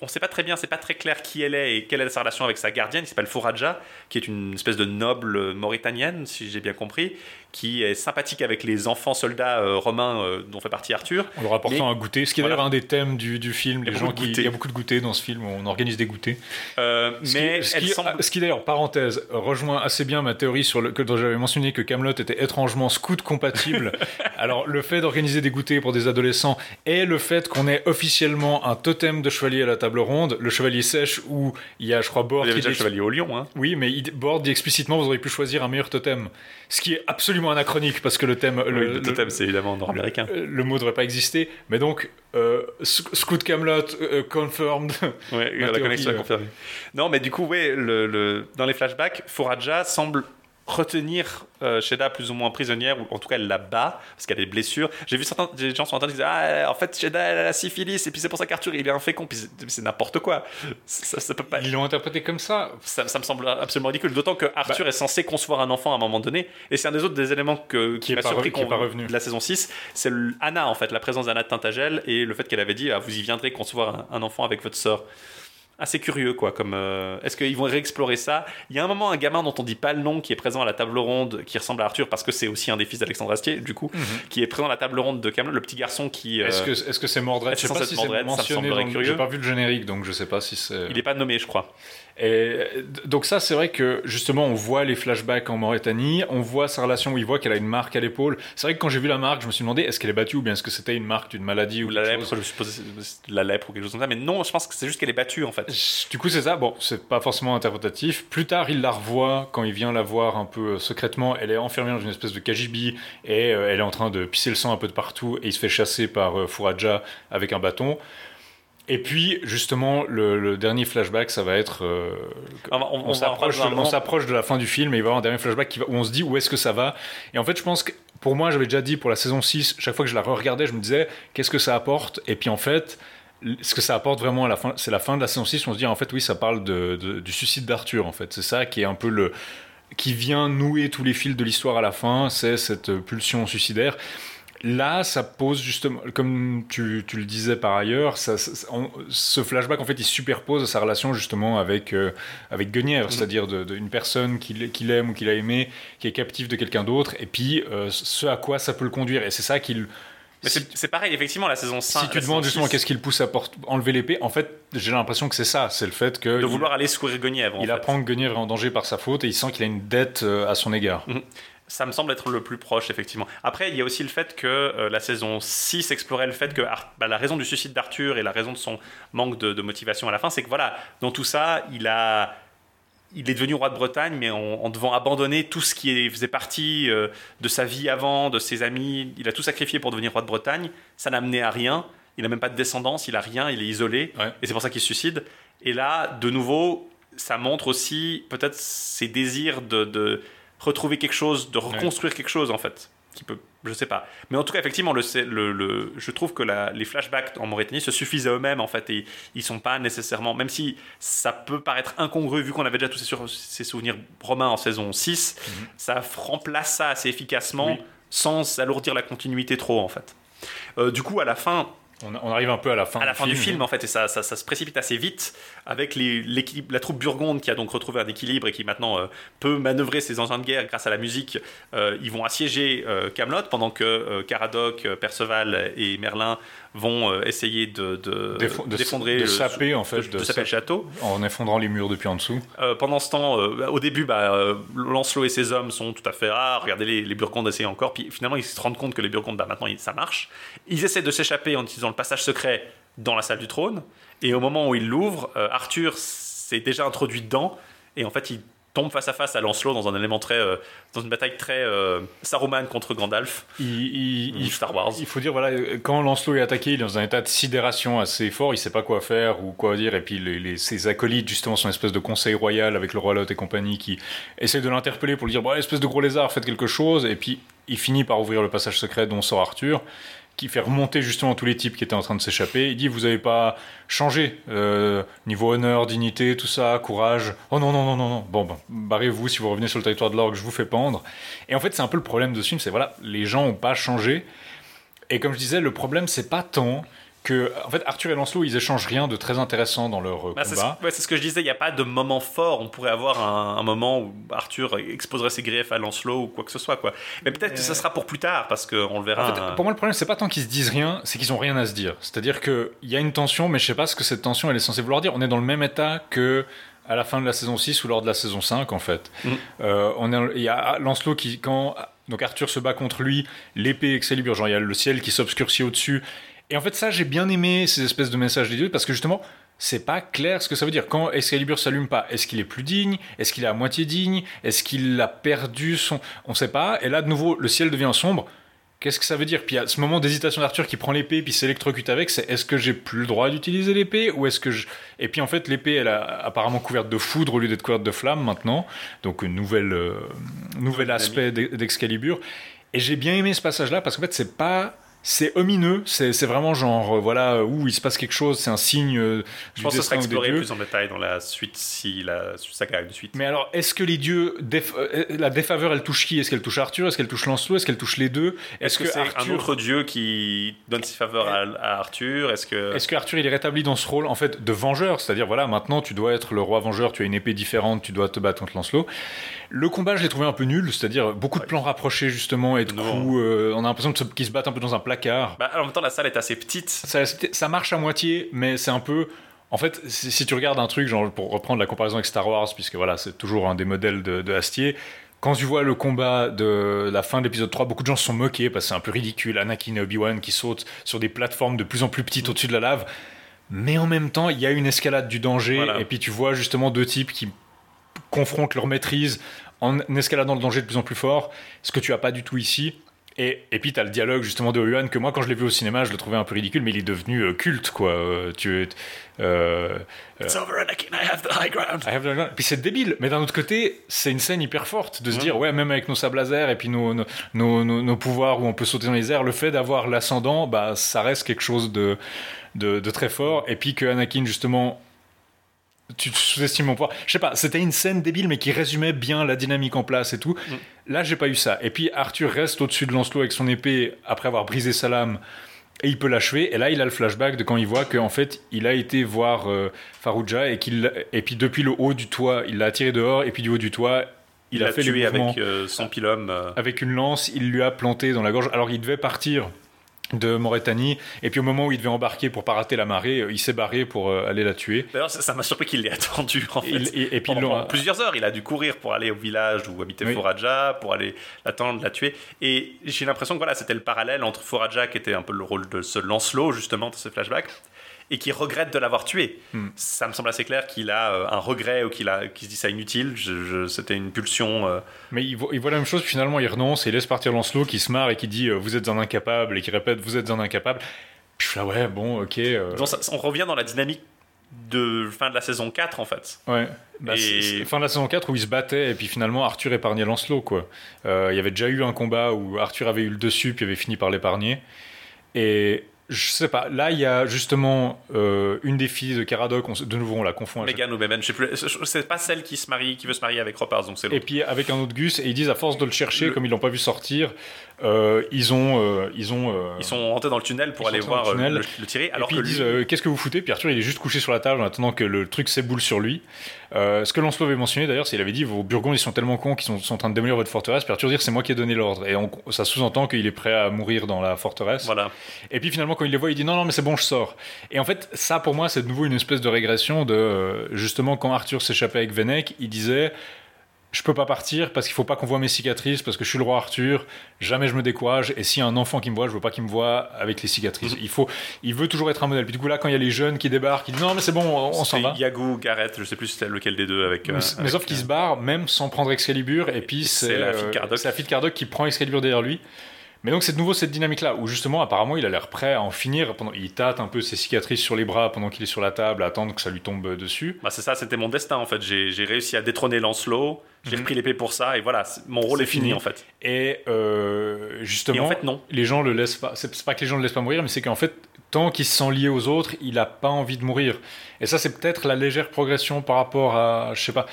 On sait pas très bien, c'est pas très clair qui elle est et quelle est sa relation avec sa gardienne, qui s'appelle Fouraja, qui est une espèce de noble mauritanienne, si j'ai bien compris, qui est sympathique avec les enfants soldats euh, romains dont fait partie Arthur. En leur apportant un goûter, ce qui est Voilà. d'ailleurs un des thèmes du, du film. Il y a Les beaucoup gens de qui, goûters. il y a beaucoup de goûters dans ce film, on organise des goûters. Ce mais qui, ce qui- semble. qui, d'ailleurs, parenthèse, rejoint assez bien ma théorie sur le, que j'avais mentionné que Camelot était étrangement scout compatible. *laughs* Alors le fait d'organiser des goûters pour des adolescents et le fait qu'on ait officiellement un totem de chevalier à la table ronde, le chevalier sèche où il y a, je crois, Bord Il y avait qui déjà le chevalier au lion, hein. Oui, mais Bord dit explicitement vous auriez pu choisir un meilleur totem, ce qui est absolument anachronique parce que le thème, Le, le, totem, c'est évidemment nord-américain. le, le mot devrait pas exister. Mais donc euh, sc- scout Camelot euh, confirmed. Ouais, la théorie, connexion est euh. confirmée. Non, mais du coup, ouais, le- dans les flashbacks, Foraja semble retenir euh, Sheda plus ou moins prisonnière, ou en tout cas elle la bat, parce qu'elle a des blessures. J'ai vu certains des gens sur internet qui disaient Ah, en fait, Sheda elle a la syphilis, et puis c'est pour ça qu'Arthur il est infécond, puis c'est- n'importe quoi. Ça, ça peut pas. Ils l'ont interprété comme ça. Ça, ça me semble absolument ridicule, d'autant que Bah. Arthur est censé concevoir un enfant à un moment donné, et c'est un des autres des éléments que, Qui m'a surpris qu'on- pas revenu. de la saison 6, c'est Anna en fait, la présence d'Anna de Tintagel, et le fait qu'elle avait dit ah, vous y viendrez concevoir un, un enfant avec votre sœur. Assez curieux quoi, comme euh, est-ce qu'ils vont réexplorer ça? Il y a un moment un gamin dont on dit pas le nom qui est présent à la table ronde, qui ressemble à Arthur parce que c'est aussi un des fils d'Alexandre Astier du coup, qui est présent à la table ronde de Camelot, le petit garçon qui euh, Est-ce que est-ce que c'est Mordred? Je sais que pas c'est si c'est mentionné. dans. J'ai pas vu le générique, donc je sais pas si c'est. il est pas nommé je crois. Et donc ça, c'est vrai que justement, on voit les flashbacks en Mauritanie, on voit sa relation où il voit qu'elle a une marque à l'épaule. C'est vrai que quand j'ai vu la marque, je me suis demandé est-ce qu'elle est battue ou bien est-ce que c'était une marque d'une maladie ou la lèpre, chose. je suppose la lèpre ou quelque chose comme ça, mais non, je pense que c'est juste qu'elle est battue en fait. Du coup, c'est ça. Bon, c'est pas forcément interprétatif. Plus tard, il la revoit quand il vient la voir un peu euh, secrètement. Elle est enfermée dans une espèce de cagibi et euh, elle est en train de pisser le sang un peu de partout et il se fait chasser par euh, Fouraja avec un bâton. Et puis, justement, le, le dernier flashback, ça va être. euh, On va- on- on on s'approche de la fin du film et il va y avoir un dernier flashback qui va- où on se dit où est-ce que ça va. Et en fait, je pense que pour moi, j'avais déjà dit pour la saison 6, chaque fois que je la regardais, je me disais qu'est-ce que ça apporte? Et puis en fait, ce que ça apporte vraiment à la fin, c'est la fin de la saison 6. On se dit en fait, oui, ça parle de, de- du suicide d'Arthur. En fait, c'est ça qui est un peu le qui vient nouer tous les fils de l'histoire à la fin, c'est cette pulsion suicidaire. Là, ça pose justement, comme tu, tu le disais par ailleurs, ça, ça- on- ce flashback, en fait, il superpose sa relation justement avec, euh, avec Guenièvre, c'est-à-dire de- de- une personne qu'il qu'il aime ou qu'il a aimé, qui est captive de quelqu'un d'autre, et puis euh, ce à quoi ça peut le conduire. Et c'est ça qu'il. Si, c'est pareil, effectivement, la saison 5. si tu demandes justement qu'est-ce qui le pousse à porte- enlever l'épée, en fait, j'ai l'impression que c'est ça, c'est le fait que. De il- vouloir aller secourir Guenièvre. en il fait. apprend que Guenièvre est en danger par sa faute et il sent qu'il a une dette euh, à son égard. Ça me semble être le plus proche, effectivement. Après, il y a aussi le fait que euh, la saison 6 explorait le fait que Ar- bah, la raison du suicide d'Arthur et la raison de son manque de, de motivation à la fin, c'est que voilà, dans tout ça, il a. Il est devenu roi de Bretagne, mais en, en devant abandonner tout ce qui faisait partie euh, de sa vie avant, de ses amis. Il a tout sacrifié pour devenir roi de Bretagne. Ça n'a mené à rien. Il n'a même pas de descendance, il a rien, il est isolé. Ouais. Et c'est pour ça qu'il se suicide. Et là, de nouveau, ça montre aussi peut-être ses désirs de, de retrouver quelque chose, de reconstruire quelque chose en fait. Qui peut, je sais pas. Mais en tout cas, effectivement, le, le, le- je trouve que la- les flashbacks en Mauritanie se suffisent à eux-mêmes en fait. Et ils sont pas nécessairement, même si ça peut paraître incongru vu qu'on avait déjà tous ces, sur- ces souvenirs romains en saison 6, ça remplace ça assez efficacement Oui. sans alourdir la continuité trop en fait. Euh, du coup, à la fin, On, arrive un peu à la fin, à la fin du film en fait et ça, ça, ça se précipite assez vite avec l'équilibre- la troupe burgonde qui a donc retrouvé un équilibre et qui maintenant euh, peut manœuvrer ses engins de guerre grâce à la musique Euh, ils vont assiéger euh, Camelot pendant que Caradoc, Perceval et Merlin vont essayer de, de, de- d'effondrer de le- saper, en fait, de, de saper le château en effondrant les murs depuis en dessous. pendant ce temps, euh, au début, bah, Lancelot et ses hommes sont tout à fait ah, regardez les, les Burgondes essayer encore. Puis finalement, ils se rendent compte que les Burgondes, bah, maintenant, ça marche. Ils essaient de s'échapper en utilisant le passage secret dans la salle du trône. Et au moment où ils l'ouvrent, euh, Arthur s'est déjà introduit dedans. Et en fait, il tombe face à face à Lancelot dans un élément très, euh, dans une bataille très euh, Saruman contre Gandalf Il, il- il- Star Wars. il faut dire, voilà, quand Lancelot est attaqué, il est dans un état de sidération assez fort, il sait pas quoi faire ou quoi dire, et puis les, les- ses acolytes, justement, sont une espèce de conseil royal avec le roi Lot et compagnie qui essayent de l'interpeller pour lui dire, bon, espèce de gros lézard, faites quelque chose, et puis il finit par ouvrir le passage secret dont sort Arthur, qui fait remonter justement tous les types qui étaient en train de s'échapper. Il dit, vous avez pas changé, euh, niveau honneur, dignité, tout ça, courage. Oh non, non, non, non, non. Bon, ben, barrez-vous si vous revenez sur le territoire de l'orgue, je vous fais pendre. Et en fait, c'est un peu le problème de ce film, c'est voilà, les gens ont pas changé. Et comme je disais, le problème, c'est pas tant que. En fait, Arthur et Lancelot, ils échangent rien de très intéressant dans leur euh, Bah, c'est, combat. ce, ouais, c'est ce que je disais, il n'y a pas de moment fort. On pourrait avoir un, un moment où Arthur exposerait ses griefs à Lancelot ou quoi que ce soit. Quoi. Mais peut-être que ça sera pour plus tard, parce qu'on le verra. En fait, pour moi, le problème, c'est pas tant qu'ils se disent rien, c'est qu'ils ont rien à se dire. C'est-à-dire qu'il y a une tension, mais je sais pas ce que cette tension elle est censée vouloir dire. On est dans le même état que à la fin de la saison 6 ou lors de la saison 5, en fait. Mhm. Euh, on est, il y a Lancelot qui, quand donc Arthur se bat contre lui, l'épée Excalibur, genre il y a le ciel qui s'obscurcit au-dessus. Et en fait, ça, j'ai bien aimé ces espèces de messages des dieux parce que justement, c'est pas clair ce que ça veut dire. Quand Excalibur s'allume pas, est-ce qu'il est plus digne? Est-ce qu'il est à moitié digne? Est-ce qu'il a perdu son. On sait pas. Et là, de nouveau, le ciel devient sombre. Qu'est-ce que ça veut dire? Puis il y a ce moment d'hésitation d'Arthur qui prend l'épée puis s'électrocute avec, c'est est-ce que j'ai plus le droit d'utiliser l'épée ou est-ce que je... Et puis en fait l'épée elle a apparemment couverte de foudre au lieu d'être couverte de flammes maintenant, donc une nouvelle, euh, nouvel aspect d'E- d'Excalibur. Et j'ai bien aimé ce passage-là parce qu'en fait c'est pas... C'est omineux, c'est vraiment genre, euh, voilà, où il se passe quelque chose, c'est un signe euh, Je pense que ce sera exploré plus en détail dans la suite si la saga a une suite. Mais alors, est-ce que les dieux, déf- euh, la défaveur, elle touche qui? Est-ce qu'elle touche Arthur? Est-ce qu'elle touche Lancelot? Est-ce qu'elle touche les deux? Est-ce que, c'est un autre dieu qui donne ses faveurs à, à Arthur? Est-ce que Est-ce que Arthur il est rétabli dans ce rôle en fait de vengeur, c'est-à-dire voilà maintenant tu dois être le roi vengeur, tu as une épée différente, tu dois te battre contre Lancelot. Le combat je l'ai trouvé un peu nul, c'est-à-dire beaucoup de plans rapprochés justement et de Non. coups, euh, on a l'impression qu'ils se battent un peu dans un placard. Bah, en même temps, la salle est assez petite. Ça, ça marche à moitié, mais c'est un peu en fait, si, si tu regardes un truc, genre pour reprendre la comparaison avec Star Wars, puisque voilà, c'est toujours un des modèles de, de Astier, quand tu vois le combat de la fin de l'épisode 3, beaucoup de gens se sont moqués parce que c'est un peu ridicule, Anakin et Obi-Wan qui sautent sur des plateformes de plus en plus petites au-dessus de la lave. Mais en même temps, il y a une escalade du danger, Voilà. et puis tu vois justement deux types qui confrontent leur maîtrise en escaladant le danger de plus en plus fort, ce que tu as pas du tout ici. Et, et puis, tu as le dialogue justement de Yuan que moi, quand je l'ai vu au cinéma, je le trouvais un peu ridicule, mais il est devenu euh, culte, quoi. Euh, tu, euh, It's over, Anakin, I have the high ground. I have the ground. Puis c'est débile, mais d'un autre côté, c'est une scène hyper forte de se dire, ouais, même avec nos sables laser et puis nos, nos, nos, nos- nos pouvoirs où on peut sauter dans les airs, le fait d'avoir l'ascendant, bah, ça reste quelque chose de, de, de très fort. Et puis que Anakin, justement, tu sous-estimes mon pouvoir. Je sais pas, c'était une scène débile, mais qui résumait bien la dynamique en place et tout. Là, j'ai pas eu ça. Et puis Arthur reste au-dessus de Lancelot avec son épée après avoir brisé sa lame. Et il peut l'achever. Et là, il a le flashback de quand il voit qu'en fait, il a été voir euh, Farouja et qu'il et puis depuis le haut du toit, il l'a tiré dehors. Et puis du haut du toit, il, Il a fait tué les avec euh, son pilum. euh, avec une lance. Il lui a planté dans la gorge. Alors, il devait partir de Mauritanie. Et puis au moment où il devait embarquer pour pas rater la marée, euh, il s'est barré pour euh, aller la tuer. D'ailleurs, ça m'a surpris qu'il l'ait attendu en fait. Il- et- et puis pendant, pendant plusieurs heures, il a dû courir pour aller au village où habitait Oui. Foraja, pour aller l'attendre, la tuer. Et j'ai l'impression que voilà, c'était le parallèle entre Foraja, qui était un peu le rôle de ce Lancelot justement dans ce flashback, et qui regrette de l'avoir tué. Hmm. Ça me semble assez clair qu'il a euh, un regret ou qu'il a, qu'il se dit ça inutile. Je- je- c'était une pulsion. euh, Mais il voit, il voit la même chose, finalement il renonce et il laisse partir Lancelot qui se marre et qui dit euh, Vous êtes un incapable et qui répète Vous êtes un incapable. Puis je suis là, ouais, bon, ok. Donc, ça- on revient dans la dynamique de fin de la saison 4 en fait. Ouais. Bah, Et- fin de la saison 4 où ils se battaient et puis finalement Arthur épargnait Lancelot quoi. Euh, Il y avait déjà eu un combat où Arthur avait eu le dessus puis avait fini par l'épargner. Et je sais pas, là il y a justement euh, une des filles de Caradoc, on de nouveau on la confond. Megan ou Beban, je sais plus. C'est pas celle qui se marie, qui veut se marier avec Ropars, donc c'est Et puis avec un autre Gus et ils disent à force de le chercher Le- comme ils l'ont pas vu sortir, euh, ils ont euh, ils ont euh, Ils sont rentrés dans le tunnel pour aller voir le le, le tirer, Et alors puis que ils disent lui- qu'est-ce que vous foutez? Puis Arthur il est juste couché sur la table en attendant que le truc s'éboule sur lui. Ce que Lancelot avait mentionné d'ailleurs, c'est qu'il avait dit vos Burgondes ils sont tellement cons qu'ils sont, sont en train de démolir votre forteresse. Puis Arthur dit c'est moi qui ai donné l'ordre. Et on- ça sous-entend qu'il est prêt à mourir dans la forteresse. Voilà. Et puis finalement quand il les voit il dit non non mais c'est bon je sors. Et en fait ça pour moi c'est de nouveau une espèce de régression de justement quand Arthur s'échappait avec Vennec il disait je peux pas partir parce qu'il faut pas qu'on voit mes cicatrices parce que je suis le roi Arthur jamais je me décourage et s'il y a un enfant qui me voit je veux pas qu'il me voit avec les cicatrices. Il faut il veut toujours être un modèle. Puis du coup là quand il y a les jeunes qui débarquent il dit non mais c'est bon on, s'en va. Yagou, Gareth, je sais plus c'était lequel des deux avec. euh, mais, mais avec, sauf qu'il euh, se barre même sans prendre Excalibur et puis c'est la euh, la fille de Caradoc qui prend Excalibur derrière lui mais donc c'est de nouveau cette dynamique là où justement apparemment il a l'air prêt à en finir pendant il tâte un peu ses cicatrices sur les bras pendant qu'il est sur la table à attendre que ça lui tombe dessus Bah c'est ça, c'était mon destin en fait. J'ai réussi à détrôner Lancelot, j'ai Mhm. repris l'épée pour ça, et voilà, mon rôle est fini, fini. en fait. et euh, justement Et en fait, non. les gens le laissent pas. C'est pas que les gens le laissent pas mourir, mais c'est qu'en fait, tant qu'il se sent lié aux autres, il a pas envie de mourir. Et ça, c'est peut-être la légère progression par rapport à, je sais pas.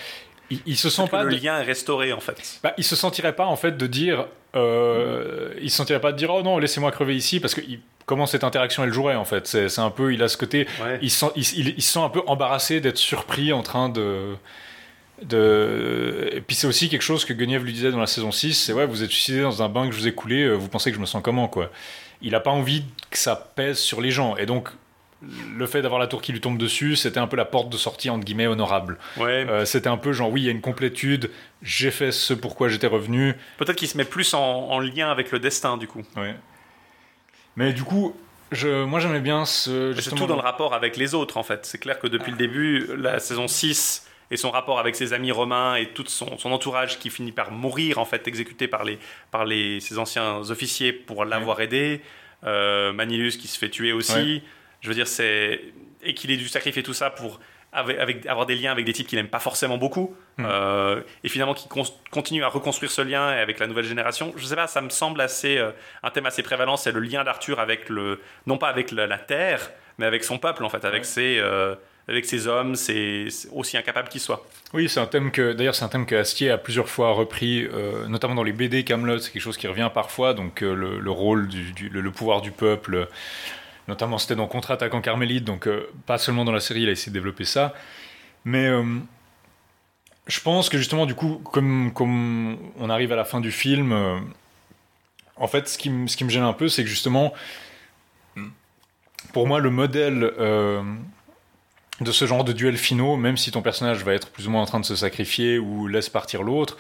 Il, il se sent Que pas. le de- lien est restauré en fait. bah, il se sentirait pas en fait de dire. Euh, il se sentirait pas de dire oh non laissez-moi crever ici parce que il- comment cette interaction elle jouerait en fait c'est un peu il a ce côté Ouais. il, se sent, il, il- il se sent un peu embarrassé d'être surpris en train de. de... Et puis c'est aussi quelque chose que Guenièvre lui disait dans la saison 6 c'est ouais, vous êtes suicidé dans un bain que je vous ai coulé, euh, vous pensez que je me sens comment quoi Il a pas envie que ça pèse sur les gens. Et donc, le fait d'avoir la tour qui lui tombe dessus, c'était un peu la porte de sortie entre guillemets honorable. Ouais. Euh, c'était un peu genre oui, il y a une complétude, j'ai fait ce pourquoi j'étais revenu. Peut-être qu'il se met plus en, en lien avec le destin du coup. Ouais. Mais du coup, je, moi j'aimais bien ce. C'est tout dans le rapport avec les autres en fait. C'est clair que depuis le début, la saison 6 et son rapport avec ses amis romains et tout son, son entourage qui finit par mourir en fait, exécuté par, les, par les, ses anciens officiers pour l'avoir aidé, euh, Manilius qui se fait tuer aussi. Ouais. Je veux dire, c'est. Et qu'il ait dû sacrifier tout ça pour avec, avec- avoir des liens avec des types qu'il n'aime pas forcément beaucoup. Mhm. Euh, et finalement, qui con- continue à reconstruire ce lien avec la nouvelle génération. Je sais pas, ça me semble assez. euh, un thème assez prévalent, c'est le lien d'Arthur avec le. Non pas avec la, la terre, mais avec son peuple, en fait, avec Ouais. ses. euh, avec ses hommes, c'est aussi incapable qu'ils soient. Oui, c'est un thème que d'ailleurs c'est un thème que Astier a plusieurs fois repris, euh, notamment dans les BD Camelot, c'est quelque chose qui revient parfois. Donc euh, le, le rôle du, du- le, le pouvoir du peuple, notamment c'était dans Contre-attaque en Carmélite, donc euh, pas seulement dans la série, il a essayé de développer ça. Mais euh, je pense que justement du coup, comme on arrive à la fin du film, euh, en fait ce qui, me- ce qui me gêne un peu, c'est que justement, pour moi le modèle de ce genre de duel finaux, même si ton personnage va être plus ou moins en train de se sacrifier ou laisse partir l'autre,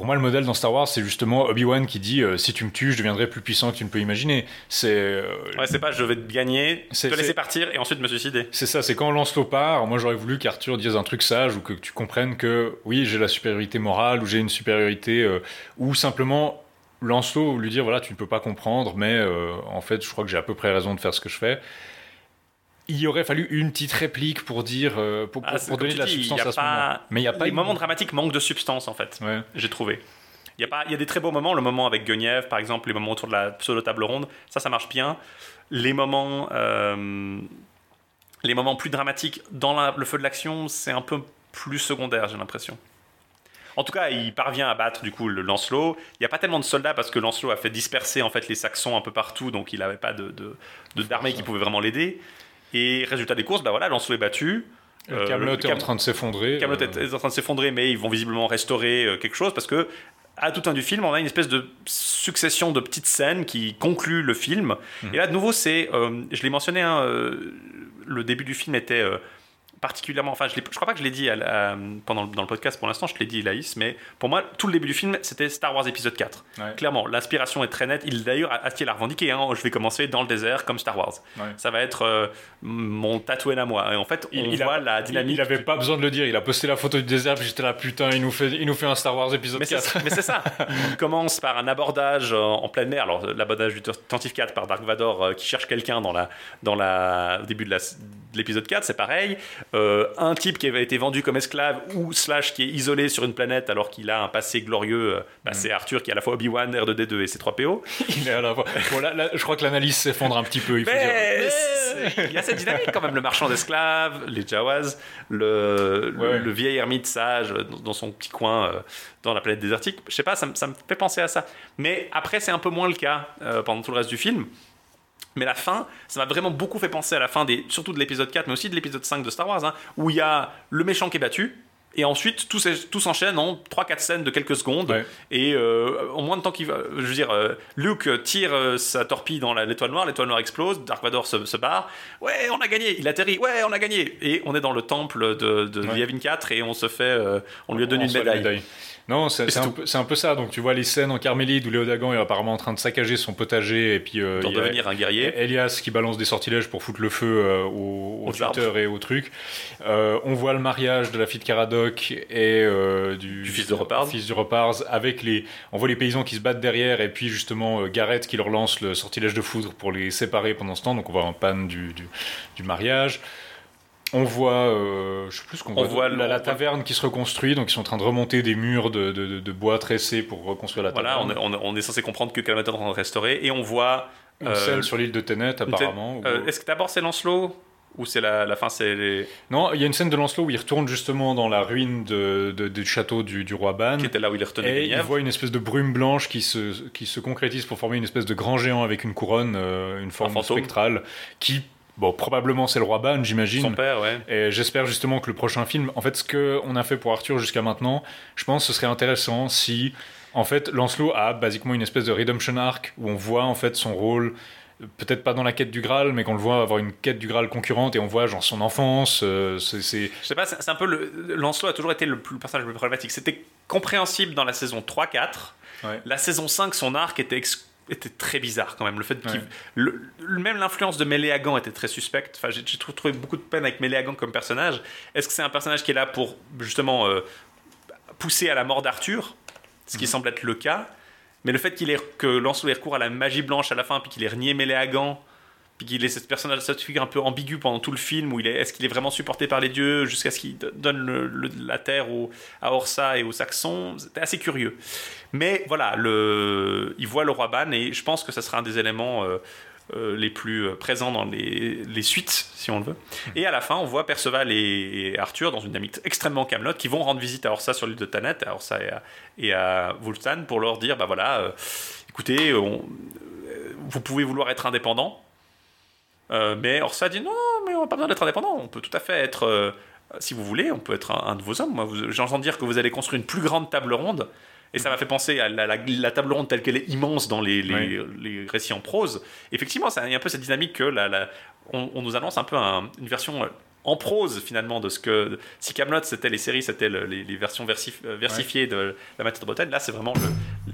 pour moi le modèle dans Star Wars c'est justement Obi-Wan qui dit euh, si tu me tues je deviendrai plus puissant que tu ne peux imaginer. C'est euh, Ouais, c'est pas je vais te gagner, C'est- te laisser c'est- partir et ensuite me suicider. c'est ça, c'est quand Lancelot part, moi j'aurais voulu qu'Arthur dise un truc sage ou que tu comprennes que oui j'ai la supériorité morale ou j'ai une supériorité euh, ou simplement Lancelot lui dire voilà tu ne peux pas comprendre mais euh, en fait je crois que j'ai à peu près raison de faire ce que je fais il aurait fallu une petite réplique pour dire euh, pour, Ah, pour- donner de la dis, substance il y a à ce pas- moment mais il y a pas les une- moments dramatiques manquent de substance en fait. Ouais. J'ai trouvé. Il y a pas, il y a des très beaux moments. Le moment avec Guenièvre, par exemple, les moments autour de la pseudo table ronde, ça, ça marche bien. Les moments, euh, les moments plus dramatiques dans la- le feu de l'action, c'est un peu plus secondaire, j'ai l'impression. En tout cas, il parvient à battre du coup le Lancelot. Il n'y a pas tellement de soldats parce que Lancelot a fait disperser en fait les Saxons un peu partout, donc il n'avait pas de- d'armée qui pouvait vraiment l'aider. Et résultat des courses, bah voilà, Lancelot est battu. Euh, Euh, Camelot le- est en Cam- train de s'effondrer Camelot euh, est en train de s'effondrer, mais ils vont visiblement restaurer euh, quelque chose parce que à tout un du film, on a une espèce de succession de petites scènes qui concluent le film. Mhm. Et là, de nouveau, c'est, euh, je l'ai mentionné, hein, euh, le début du film était euh, particulièrement, enfin, je, crois pas que je l'ai dit à la- pendant le- dans le podcast pour l'instant, je te l'ai dit, Laïs, mais pour moi, tout le début du film, c'était Star Wars épisode 4. ouais. Clairement, l'inspiration est très nette. Il d'ailleurs, Astier l'a revendiqué. Hein, je vais commencer dans le désert comme Star Wars. Ouais. Ça va être euh, mon Tatooine à moi. Et en fait, on Il, il voit a, la dynamique. il avait pas besoin de le dire, il a posté la photo du désert, puis j'étais là, putain, il nous fait, il nous fait un Star Wars épisode Mais 4. c'est, mais c'est ça. *laughs* Il commence par un abordage en, en pleine mer. Alors, l'abordage du Tentif 4 par Dark Vador euh, qui cherche quelqu'un dans la, dans la, au début de l'épisode 4, c'est pareil. Euh, un type qui avait été vendu comme esclave ou slash qui est isolé sur une planète alors qu'il a un passé glorieux. euh, bah, C'est Arthur qui est à la fois Obi-Wan, R2D2 et C3PO. *laughs* Il est à la fois. Bon, là, là, je crois que l'analyse s'effondre un petit peu. Il faut dire. Mais c'est- il y a cette dynamique quand même. Le marchand d'esclaves, les Jawas, le, le- Ouais. le vieil ermite sage dans, son petit coin euh, dans la planète désertique. Je sais pas, ça, me- ça me fait penser à ça. Mais après, c'est un peu moins le cas euh, pendant tout le reste du film. Mais la fin, ça m'a vraiment beaucoup fait penser à la fin, des, surtout de l'épisode 4, mais aussi de l'épisode 5 de Star Wars, hein, où il y a le méchant qui est battu, et ensuite tout, s'enchaîne en 3-4 scènes de quelques secondes. Ouais. Et euh, en moins de temps qu'il va. Je veux dire, euh, Luke tire euh, sa torpille dans l'étoile noire, l'étoile noire explose, Dark Vador se, se barre. Ouais, on a gagné Il atterrit, ouais, on a gagné Et on est dans le temple de, de Ouais. Yavin 4 et on se fait. euh, on lui a donné On une la médaille. Non, c'est un, un peu ça. Donc tu vois les scènes en Carmélide où Léo Dagan est apparemment en train de saccager son potager et puis euh, Pour devenir un guerrier. Elias qui balance des sortilèges pour foutre le feu euh, aux, aux Aux arbres. tuteurs et aux trucs. Euh, on voit le mariage de la fille de Et euh, du, Du fils de Repars. fils du Repars avec les. On voit les paysans qui se battent derrière et puis justement euh, Gareth qui leur lance le sortilège de foudre pour les séparer pendant ce temps. Donc on voit un panne du, du, du mariage. On voit, euh, je sais plus ce qu'on On voit, voit la, taverne qui se reconstruit, donc ils sont en train de remonter des murs de, de- bois tressés pour reconstruire la Voilà, taverne. est, on est- on est censé comprendre que Calamator est en train de restaurer. Et on voit. Euh, scelle sur l'île de Tenet apparemment. euh, Est-ce que d'abord c'est Lancelot Ou c'est la, la fin, c'est les... Non, il y a une scène de Lancelot où il retourne justement dans la ruine de, de- du château du, du roi Ban. qui était là où il retenu Et il voit une espèce de brume blanche qui se, qui se concrétise pour former une espèce de grand géant avec une couronne, euh, une forme spectrale, qui, bon, probablement c'est le roi Ban, Son j'imagine. père, ouais. Et j'espère justement que le prochain film, en fait, ce qu'on a fait pour Arthur jusqu'à maintenant, je pense que ce serait intéressant si, en fait, Lancelot a basiquement une espèce de redemption arc où on voit en fait son rôle, peut-être pas dans la quête du Graal, mais qu'on le voit avoir une quête du Graal concurrente et on voit genre son enfance. euh, c'est- Je sais pas, c'est un peu le. Lancelot a toujours été le, plus- le personnage le plus problématique. C'était compréhensible dans la saison 3-4. Ouais. La saison 5, son arc était, très bizarre quand même. Le fait. Ouais. le- même l'influence de Méléagan était très suspecte. Enfin, j'ai j'ai trou- trouvé beaucoup de peine avec Méléagan comme personnage. Est-ce que c'est un personnage qui est là pour justement euh, pousser à la mort d'Arthur? Ce qui semble être le cas. Mais le fait qu'il ait, que Lancelot ait à la magie blanche à la fin, puis qu'il ait renié Méléagan, puis qu'il ait cette personnage, cette figure un peu ambiguë pendant tout le film, où il est, est-ce qu'il est vraiment supporté par les dieux jusqu'à ce qu'il do- donne la terre à Orsa et aux Saxons, c'était assez curieux. Mais voilà, il voit le roi Ban et je pense que ça sera un des éléments euh, euh, les plus euh, présents dans les, suites, si on le veut. Et à la fin, on voit Perceval et, Arthur dans une dynamique extrêmement camelote qui vont rendre visite à Orsa sur l'île de Tanet, à Orsa et à, et pour leur dire, bah voilà, euh, écoutez, on- vous pouvez vouloir être indépendant, mais Orsa dit non, mais on n'a pas besoin d'être indépendant. On peut tout à fait être, si vous voulez, on peut être un, de vos hommes. J'entends dire que vous allez construire une plus grande table ronde. Et ça m'a fait penser à la, la- la table ronde telle qu'elle est immense dans les, les, les récits en prose. Effectivement, ça- il y a un peu cette dynamique que la, on, on nous annonce un peu un- une version euh, en prose finalement de ce que si Camelot c'était les séries, c'était le- les, les versions versif- euh, versifiées de la matière de Bretagne. Là, c'est vraiment le,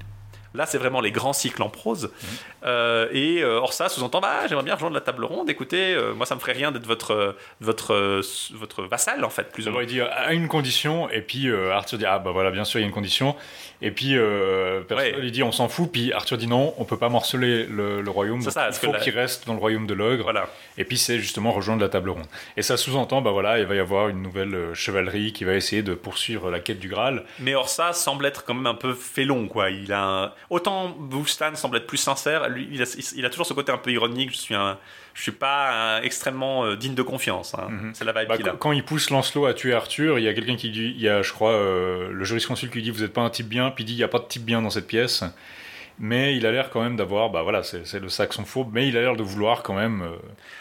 Là, c'est vraiment les grands cycles en prose. Mhm. Euh, et euh, Orsa sous-entend bah, j'aimerais bien rejoindre la table ronde. Écoutez, euh, moi, ça me ferait rien d'être votre, votre, votre vassal, en fait, plus ou moins. il dit à une condition, et puis Arthur dit ah bah voilà, bien sûr, il y a une condition. Et puis euh, Ouais. il dit on s'en fout, puis Arthur dit non, on peut pas morceler le, le royaume, C'est ça, il faut la- qu'il reste dans le royaume de l'ogre. Voilà. Et puis c'est justement rejoindre la table ronde. Et ça sous-entend bah voilà, il va y avoir une nouvelle euh, chevalerie qui va essayer de poursuivre la quête du Graal. Mais Orsa semble être quand même un peu félon, quoi. Il a un- Autant Wulfstan semble être plus sincère, lui, il a, il a toujours ce côté un peu ironique. Je suis, un... je suis pas un extrêmement euh, digne de confiance. hein. Mhm. C'est la vibe Bah, qu'il a. quand, il pousse Lancelot à tuer Arthur, il y a quelqu'un qui dit, il y a, je crois, euh, le jurisconsulte qui dit vous n'êtes pas un type bien, puis il dit il n'y a pas de type bien dans cette pièce. Mais il a l'air quand même d'avoir, bah voilà, c'est le saxon fourbe, mais il a l'air de vouloir quand même. euh,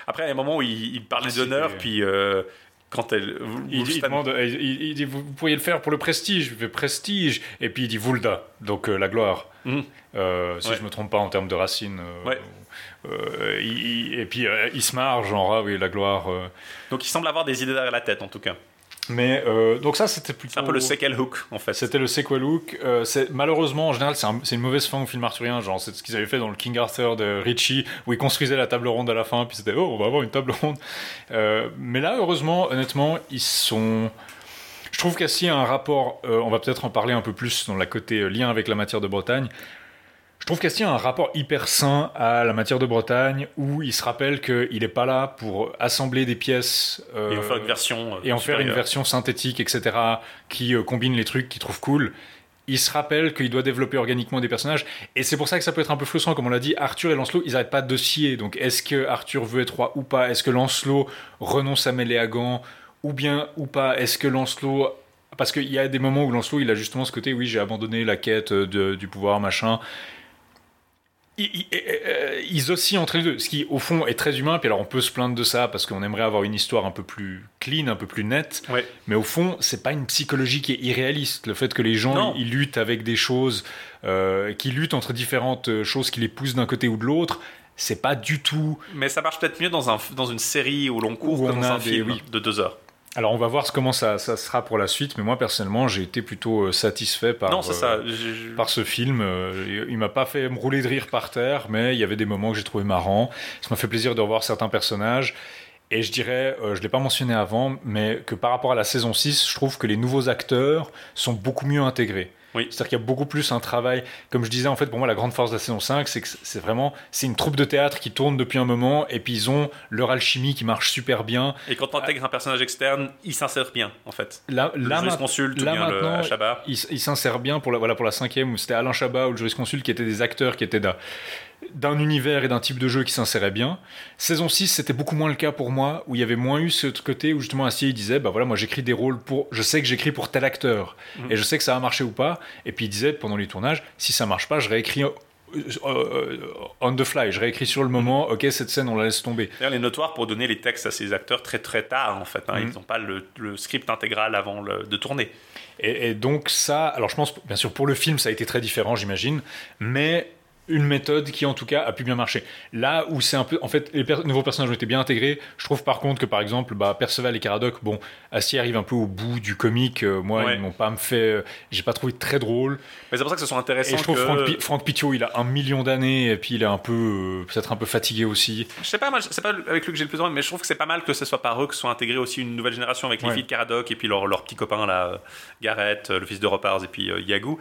Après, il y a un moment où il, il parlait Participer. d'honneur, puis euh, quand elle. il, dit, il demande, il, il- il dit vous, pourriez le faire pour le prestige, il fait prestige, et puis il dit Vulda, donc euh, la gloire. Mhm. Euh, si Ouais. je me trompe pas en termes de racines. euh, Ouais. Euh, il- il- et puis euh, il se marre, genre ah oui la gloire. euh. Donc il semble avoir des idées derrière la tête, en tout cas. Mais euh, donc ça c'était plutôt. C'est un peu le sequel hook, en fait. C'était le sequel c'est- malheureusement, en général, c'est un- c'est une mauvaise fin au film arthurien. Genre, c'est ce qu'ils avaient fait dans le King Arthur de Ritchie, où ils construisaient la table ronde à la fin, puis c'était oh, on va avoir une table ronde. Mais là, heureusement, honnêtement, ils sont. Je trouve qu'Assis a un rapport. on va peut-être en parler un peu plus dans la côté lien avec la matière de Bretagne. Je trouve qu'Assis a un rapport hyper sain à la matière de Bretagne, où il se rappelle qu'il n'est pas là pour assembler des pièces. euh, Et en faire une version. euh, et en faire une supérieure. version synthétique, etc., qui euh, combine les trucs qu'il trouve cool. Il se rappelle qu'il doit développer organiquement des personnages, et c'est pour ça que ça peut être un peu frustrant, comme on l'a dit. Arthur et Lancelot, ils n'arrêtent pas de scier. Donc, est-ce que Arthur veut être roi ou pas? Est-ce que Lancelot renonce à Méléagant ou bien ou pas? Est-ce que Lancelot parce qu'il y a des moments où Lancelot, il a justement ce côté, oui, j'ai abandonné la quête de- du pouvoir, machin. Ils, ils- euh, ils oscillent entre les deux, ce qui au fond est très humain. Puis alors on peut se plaindre de ça parce qu'on aimerait avoir une histoire un peu plus clean, un peu plus nette. Ouais. Mais au fond, c'est pas une psychologie qui est irréaliste. Le fait que les gens ils, ils luttent avec des choses, euh, qui luttent entre différentes euh, choses qui les poussent d'un côté ou de l'autre, c'est pas du tout. Mais ça marche peut-être mieux dans, un, dans une série au long cours que dans a un des- film oui. de deux heures. Alors on va voir comment ça, ça sera pour la suite. Mais moi personnellement, j'ai été plutôt euh, satisfait par. non, euh, par ce film. Euh, il m'a pas fait me rouler de rire par terre, mais il y avait des moments que j'ai trouvé marrants. Ça m'a fait plaisir de revoir certains personnages. Et je dirais, euh, je ne l'ai pas mentionné avant, mais que par rapport à la saison 6, je trouve que les nouveaux acteurs sont beaucoup mieux intégrés. Oui. C'est-à-dire qu'il y a beaucoup plus un travail. Comme je disais, en fait, pour moi, la grande force de la saison 5, c'est que c'est vraiment c'est une troupe de théâtre qui tourne depuis un moment, et puis ils ont leur alchimie qui marche super bien. Et quand on intègre un personnage externe, il s'insère bien, en fait. Là, Le là, jurisconsulte ou là, bien le maintenant, Chabat. il, il s'insère bien pour la, voilà, pour la cinquième où c'était Alain Chabat ou le jurisconsulte qui étaient des acteurs qui étaient d'un, d'un univers et d'un type de jeu qui s'insérait bien. Saison 6, c'était beaucoup moins le cas pour moi, où il y avait moins eu ce côté où justement Astier il disait bah voilà, moi j'écris des rôles pour. Je sais que j'écris pour tel acteur Mhm. et je sais que ça va marcher ou pas. Et puis il disait pendant les tournages si ça marche pas, je réécris. euh, euh, on the fly, je réécris sur le moment, ok, cette scène on la laisse tomber. D'ailleurs, il est notoire pour donner les textes à ces acteurs très très tard, en fait. hein. Mhm. Ils n'ont pas le, le script intégral avant le- de tourner. Et, et donc ça, alors je pense, bien sûr, pour le film, ça a été très différent, j'imagine, mais une méthode qui en tout cas a pu bien marcher. Là où c'est un peu, en fait, les per- nouveaux personnages ont été bien intégrés. Je trouve par contre que par exemple, bah, Perceval et Caradoc, bon, Astier arrive un peu au bout du comique. euh, moi, Ouais. ils m'ont pas me fait, euh, j'ai pas trouvé très drôle. Mais c'est pour ça que ce sont intéressants. Et je trouve que... Franck, Pi- Franck Pitiot, il a un million d'années et puis il est un peu, euh, peut-être un peu fatigué aussi. Je sais pas, moi, c'est pas avec lui que j'ai le plus de mais je trouve que c'est pas mal que ce soit par eux que soit intégré aussi une nouvelle génération avec les Ouais. filles de Caradoc et puis leurs leurs petits copains là, Gareth, euh, le fils de Ropars et puis Yagou.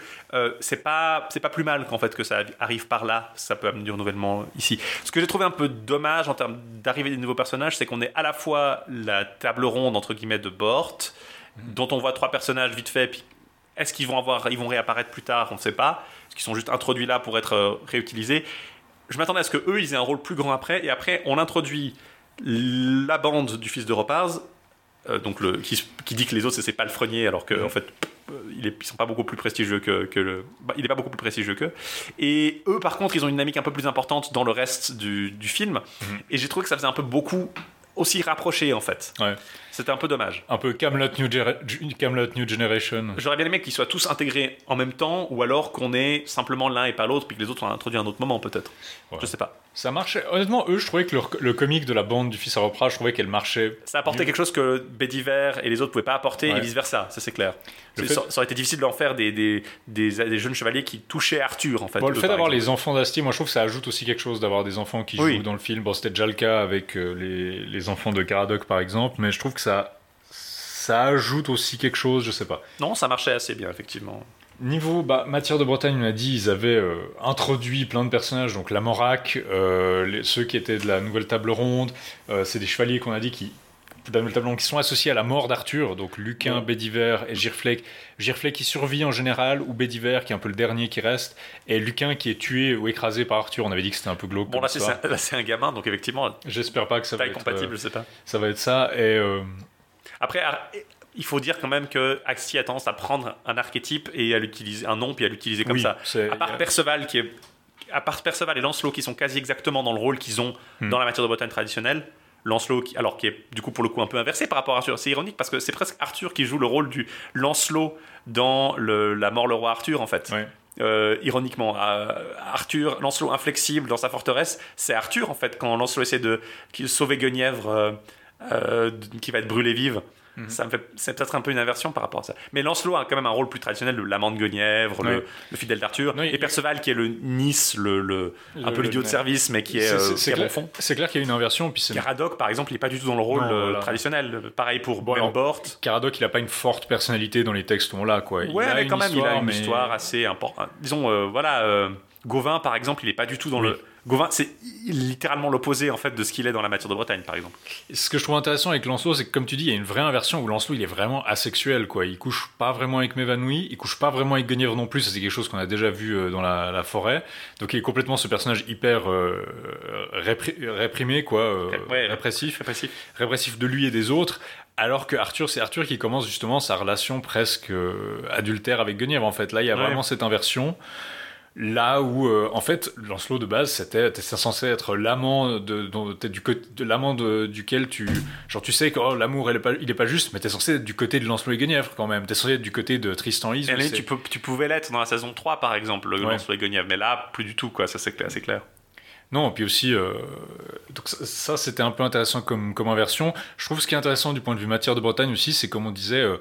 C'est pas c'est pas plus mal qu'en fait que ça arrive par là. Ça peut amener du renouvellement ici. Ce que j'ai trouvé un peu dommage en termes d'arrivée des nouveaux personnages, c'est qu'on est à la fois la table ronde entre guillemets de Bort, dont on voit trois personnages vite fait, puis est-ce qu'ils vont avoir, ils vont réapparaître plus tard, on ne sait pas. Est-ce qu'ils sont juste introduits là pour être euh, réutilisés? Je m'attendais à ce que eux, ils aient un rôle plus grand après, et après on introduit la bande du fils de Ropars, euh, donc le, qui, dit que les autres c'est ses palefreniers, alors que en fait il est, ils sont pas beaucoup plus prestigieux que, que le, bah, il est pas beaucoup plus prestigieux qu'eux. Et eux par contre ils ont une dynamique un peu plus importante dans le reste du, du film, et j'ai trouvé que ça faisait un peu beaucoup aussi rapproché en fait. Ouais. C'était un peu dommage. Un peu Camelot New, Camelot New Generation. J'aurais bien aimé qu'ils soient tous intégrés en même temps, ou alors qu'on ait simplement l'un et pas l'autre, puis que les autres soient introduits à un autre moment peut-être. Ouais. Je sais pas. Ça marchait. Honnêtement, eux, je trouvais que le, le comique de la bande du fils à Oprah, je trouvais qu'elle marchait. Ça apportait quelque chose que Bédiver et les autres pouvaient pas apporter Ouais. et vice versa, ça c'est clair. Fait- ça, ça aurait été difficile de leur faire des, des, des, des jeunes chevaliers qui touchaient Arthur en fait. Bon, le eux, fait d'avoir les enfants d'Astier, moi je trouve que ça ajoute aussi quelque chose d'avoir des enfants qui Oui. jouent dans le film. Bon, c'était déjà le cas avec euh, les, les enfants de Caradoc par exemple, mais je trouve que ça, ça ajoute aussi quelque chose, je sais pas. Non, ça marchait assez bien effectivement. Niveau bah, matière de Bretagne, on a dit, ils avaient euh, introduit plein de personnages, donc la Morac, euh, les- ceux qui étaient de la nouvelle table ronde, euh, c'est des chevaliers qu'on a dit qui de la nouvelle table ronde qui sont associés à la mort d'Arthur, donc Luquin, Ouais. Bédiver et Girfleck. Girfleck qui survit en général, ou Bédiver qui est un peu le dernier qui reste, et Luquin qui est tué ou écrasé par Arthur. On avait dit que c'était un peu glauque. Bon là c'est là, un gamin donc effectivement J'espère pas que ça va, être, compatible, je sais pas. ça va être ça. Et Après, il faut dire quand même que Axti a tendance à prendre un archétype et à l'utiliser, un nom, puis à l'utiliser comme oui, ça. À part Perceval, qui est, à part Perceval et Lancelot, qui sont quasi exactement dans le rôle qu'ils ont Hmm. dans la matière de Bretagne traditionnelle. Lancelot, qui, alors qui est du coup pour le coup un peu inversé par rapport à Arthur. C'est ironique parce que c'est presque Arthur qui joue le rôle du Lancelot dans le, la mort le roi Arthur en fait. Euh, ironiquement, euh, Arthur, Lancelot inflexible dans sa forteresse, c'est Arthur en fait quand Lancelot essaie de sauver Guenièvre euh, euh, qui va être brûlée vive. Mhm. Ça me fait, c'est peut-être un peu une inversion par rapport à ça. Mais Lancelot a quand même un rôle plus traditionnel, le l'amant de Guenièvre, le, le fidèle d'Arthur, et Perceval qui est le Nice, le, le- un peu l'idiot de service, mais qui est, C'est- euh, c'est- bon clair, fond. c'est clair qu'il y a une inversion, puis Caradoc, par exemple, il n'est pas du tout dans le rôle Non, euh, voilà. traditionnel. Pareil pour Bon, alors, Bort. Caradoc, il a pas une forte personnalité dans les textes où on l'a, quoi. Il Ouais, a mais une quand même, il a une mais- histoire assez importante. Disons, euh, voilà, euh, Gauvin, par exemple, il n'est pas du tout dans Oui. le. Gauvin, c'est littéralement l'opposé en fait de ce qu'il est dans la matière de Bretagne, par exemple. Ce que je trouve intéressant avec Lancelot, c'est que comme tu dis, il y a une vraie inversion où Lancelot, il est vraiment asexuel, quoi. Il couche pas vraiment avec Mévanouille, il couche pas vraiment avec Guenièvre non plus. C'est quelque chose qu'on a déjà vu euh, dans la, la forêt. Donc, il est complètement ce personnage hyper euh, répri- réprimé, quoi, euh, Ouais, répressif, Répressif. répressif de lui et des autres. Alors que Arthur, c'est Arthur qui commence justement sa relation presque euh, adultère avec Guenièvre. En fait, là, il y a Ouais. vraiment cette inversion. Là où, euh, en fait, Lancelot de base, c'était censé être l'amant de, du de l'amant de- duquel tu, genre, tu sais que oh, l'amour, il est pas, il est pas juste, mais t'es censé être du côté de Lancelot et Guenièvre quand même. T'es censé être du côté de Tristan. Et c'est- tu, peux, tu pouvais l'être dans la saison 3, par exemple, le Ouais. Lancelot et Guenièvre, mais là, plus du tout, quoi, ça c'est clair. C'est clair. Non, puis aussi, euh, donc ça, ça, c'était un peu intéressant comme, comme inversion. Je trouve ce qui est intéressant du point de vue matière de Bretagne aussi, c'est comme on disait, euh,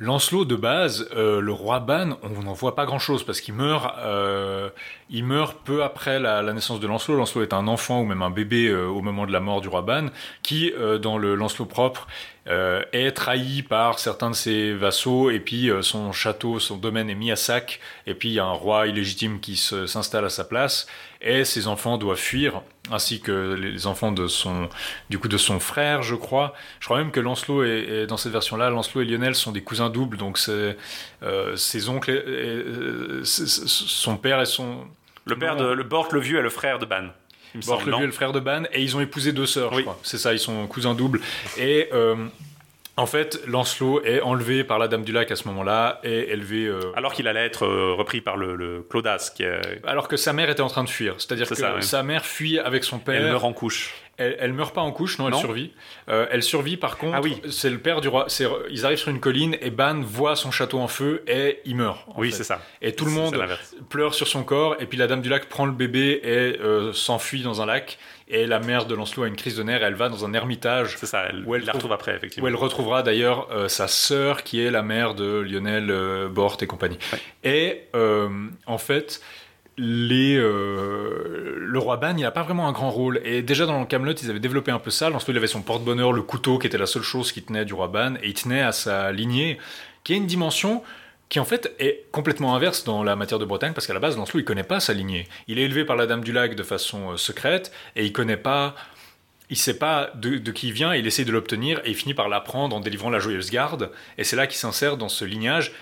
Lancelot de base, euh, le roi Ban, on n'en voit pas grand chose parce qu'il meurt, euh, il meurt peu après la, naissance de Lancelot. Lancelot est un enfant ou même un bébé euh, au moment de la mort du roi Ban, qui dans le Lancelot propre euh, est trahi par certains de ses vassaux et puis euh, son château, son domaine est mis à sac et puis il y a un roi illégitime qui s'installe à sa place et ses enfants doivent fuir ainsi que les enfants de son du coup de son frère je crois je crois même que Lancelot est, est- dans cette version là Lancelot et Lionel sont des cousins doubles donc c'est euh, ses oncles et- et, euh, son père et son Le père de. Le Bort le Vieux est le frère de Ban. Il me Bort semble, le vieux et le frère de Ban, et ils ont épousé deux sœurs, Oui. je crois. C'est ça, ils sont cousins doubles. Et euh, en fait, Lancelot est enlevé par la Dame du Lac à ce moment-là, et élevé. euh, Alors qu'il allait être euh, repris par le, le Claudas, qui est. alors que sa mère était en train de fuir. C'est-à-dire que ça, sa mère fuit avec son père. Elle meurt en couche. Elle, elle meurt pas en couche, non, elle Non. survit. Euh, elle survit par contre. Ah oui. C'est le père du roi. c'est- Ils arrivent sur une colline et Ban voit son château en feu et il meurt. Oui, c'est ça. Et tout le monde pleure sur son corps et puis la dame du lac prend le bébé et euh, s'enfuit dans un lac et la mère de Lancelot a une crise de nerfs et elle va dans un ermitage C'est ça, elle, Où elle la trouve- retrouve après, où effectivement. elle retrouvera d'ailleurs euh, sa sœur qui est la mère de Lionel Bort et compagnie. Ouais. Et en fait, euh, le roi Ban, il n'a pas vraiment un grand rôle. Et déjà dans Camelot, ils avaient développé un peu ça. Lancelot, il avait son porte-bonheur, le couteau, qui était la seule chose qui tenait du roi Ban, et il tenait à sa lignée, qui a une dimension qui en fait est complètement inverse dans la matière de Bretagne, parce qu'à la base, Lancelot, il connaît pas sa lignée. Il est élevé par la Dame du Lac de façon euh, secrète, et il connaît pas il sait pas de, de qui il vient, il essaie de l'obtenir et il finit par l'apprendre en délivrant la joyeuse garde. Et c'est là qu'il s'insère dans ce lignage.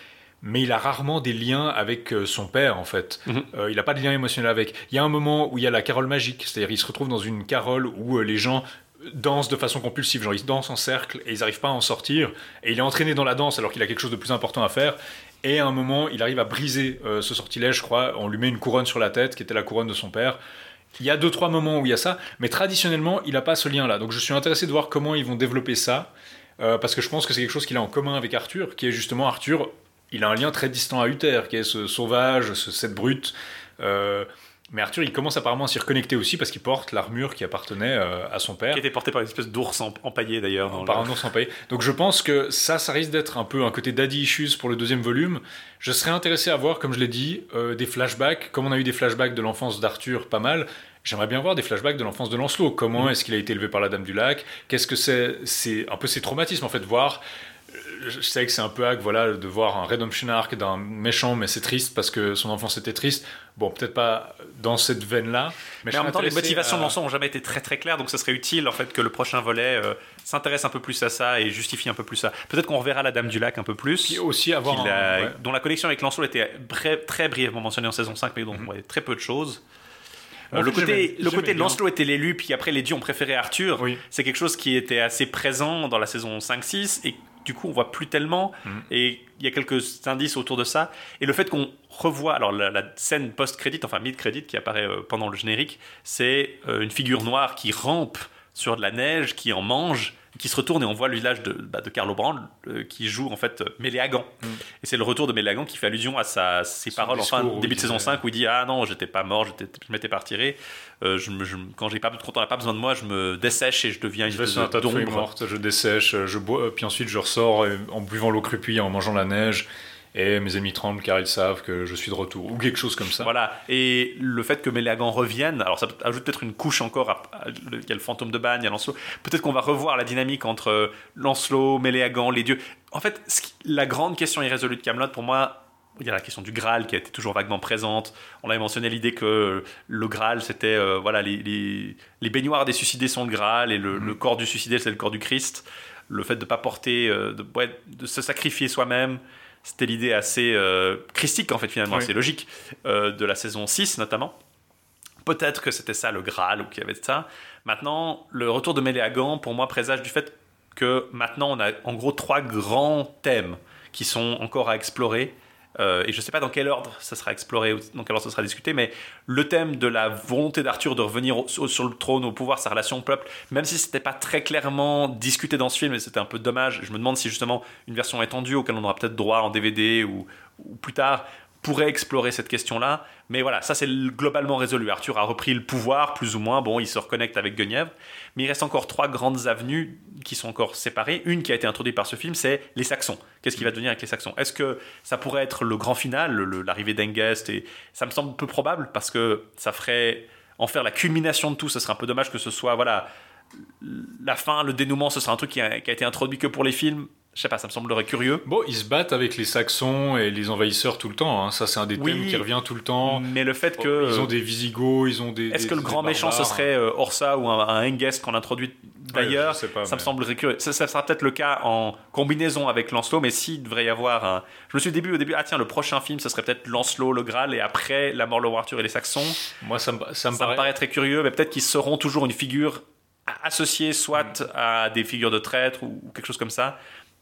Mais il a rarement des liens avec euh, son père, en fait. Mhm. Euh, il n'a pas de lien émotionnel avec. Il y a un moment où il y a la carole magique, c'est-à-dire il se retrouve dans une carole où euh, les gens dansent de façon compulsive, genre ils dansent en cercle et ils n'arrivent pas à en sortir. Et il est entraîné dans la danse alors qu'il a quelque chose de plus important à faire. Et à un moment, il arrive à briser euh, ce sortilège, je crois. On lui met une couronne sur la tête, qui était la couronne de son père. Il y a deux, trois moments où il y a ça, mais traditionnellement, il n'a pas ce lien-là. Donc je suis intéressé de voir comment ils vont développer ça, euh, parce que je pense que c'est quelque chose qu'il a en commun avec Arthur, qui est justement Arthur, il a un lien très distant à Uther, qui est ce sauvage, ce cette brute. Euh, Mais Arthur, il commence apparemment à s'y reconnecter aussi parce qu'il porte l'armure qui appartenait euh, à son père. Qui était porté par une espèce d'ours em- empaillé d'ailleurs. dans par le- un ours empaillé. Donc je pense que ça, ça risque d'être un peu un côté daddy issues pour le deuxième volume. Je serais intéressé à voir, comme je l'ai dit, euh, des flashbacks. Comme on a eu des flashbacks de l'enfance d'Arthur, pas mal. J'aimerais bien voir des flashbacks de l'enfance de Lancelot. Comment Mm. est-ce qu'il a été élevé par la Dame du Lac? Qu'est-ce que c'est? C'est un peu ses traumatismes en fait. Voir. Je sais que c'est un peu hack, voilà, de voir un redemption arc d'un méchant, mais c'est triste parce que son enfance était triste. Bon, peut-être pas dans cette veine-là, mais, Mais en même temps, les motivations de l'ensemble Lancelot n'ont jamais été très très claires, donc ce serait utile en fait que le prochain volet euh, s'intéresse un peu plus à ça et justifie un peu plus ça. Peut-être qu'on reverra la Dame du Lac un peu plus. Puis aussi avoir un- a- ouais. dont la connexion avec Lancelot était bref- très brièvement mentionnée en saison 5, mais dont on voyait très peu de choses. Euh, le côté, le de. Lancelot était l'élu, puis après les dieux ont préféré Arthur. Oui. C'est quelque chose qui était assez présent dans la saison 5-6 et du coup on voit plus tellement. Mhm. Et il y a quelques indices autour de ça. Et le fait qu'on revoit, alors la, la scène post-crédit, enfin mid-crédit qui apparaît euh, pendant le générique, c'est euh, une figure noire qui rampe sur de la neige, qui en mange, qui se retourne et on voit le village de, bah, de Carlo Brand euh, qui joue en fait Méléagan. Mm. Et c'est le retour de Méléagan qui fait allusion à sa, ses Son paroles en fin début de saison disait- 5 où il dit Ah non, j'étais pas mort, j'étais- je m'étais pas retiré. Euh, je je quand j'ai pas, quand on n'a pas besoin de moi, je me dessèche et je deviens une Je espèce un tas de feuilles mortes, je dessèche, je bois, euh, puis ensuite je ressors en buvant l'eau crupie, en mangeant la neige, et mes amis tremblent car ils savent que je suis de retour, ou quelque chose comme ça. Voilà, et le fait que Méléagan revienne, alors ça ajoute peut-être une couche encore, il y a le fantôme de Bagne, il y a Lancelot, peut-être qu'on va revoir la dynamique entre Lancelot, Méléagan, les dieux. En fait, ce qui- la grande question irrésolue de Camelot, pour moi, il y a la question du Graal qui a été toujours vaguement présente. On avait mentionné l'idée que le Graal, c'était euh, voilà, les, les, les baignoires des suicidés sont le Graal et le, le corps du suicidé, c'est le corps du Christ. Le fait de ne pas porter, euh, de, ouais, de se sacrifier soi-même, c'était l'idée assez euh, christique en fait finalement, Oui. assez logique euh, de la saison 6 notamment. Peut-être que c'était ça le Graal ou qu'il y avait de ça. Maintenant, le retour de Méléagan, pour moi, présage du fait que maintenant on a en gros trois grands thèmes qui sont encore à explorer. Euh, et je ne sais pas dans quel ordre ça sera exploré dans quel ordre ça sera discuté, mais le thème de la volonté d'Arthur de revenir sur le trône, au pouvoir, sa relation au peuple, même si c'était pas très clairement discuté dans ce film, et c'était un peu dommage, je me demande si justement une version étendue auquel on aura peut-être droit en DVD ou, ou plus tard pourrait explorer cette question-là. Mais voilà, ça c'est le- globalement résolu. Arthur a repris le pouvoir, plus ou moins. Bon, il se reconnecte avec Guenièvre. Mais il reste encore trois grandes avenues qui sont encore séparées. Une qui a été introduite par ce film, c'est les Saxons. Qu'est-ce qui va devenir avec les Saxons? Est-ce que ça pourrait être le grand final, l'arrivée d'Engest et Ça me semble peu probable parce que ça ferait en faire la culmination de tout. Ce serait un peu dommage que ce soit voilà la fin, le dénouement. Ce sera un truc qui a été introduit que pour les films. Je sais pas, ça me semblerait curieux. Bon, ils se battent avec les Saxons et les envahisseurs tout le temps, hein. ça c'est un des Oui. thèmes qui revient tout le temps. Mais le fait que Ils ont des Visigoths, ils ont des... Est-ce que le grand méchant ce barbares. serait euh, Orsa ou un, un Hengest qu'on introduit d'ailleurs? Ça me semblerait curieux. Ça, ça sera peut-être le cas en combinaison avec Lancelot, mais s'il devrait y avoir un. Je me suis dit au début, au début, ah tiens, le prochain film, ce serait peut-être Lancelot, le Graal, et après la mort, roi Arthur et les Saxons. Moi ça me, ça me Ça paraît... me paraît très curieux, mais peut-être qu'ils seront toujours une figure associée soit à des figures de traîtres ou quelque chose comme ça.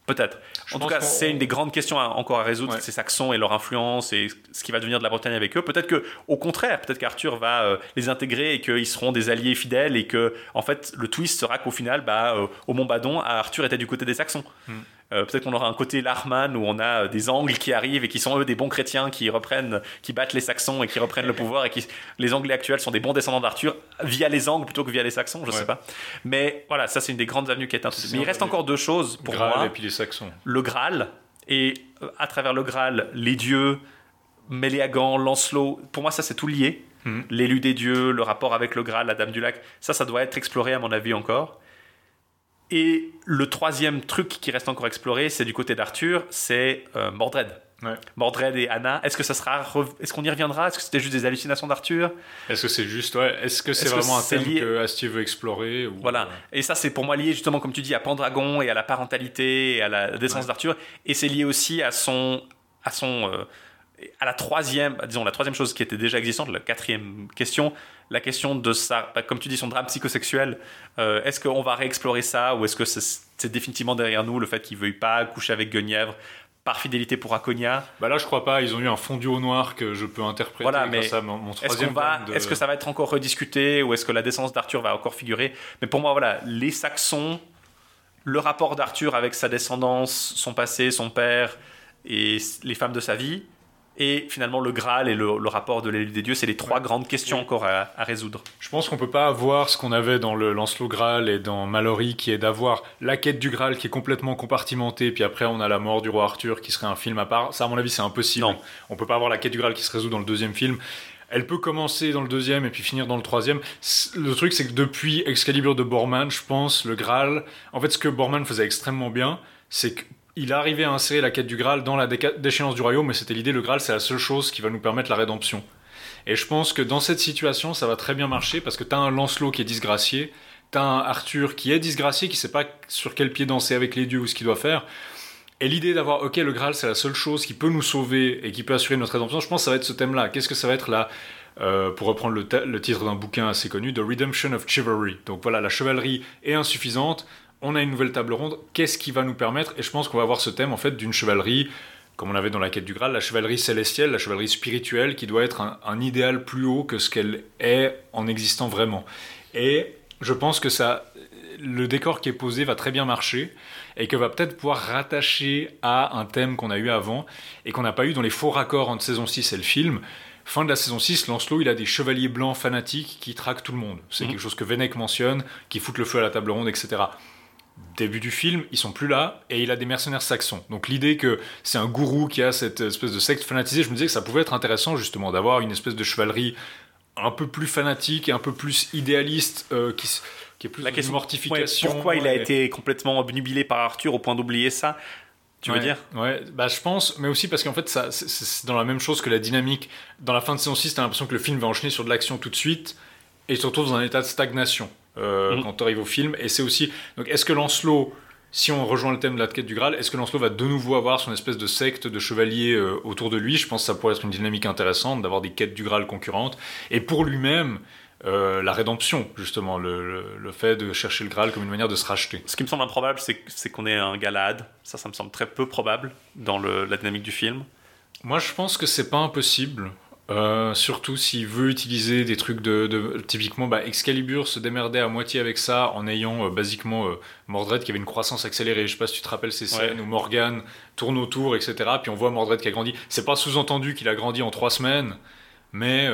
Peut-être. En tout cas, c'est une des grandes questions à- encore à résoudre, Ouais. ces Saxons et leur influence et ce qui va devenir de la Bretagne avec eux. Peut-être que, au contraire, peut-être qu'Arthur va euh, les intégrer et qu'ils seront des alliés fidèles et que, en fait, le twist sera qu'au final, bah, euh, au Mont Badon, Arthur était du côté des Saxons. Hmm. Euh, peut-être qu'on aura un côté Larman où on a euh, des angles qui arrivent et qui sont eux des bons chrétiens qui reprennent, qui battent les Saxons et qui reprennent le pouvoir et qui les Anglais actuels sont des bons descendants d'Arthur via les Angles plutôt que via les Saxons, je Ouais. sais pas. Mais voilà, ça c'est une des grandes avenues qui est. C'est Mais il reste encore deux choses pour Graal moi et puis les Saxons. le Graal et euh, à travers le Graal les dieux Méléagan, Lancelot pour moi ça c'est tout lié Mhm. l'élu des dieux le rapport avec le Graal la Dame du Lac ça ça doit être exploré à mon avis encore et le troisième truc qui reste encore exploré c'est du côté d'Arthur c'est euh, Mordred Ouais. Mordred et Anna est-ce que ça sera est-ce qu'on y reviendra? Est-ce que c'était juste des hallucinations d'Arthur? Est-ce que c'est juste... Ouais, est-ce que c'est Est-ce que vraiment un thème lié- que Astier veut explorer ou... Voilà. Et ça, c'est pour moi lié justement, comme tu dis, à Pendragon et à la parentalité et à la descente Ouais. d'Arthur. Et c'est lié aussi à son, à son, euh, à la troisième, disons la troisième chose qui était déjà existante, la quatrième question, la question de sa, bah, comme tu dis, son drame psychosexuel. Euh, est-ce qu'on va réexplorer ça ou est-ce que c'est, c'est définitivement derrière nous le fait qu'il veuille pas coucher avec Guenièvre par fidélité pour Aconia? Bah là, je crois pas. Ils ont eu un fondu au noir que je peux interpréter Voilà, mais à mon, mon Est-ce qu'on va, thème de- est-ce que ça va être encore rediscuté ou est-ce que la descendance d'Arthur va encore figurer? Mais pour moi, voilà, les Saxons, le rapport d'Arthur avec sa descendance, son passé, son père et les femmes de sa vie, et finalement le Graal et le, le rapport de l'élu des dieux. C'est les trois grandes questions encore à, à résoudre. Je pense qu'on peut pas avoir ce qu'on avait dans le Lancelot Graal et dans Mallory, qui est d'avoir la quête du Graal qui est complètement compartimentée, puis après on a la mort du roi Arthur qui serait un film à part. Ça, à mon avis, c'est impossible. Non. On peut pas avoir la quête du Graal qui se résout dans le deuxième film. Elle peut commencer dans le deuxième et puis finir dans le troisième. Le truc, c'est que depuis Excalibur de Borman, je pense, le Graal. En fait, ce que Borman faisait extrêmement bien, c'est qu'il arrivait à insérer la quête du Graal dans la déchéance du royaume, mais c'était l'idée, le Graal, c'est la seule chose qui va nous permettre la rédemption. Et je pense que dans cette situation, ça va très bien marcher parce que t'as un Lancelot qui est disgracié, t'as un Arthur qui est disgracié, qui sait pas sur quel pied danser avec les dieux ou ce qu'il doit faire. Et l'idée d'avoir, ok, le Graal, c'est la seule chose qui peut nous sauver et qui peut assurer notre rédemption, je pense que ça va être ce thème-là. Qu'est-ce que ça va être là euh, pour reprendre le, le titre d'un bouquin assez connu, The Redemption of Chivalry. Donc voilà, la chevalerie est insuffisante, on a une nouvelle table ronde, qu'est-ce qui va nous permettre Et je pense qu'on va avoir ce thème en fait d'une chevalerie, comme on avait dans la quête du Graal, la chevalerie célestielle, la chevalerie spirituelle, qui doit être un, un idéal plus haut que ce qu'elle est en existant vraiment. Et je pense que ça, le décor qui est posé va très bien marcher et que va peut-être pouvoir rattacher à un thème qu'on a eu avant et qu'on n'a pas eu dans les faux raccords entre saison 6 et le film. Fin de la saison 6, Lancelot, il a des chevaliers blancs fanatiques qui traquent tout le monde. C'est Mhm. quelque chose que Venec mentionne, qui foutent le feu à la table ronde, etc. Début du film, ils sont plus là et il a des mercenaires saxons. Donc l'idée que c'est un gourou qui a cette espèce de secte fanatisée, je me disais que ça pouvait être intéressant justement d'avoir une espèce de chevalerie un peu plus fanatique et un peu plus idéaliste, euh, qui, est plus La question, mortification. ouais, pourquoi il a été complètement obnubilé par Arthur au point d'oublier ça Tu veux dire? Ouais, bah je pense, mais aussi parce qu'en fait, ça, c'est- dans la même chose que la dynamique. Dans la fin de saison 6, t'as l'impression que le film va enchaîner sur de l'action tout de suite et se retrouve dans un état de stagnation euh, Mhm. quand tu arrives au film. Et c'est aussi. Donc, est-ce que Lancelot, si on rejoint le thème de la quête du Graal, est-ce que Lancelot va de nouveau avoir son espèce de secte de chevaliers euh, autour de lui? Je pense que ça pourrait être une dynamique intéressante d'avoir des quêtes du Graal concurrentes. Et pour lui-même, euh, la rédemption, justement, le, le- le fait de chercher le Graal comme une manière de se racheter. Ce qui me semble improbable, c'est c'est qu'on ait un Galahad. Ça, ça me semble très peu probable dans le- la dynamique du film. Moi, je pense que c'est pas impossible. Euh, surtout s'il veut utiliser des trucs de, de- typiquement bah, Excalibur se démerdait à moitié avec ça en ayant euh, basiquement euh, Mordred qui avait une croissance accélérée. Je sais pas si tu te rappelles ces scènes Ouais. où Morgan tourne autour, etc. Puis on voit Mordred qui a grandi. C'est pas sous-entendu qu'il a grandi en trois semaines, mais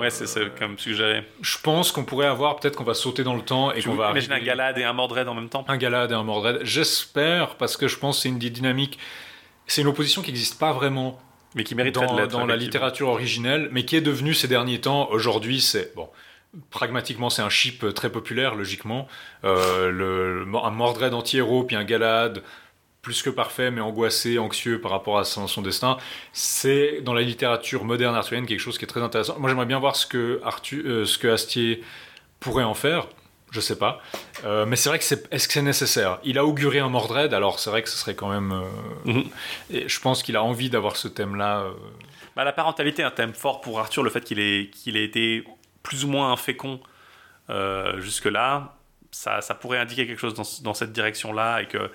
Ouais, c'est comme suggéré. je pense qu'on pourrait avoir peut-être qu'on va sauter dans le temps et qu'on va imagines un arriver- Galahad et un Mordred en même temps? Un Galad et un Mordred. J'espère parce que je pense que c'est une des dynamiques. C'est une opposition qui n'existe pas vraiment mais qui mériterait dans, de dans la littérature originelle, mais qui est devenu ces derniers temps, aujourd'hui, c'est bon. Pragmatiquement, c'est un chip très populaire, logiquement. Euh, le- un Mordred anti-héros, puis un Galad plus que parfait, mais angoissé, anxieux par rapport à son, son destin. C'est dans la littérature moderne arthurienne quelque chose qui est très intéressant. Moi, j'aimerais bien voir ce que, Arthur, euh, ce que Astier pourrait en faire. Je sais pas. Euh, mais c'est vrai que c'est. Est-ce que c'est nécessaire? Il a auguré un Mordred, alors c'est vrai que ce serait quand même. euh, Mhm. et je pense qu'il a envie d'avoir ce thème-là. euh, Bah, la parentalité est un thème fort pour Arthur, le fait qu'il ait, qu'il ait été plus ou moins fécond euh, jusque-là, ça, ça pourrait indiquer quelque chose dans, dans cette direction-là. Et que...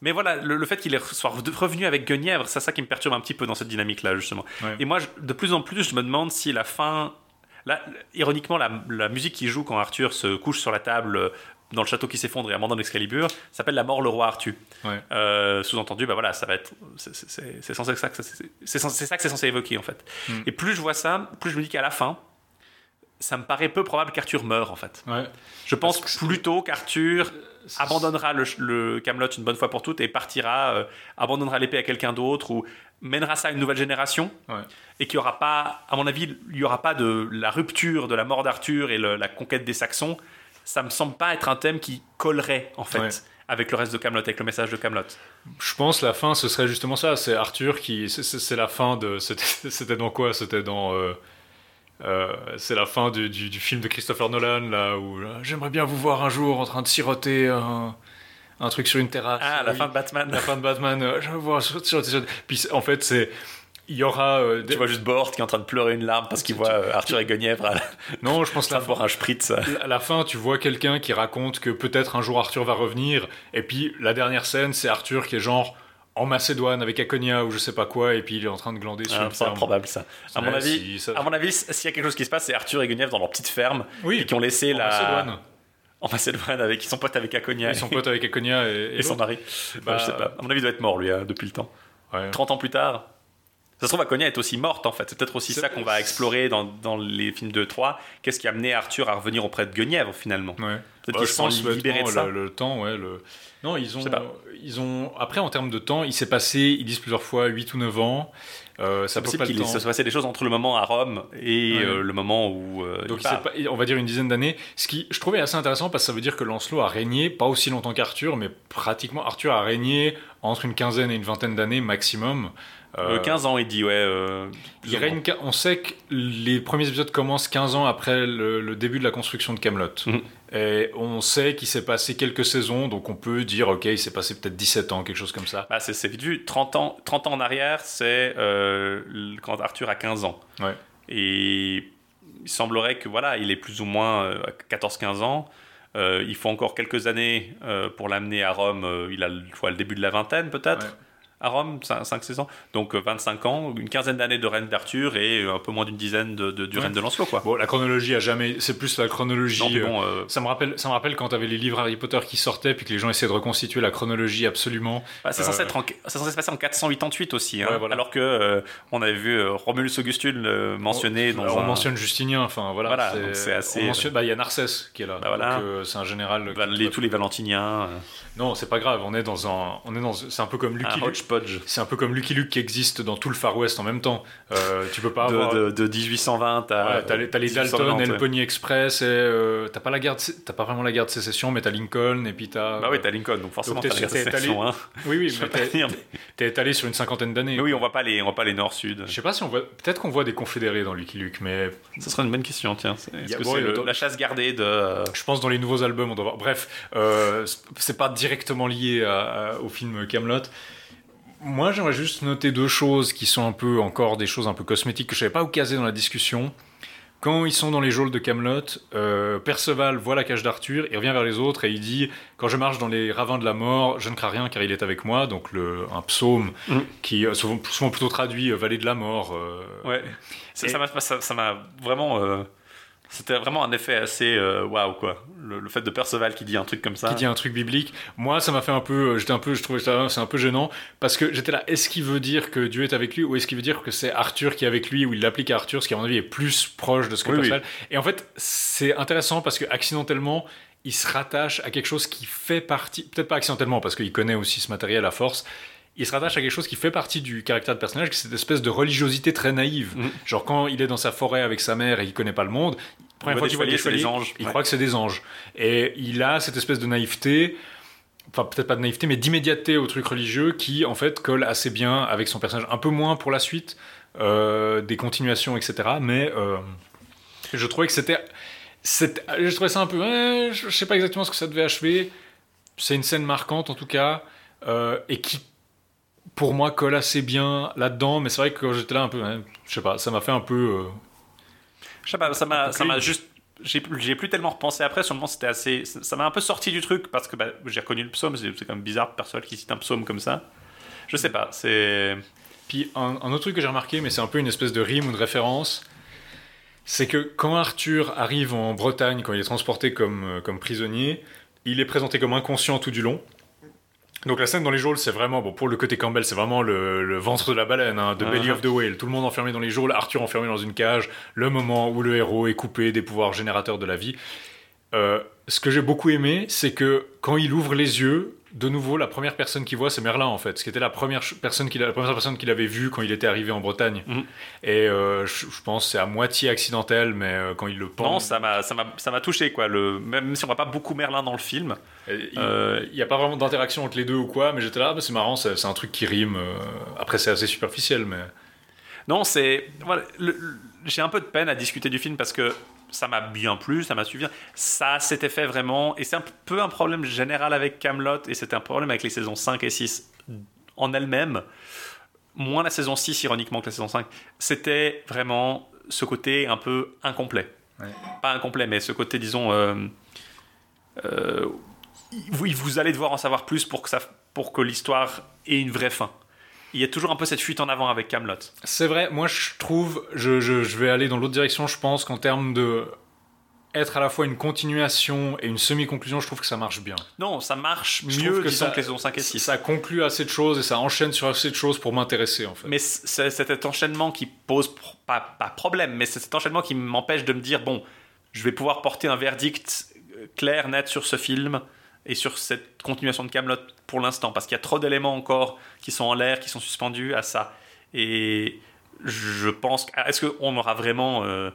Mais voilà, le, le fait qu'il soit revenu avec Guenièvre, c'est ça qui me perturbe un petit peu dans cette dynamique-là, justement. Ouais. Et moi, je- de plus en plus, je me demande si la fin. Là, ironiquement, la, la musique qui joue quand Arthur se couche sur la table euh, dans le château qui s'effondre et abandonne Excalibur s'appelle La mort, le roi Arthur. Ouais. Euh, Sous-entendu, bah voilà, ça va être. C'est censé ça que c'est censé- évoquer en fait. Mm. Et plus je vois ça, plus je me dis qu'à la fin, ça me paraît peu probable qu'Arthur meure en fait. Ouais. Je pense que plutôt qu'Arthur C'est- abandonnera le, le Camelot une bonne fois pour toutes et partira, euh, abandonnera l'épée à quelqu'un d'autre ou mènera ça à une nouvelle génération Ouais. Et qu'il y aura pas, à mon avis, il y aura pas de la rupture de la mort d'Arthur et le- la conquête des Saxons. Ça me semble pas être un thème qui collerait en fait Ouais. avec le reste de Camelot, avec le message de Camelot. Je pense la fin, ce serait justement ça. C'est Arthur qui. c'est- la fin de. *laughs* C'était dans quoi? C'était dans. euh, euh, c'est la fin du, du- du film de Christopher Nolan, là, où euh, j'aimerais bien vous voir un jour en train de siroter un, un truc sur une terrasse. Ah, la Oui. fin de Batman. La fin de Batman, euh, je veux voir siroter. siroter. Puis en fait, c'est. Il y aura. euh, des- Tu vois juste Bort qui est en train de pleurer une larme parce qu'il voit euh, Arthur et Guenièvre à la Non, je pense *laughs* la boire un spritz. À la fin, tu vois quelqu'un qui raconte que peut-être un jour Arthur va revenir, et puis la dernière scène, c'est Arthur qui est genre en Macédoine avec Aconia ou je sais pas quoi, et puis il est en train de glander sur Ah, une c'est improbable ça. À mon avis, si, ça- à mon avis, s'il y a quelque chose qui se passe, c'est Arthur et Guenièvre dans leur petite ferme Oui, et qui ont laissé en la Macédoine. en Macédoine avec ils sont potes avec Aconia Ils sont potes avec Aconia et, et son mari. Bah, je sais pas. À mon avis, il doit être mort lui hein, depuis le temps. Ouais. 30 ans plus tard. Ça se trouve, Aconia est aussi morte en fait. C'est peut-être aussi ça qu'on va explorer dans, dans les films de 3. Qu'est-ce qui a amené Arthur à revenir auprès de Guenièvre finalement Ouais. Peut-être Bah, qu'ils se sont libérés de ça. Le, le temps, ouais. Le... Non, ils ont, ils ont. Après, en termes de temps, il s'est passé, ils disent plusieurs fois, 8 ou 9 ans. Euh, ça possible qu'il se passé des choses entre le moment à Rome et Ouais. euh, le moment où. euh, Donc il part. pas- on va dire une dizaine d'années, ce qui je trouvais assez intéressant parce que ça veut dire que Lancelot a régné pas aussi longtemps qu'Arthur, mais pratiquement Arthur a régné entre une quinzaine et une vingtaine d'années maximum. Euh, Euh, 15 ans, il dit, ouais. euh, il règne, on sait que les premiers épisodes commencent 15 ans après le, le début de la construction de Camelot. Mhm. Et on sait qu'il s'est passé quelques saisons, donc on peut dire, ok, il s'est passé peut-être 17 ans, quelque chose comme ça. Bah, c'est vite vu. 30 ans, 30 ans en arrière, c'est euh, quand Arthur a 15 ans. Ouais. Et il semblerait que voilà, il est plus ou moins euh, à 14-15 ans. Euh, il faut encore quelques années euh, pour l'amener à Rome. Euh, il a le, début de la vingtaine peut-être Ouais. À Rome, 5-6 ans. Donc euh, 25 ans, une quinzaine d'années de règne d'Arthur et euh, un peu moins d'une dizaine de, de- du Ouais. règne de Lancelot. Quoi. Bon, la chronologie a jamais. C'est plus la chronologie. Non, euh, bon, euh, Ça me rappelle, ça me rappelle quand t'avais les livres Harry Potter qui sortaient, puis que les gens essayaient de reconstituer la chronologie absolument. Bah, c'est Euh, censé, en- censé se passer en 488 aussi, hein, Ouais, voilà. alors que euh, on avait vu euh, Romulus Augustule euh, mentionné dans Alors, on un- mentionne Justinien, enfin voilà. C'est assez- mentionne- bah, il y a Narcisse qui est là. Bah, voilà. euh, c'est un général. Val- qui- les- tous les Valentiniens, euh, Non, c'est pas grave. On est dans un, on est dans, c'est un peu comme Lucky C'est un peu comme Lucky Luke qui existe dans tout le Far West en même temps. Euh, tu peux pas avoir. de, de, de 1820 à. Ouais, t'as les, t'as les Dalton 1890, et le. Pony Express et euh, t'as pas la guerre, de- t'as pas vraiment la guerre de sécession, mais t'as Lincoln et puis t'as. Bah oui, t'as Lincoln, donc forcément Donc, t'as t'es- la allé- sélection, hein. oui, oui, mais t'es, dire. t'es étalé sur une cinquantaine d'années. Mais oui, on voit pas les, on voit pas les nord-sud. Je sais pas si on voit, peut-être qu'on voit des confédérés dans Lucky Luke, mais Ce serait une bonne question, tiens. Est-ce Y a- que bon, c'est le- la chasse gardée de. euh, Je pense dans les nouveaux albums, on doit voir. Bref, euh, c'est pas directement lié à- à- au film Camelot. Moi, j'aimerais juste noter deux choses qui sont un peu encore des choses un peu cosmétiques que je savais pas où caser dans la discussion. Quand ils sont dans les geôles de Camelot, euh, Perceval voit la cage d'Arthur, il revient vers les autres et il dit Quand je marche dans les ravins de la mort, je ne crains rien car il est avec moi. Donc, le, un psaume Mm. qui, euh, souvent, souvent plutôt traduit euh, vallée de la mort. euh, Ouais. Ça m'a ça- ça m'a vraiment. euh, C'était vraiment un effet assez euh, waouh, quoi. Le, le fait de Perceval qui dit un truc comme ça. qui dit un truc biblique. Moi, ça m'a fait un peu, euh, j'étais un peu, je trouvais ça, c'est un peu gênant parce que j'étais là. Est-ce qu'il veut dire que Dieu est avec lui ou est-ce qu'il veut dire que c'est Arthur qui est avec lui ou il l'applique à Arthur, ce qui à mon avis est plus proche de ce que Oui, Perceval. Et en fait, c'est intéressant parce que accidentellement, il se rattache à quelque chose qui fait partie, peut-être pas accidentellement parce qu'il connaît aussi ce matériel à force. Il se rattache à quelque chose qui fait partie du caractère de personnage, qui est cette espèce de religiosité très naïve. Mhm. Genre quand il est dans sa forêt avec sa mère et il connaît pas le monde, première fois qu'il voit des chevaliers, anges. il Ouais. croit que c'est des anges. Et il a cette espèce de naïveté, enfin peut-être pas de naïveté, mais d'immédiateté au truc religieux qui en fait colle assez bien avec son personnage. Un peu moins pour la suite, euh, des continuations, etc. Mais euh, je trouvais que c'était, je trouvais ça un peu, je je sais pas exactement ce que ça devait achever. C'est une scène marquante en tout cas euh, et qui pour moi colle assez bien là-dedans. Mais c'est vrai que quand j'étais là un peu, ouais, je sais pas, ça m'a fait un peu. euh, Je sais pas, ça m'a, ça m'a juste. J'ai, j'ai plus tellement repensé après, sur le moment c'était assez. Ça m'a un peu sorti du truc parce que bah, j'ai reconnu le psaume, c'est, quand même bizarre, Perceval qui cite un psaume comme ça. Je sais pas, c'est. Puis un, un autre truc que j'ai remarqué, mais c'est un peu une espèce de rime ou de référence, c'est que quand Arthur arrive en Bretagne, quand il est transporté comme, euh, comme prisonnier, il est présenté comme inconscient tout du long. Donc la scène dans les geôles, c'est vraiment, bon, pour le côté Campbell, c'est vraiment le, le ventre de la baleine, hein, the belly Uh-huh. of the whale. Tout le monde enfermé dans les geôles, Arthur enfermé dans une cage, le moment où le héros est coupé des pouvoirs générateurs de la vie. Euh, ce que j'ai beaucoup aimé, c'est que quand il ouvre les yeux, de nouveau, la première personne qu'il voit, c'est Merlin en fait, ce qui était la première personne qu'il la première personne qu'il avait vue quand il était arrivé en Bretagne. Mhm. Et euh, je, je pense que c'est à moitié accidentel, mais euh, quand il le pense, Non, ça m'a, ça touché quoi. Le, même si on voit pas beaucoup Merlin dans le film, il euh, n'y a pas vraiment d'interaction entre les deux ou quoi, mais j'étais là, bah, c'est marrant, c'est un truc qui rime. euh, après, c'est assez superficiel, mais Non, c'est. Voilà, j'ai un peu de peine à discuter du film parce que ça m'a bien plu, ça m'a suivi. Ça a cet effet vraiment. Et c'est un peu un problème général avec Camelot et c'est un problème avec les saisons 5 et 6 en elles-mêmes. Moins la saison 6, ironiquement, que la saison 5. C'était vraiment ce côté un peu incomplet. Ouais. Pas incomplet, mais ce côté, disons. euh, euh, vous, vous allez devoir en savoir plus pour que, ça, pour que l'histoire ait une vraie fin. Il y a toujours un peu cette fuite en avant avec Camelot. C'est vrai, moi je trouve, je, je- je vais aller dans l'autre direction, je pense qu'en termes de être à la fois une continuation et une semi-conclusion, je trouve que ça marche bien. Non, ça marche Je mieux que ça- que les saisons 5 et 6. Ça conclut assez de choses et ça enchaîne sur assez de choses pour m'intéresser en fait. Mais c'est cet enchaînement qui pose pro- pas, pas problème, mais c'est cet enchaînement qui m'empêche de me dire bon, je vais pouvoir porter un verdict euh, clair, net sur ce film et sur cette continuation de Camelot pour l'instant, parce qu'il y a trop d'éléments encore qui sont en l'air, qui sont suspendus à ça. Et je pense, est-ce qu'on aura vraiment euh,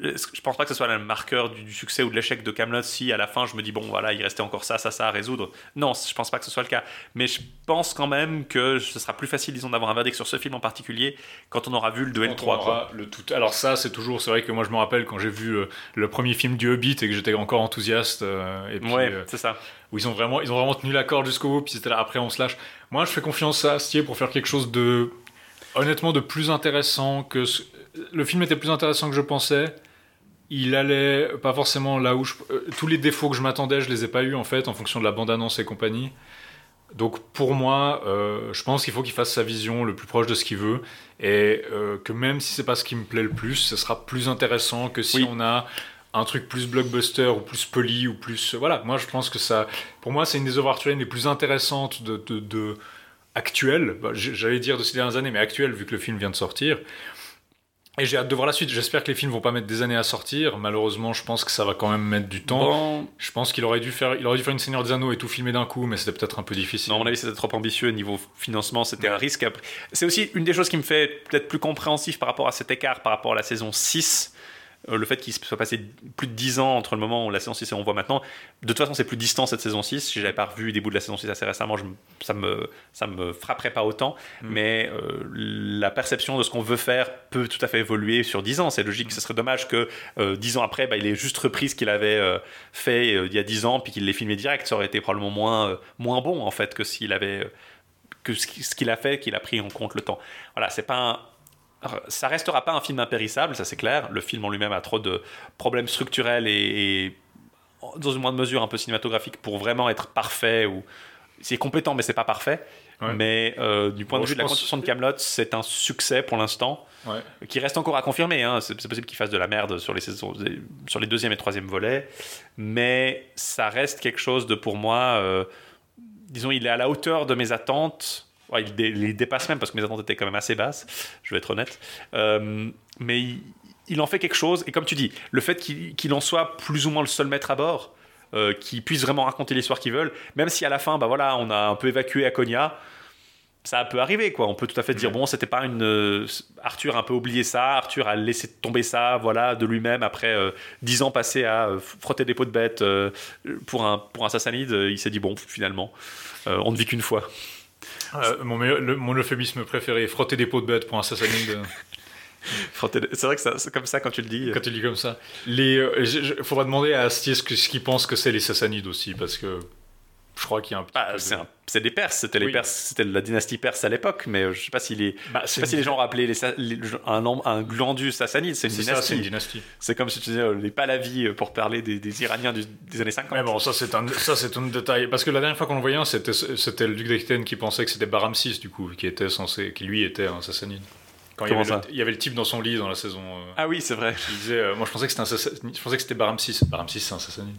je pense pas que ce soit le marqueur du, du succès ou de l'échec de Camelot si à la fin je me dis bon voilà il restait encore ça ça ça à résoudre non je pense pas que ce soit le cas mais je pense quand même que ce sera plus facile disons d'avoir un verdict sur ce film en particulier quand on aura vu le 2 et le Quand 3 on quoi. aura le tout. Alors ça, c'est toujours. C'est vrai que moi, je me rappelle quand j'ai vu euh, le premier film du Hobbit et que j'étais encore enthousiaste. euh, et puis, ouais euh, c'est ça où ils ont vraiment, ils ont vraiment tenu la corde jusqu'au bout. Puis c'était là. Après, on se lâche. Moi, je fais confiance à Astier pour faire quelque chose de, honnêtement, de plus intéressant que ce- le film était plus intéressant que je pensais. Il allait pas forcément là où je... euh, tous les défauts que je m'attendais, je les ai pas eu en fait en fonction de la bande-annonce et compagnie. Donc pour moi, euh, je pense qu'il faut qu'il fasse sa vision le plus proche de ce qu'il veut et euh, que même si c'est pas ce qui me plaît le plus, ce sera plus intéressant que si Oui. on a un truc plus blockbuster ou plus poli ou plus voilà. Moi je pense que ça, pour moi c'est une des œuvres arthuriennes les plus intéressantes de, de, de- actuelles. Bah, J'allais dire de ces dernières années, mais actuelles vu que le film vient de sortir. Et j'ai hâte de voir la suite. J'espère que les films vont pas mettre des années à sortir. Malheureusement, je pense que ça va quand même mettre du temps. Bon, Je pense qu'il aurait dû faire, il aurait dû faire une Seigneur des Anneaux et tout filmer d'un coup, mais c'était peut-être un peu difficile. non, à mon avis, c'était trop ambitieux niveau financement, c'était un risque. C'est aussi une des choses qui me fait peut-être plus compréhensif par rapport à cet écart, par rapport à la saison 6. Euh, le fait qu'il soit passé plus de 10 ans entre le moment où la saison 6 et on voit maintenant. De toute façon, c'est plus distant cette saison 6. Si j'avais pas revu des bouts de la saison 6 assez récemment, je ça, me, ça me frapperait pas autant. Mm. Mais euh, la perception de ce qu'on veut faire peut tout à fait évoluer sur 10 ans. C'est logique. Ce serait dommage que euh, 10 ans après, bah, il ait juste repris ce qu'il avait euh, fait il y a 10 ans, puis qu'il l'ait filmé direct. Ça aurait été probablement moins, moins bon, en fait, que s'il avait. que ce qu'il a fait, qu'il a pris en compte le temps. Voilà, c'est pas un, ça restera pas un film impérissable, ça c'est clair. Le film en lui-même a trop de problèmes structurels et, et dans une moindre mesure un peu cinématographique pour vraiment être parfait ou c'est compétent mais c'est pas parfait. Ouais. Mais euh, du point Bon, de vue de la construction de Camelot, c'est un succès pour l'instant Ouais. qui reste encore à confirmer. hein. C'est c'est possible qu'il fasse de la merde sur les, saisons, sur les deuxième et troisième volets, mais ça reste quelque chose de pour moi. euh, disons, il est à la hauteur de mes attentes. Il, dé- il les dépasse même parce que mes attentes étaient quand même assez basses, je vais être honnête. Euh, mais il, il en fait quelque chose. Et comme tu dis, le fait qu'il en soit plus ou moins le seul maître à bord, euh, qu'il puisse vraiment raconter l'histoire qu'ils veulent, même si à la fin, bah voilà, on a un peu évacué Akonia, ça peut arriver quoi. On peut tout à fait dire bon, c'était pas une euh, Arthur a un peu oublié ça. Arthur a laissé tomber ça, voilà, de lui-même après euh, dix ans passés à euh, frotter des pots de bête euh, pour un pour un Sassanide. euh, il s'est dit bon, finalement, euh, on ne vit qu'une fois. Euh, mon, meilleur- le- mon euphémisme préféré, frotter des pots de bête pour un Sassanide. *laughs* Frotter des- C'est vrai que c'est comme ça quand tu le dis. quand tu le dis comme ça. Les, euh, faudra demander à Astier ce qu'il pense que c'est les Sassanides aussi, parce que je crois qu'il y a un petit Bah, de- c'est un- c'est des Perses, c'était les Oui. Perses, c'était la dynastie perse à l'époque, mais euh, je sais pas si les, Bah, je sais pas si les gens rappelaient les, un, un glandu sassanide, c'est une c'est ça, c'est une dynastie. C'est comme si tu disais euh, les Pahlavis euh, pour parler des, des Iraniens du- des années 50. Mais bon, ça c'est un, ça c'est un détail. Parce que la dernière fois qu'on le voyait, c'était, c'était le duc d'Aquitaine qui pensait que c'était Baramsis, du coup, qui était censé, qui lui était un Sassanide. Quand il y, avait le, il y avait le type dans son lit dans la saison. euh, Ah oui, c'est vrai, il disait, euh, moi je pensais que c'était un je pensais que c'était Baramsis. Baramsis c'est un Sassanide.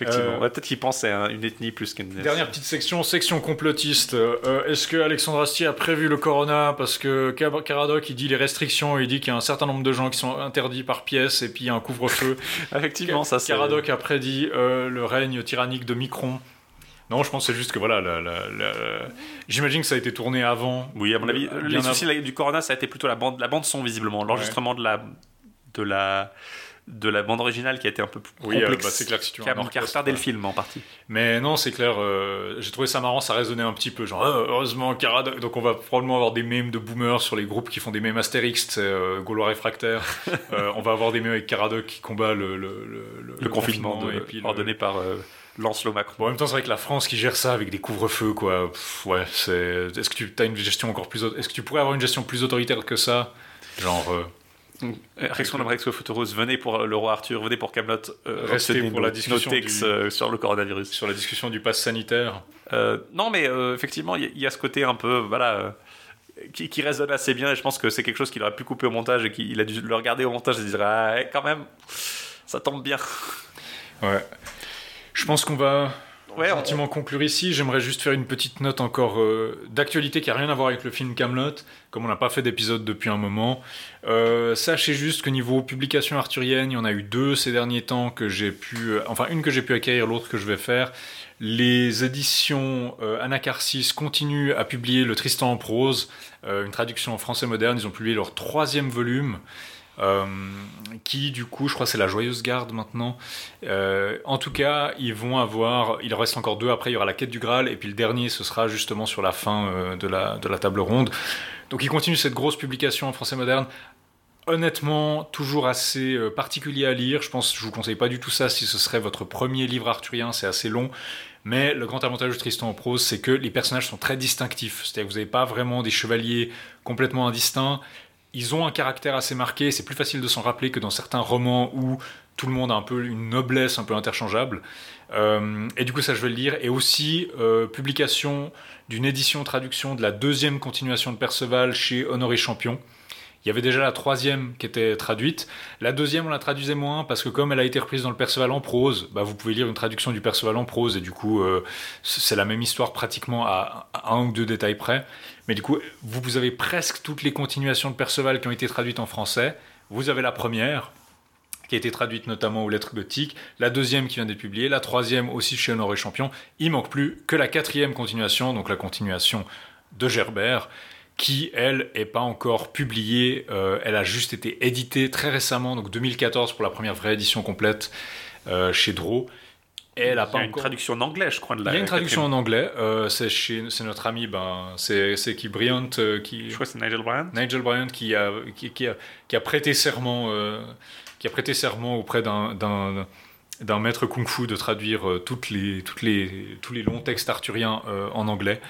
Effectivement. Euh, Ouais, Peut-être qu'ils pensent à une ethnie plus qu'une. Dernière petite section, section complotiste. Euh, est-ce que Alexandre Astier a prévu le corona? Parce que Caradoc il dit les restrictions, il dit qu'il y a un certain nombre de gens qui sont interdits par pièce et puis il y a un couvre-feu. *laughs* Effectivement, ça c'est. Caradoc a prédit euh, le règne tyrannique de Micron. Non, je pense que c'est juste que voilà, la- la- la- j'imagine que ça a été tourné avant. Oui, à mon avis, les soucis du Corona, ça a été plutôt la bande, la bande son visiblement, l'enregistrement de la de la de la bande originale qui a été un peu plus Oui, euh, complexe, bah, c'est clair que si tu qui a, poste, retardé le ouais. film en partie. Mais non, c'est clair, euh, j'ai trouvé ça marrant, ça résonnait un petit peu. Genre, Ah, heureusement, Caradoc. Donc, on va probablement avoir des mèmes de boomers sur les groupes qui font des mèmes Astérix, euh, Gaulois réfractaire. *laughs* Euh, on va avoir des mèmes avec Caradoc qui combat le, le, le, Le, confinement, de- et puis le- ordonné par euh, Lancelot Macron. Bon, en même temps, c'est vrai que la France qui gère ça avec des couvre-feux, quoi. Pff, ouais, c'est. Est-ce que tu as une gestion encore plus. Est-ce que tu pourrais avoir une gestion plus autoritaire que ça? Genre. Euh, Rex One Rex Futurus, venez pour le roi Arthur, venez pour Camelot, euh, Restez pour la discussion du- euh, sur le coronavirus. sur la discussion du pass sanitaire. Euh, non, mais euh, effectivement, il y, a- il y a ce côté un peu, voilà, euh, qui, qui résonne assez bien. Et je pense que c'est quelque chose qu'il aurait pu couper au montage et qu'il a dû le regarder au montage et se dire, ah, ouais, quand même, ça tombe bien. Ouais. Je pense qu'on va Ouais, on- conclure ici. J'aimerais juste faire une petite note encore euh, d'actualité qui a rien à voir avec le film Camelot, comme on n'a pas fait d'épisode depuis un moment. Euh, sachez juste que niveau publication arthurienne, il y en a eu deux ces derniers temps que j'ai pu, euh, enfin une que j'ai pu acquérir, l'autre que je vais faire. Les éditions euh, Anacarsis continuent à publier le Tristan en prose, euh, une traduction en français moderne. Ils ont publié leur troisième volume. Euh, qui du coup, je crois que c'est la Joyeuse Garde maintenant, euh, en tout cas, ils vont avoir. Il reste encore deux. Après, il y aura la quête du Graal. Et puis le dernier, ce sera justement sur la fin euh, de, la, table ronde. Donc, ils continuent cette grosse publication en français moderne. Honnêtement, toujours assez particulier à lire. Je pense, je vous conseille pas du tout ça si ce serait votre premier livre arthurien. C'est assez long. Mais le grand avantage de Tristan en prose, c'est que les personnages sont très distinctifs. C'est-à-dire que vous n'avez pas vraiment des chevaliers complètement indistincts. Ils ont un caractère assez marqué. C'est plus facile de s'en rappeler que dans certains romans où tout le monde a un peu une noblesse un peu interchangeable. Euh, et du coup, ça, je vais le lire. Et aussi, euh, publication d'une édition traduction de la deuxième continuation de Perceval chez Honoré Champion. Il y avait déjà la troisième qui était traduite. La deuxième, on la traduisait moins parce que comme elle a été reprise dans le Perceval en prose, bah, vous pouvez lire une traduction du Perceval en prose et du coup, euh, c'est la même histoire pratiquement à, à un ou deux détails près. Mais du coup, vous, avez presque toutes les continuations de Perceval qui ont été traduites en français. Vous avez la première, qui a été traduite notamment aux lettres gothiques, la deuxième qui vient d'être publiée, la troisième aussi chez Honoré Champion. Il manque plus que la quatrième continuation, donc la continuation de Gerbert, qui, elle, est pas encore publiée. Euh, elle a juste été éditée très récemment, donc 2014 pour la première vraie édition complète euh, chez Draw. Et elle a Il y pas a une encore... traduction en anglais, je crois, de la Il y a une traduction en anglais. euh, c'est chez, c'est notre ami, ben, c'est c'est qui Bryant euh, qui. Je crois que c'est Nigel Bryant. Nigel Bryant qui a, qui, qui a, qui a prêté serment, euh, qui a prêté serment auprès d'un, d'un, d'un maître kung-fu de traduire euh, toutes les, toutes les, tous les longs textes arthuriens euh, en anglais.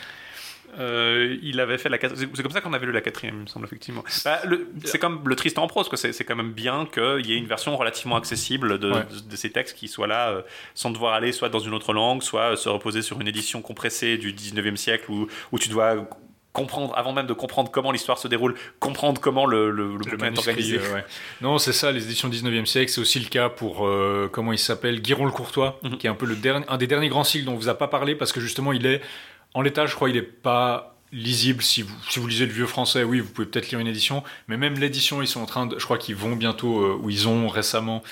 Euh, il avait fait la c'est comme ça qu'on avait lu la quatrième, il me semble effectivement. Bah, c'est comme le Tristan en prose. C'est, quand même bien qu'il y ait une version relativement accessible de, Ouais. de- de ces textes qui soient là, euh, sans devoir aller soit dans une autre langue, soit euh, se reposer sur une édition compressée du 19e siècle où, où tu dois comprendre, avant même de comprendre comment l'histoire se déroule, comprendre comment le, le, le Le bouquin est organisé. ouais. Non, c'est ça, les éditions 19e siècle, c'est aussi le cas pour, euh, comment il s'appelle, Guiron le Courtois, Mhm. qui est un peu le dernier, un des derniers grands cycles dont on vous a pas parlé, parce que justement, il est, en l'état, je crois, il est pas lisible. Si vous, si vous lisez le vieux français, oui, vous pouvez peut-être lire une édition, mais même l'édition, ils sont en train de, je crois qu'ils vont bientôt, euh, ou ils ont récemment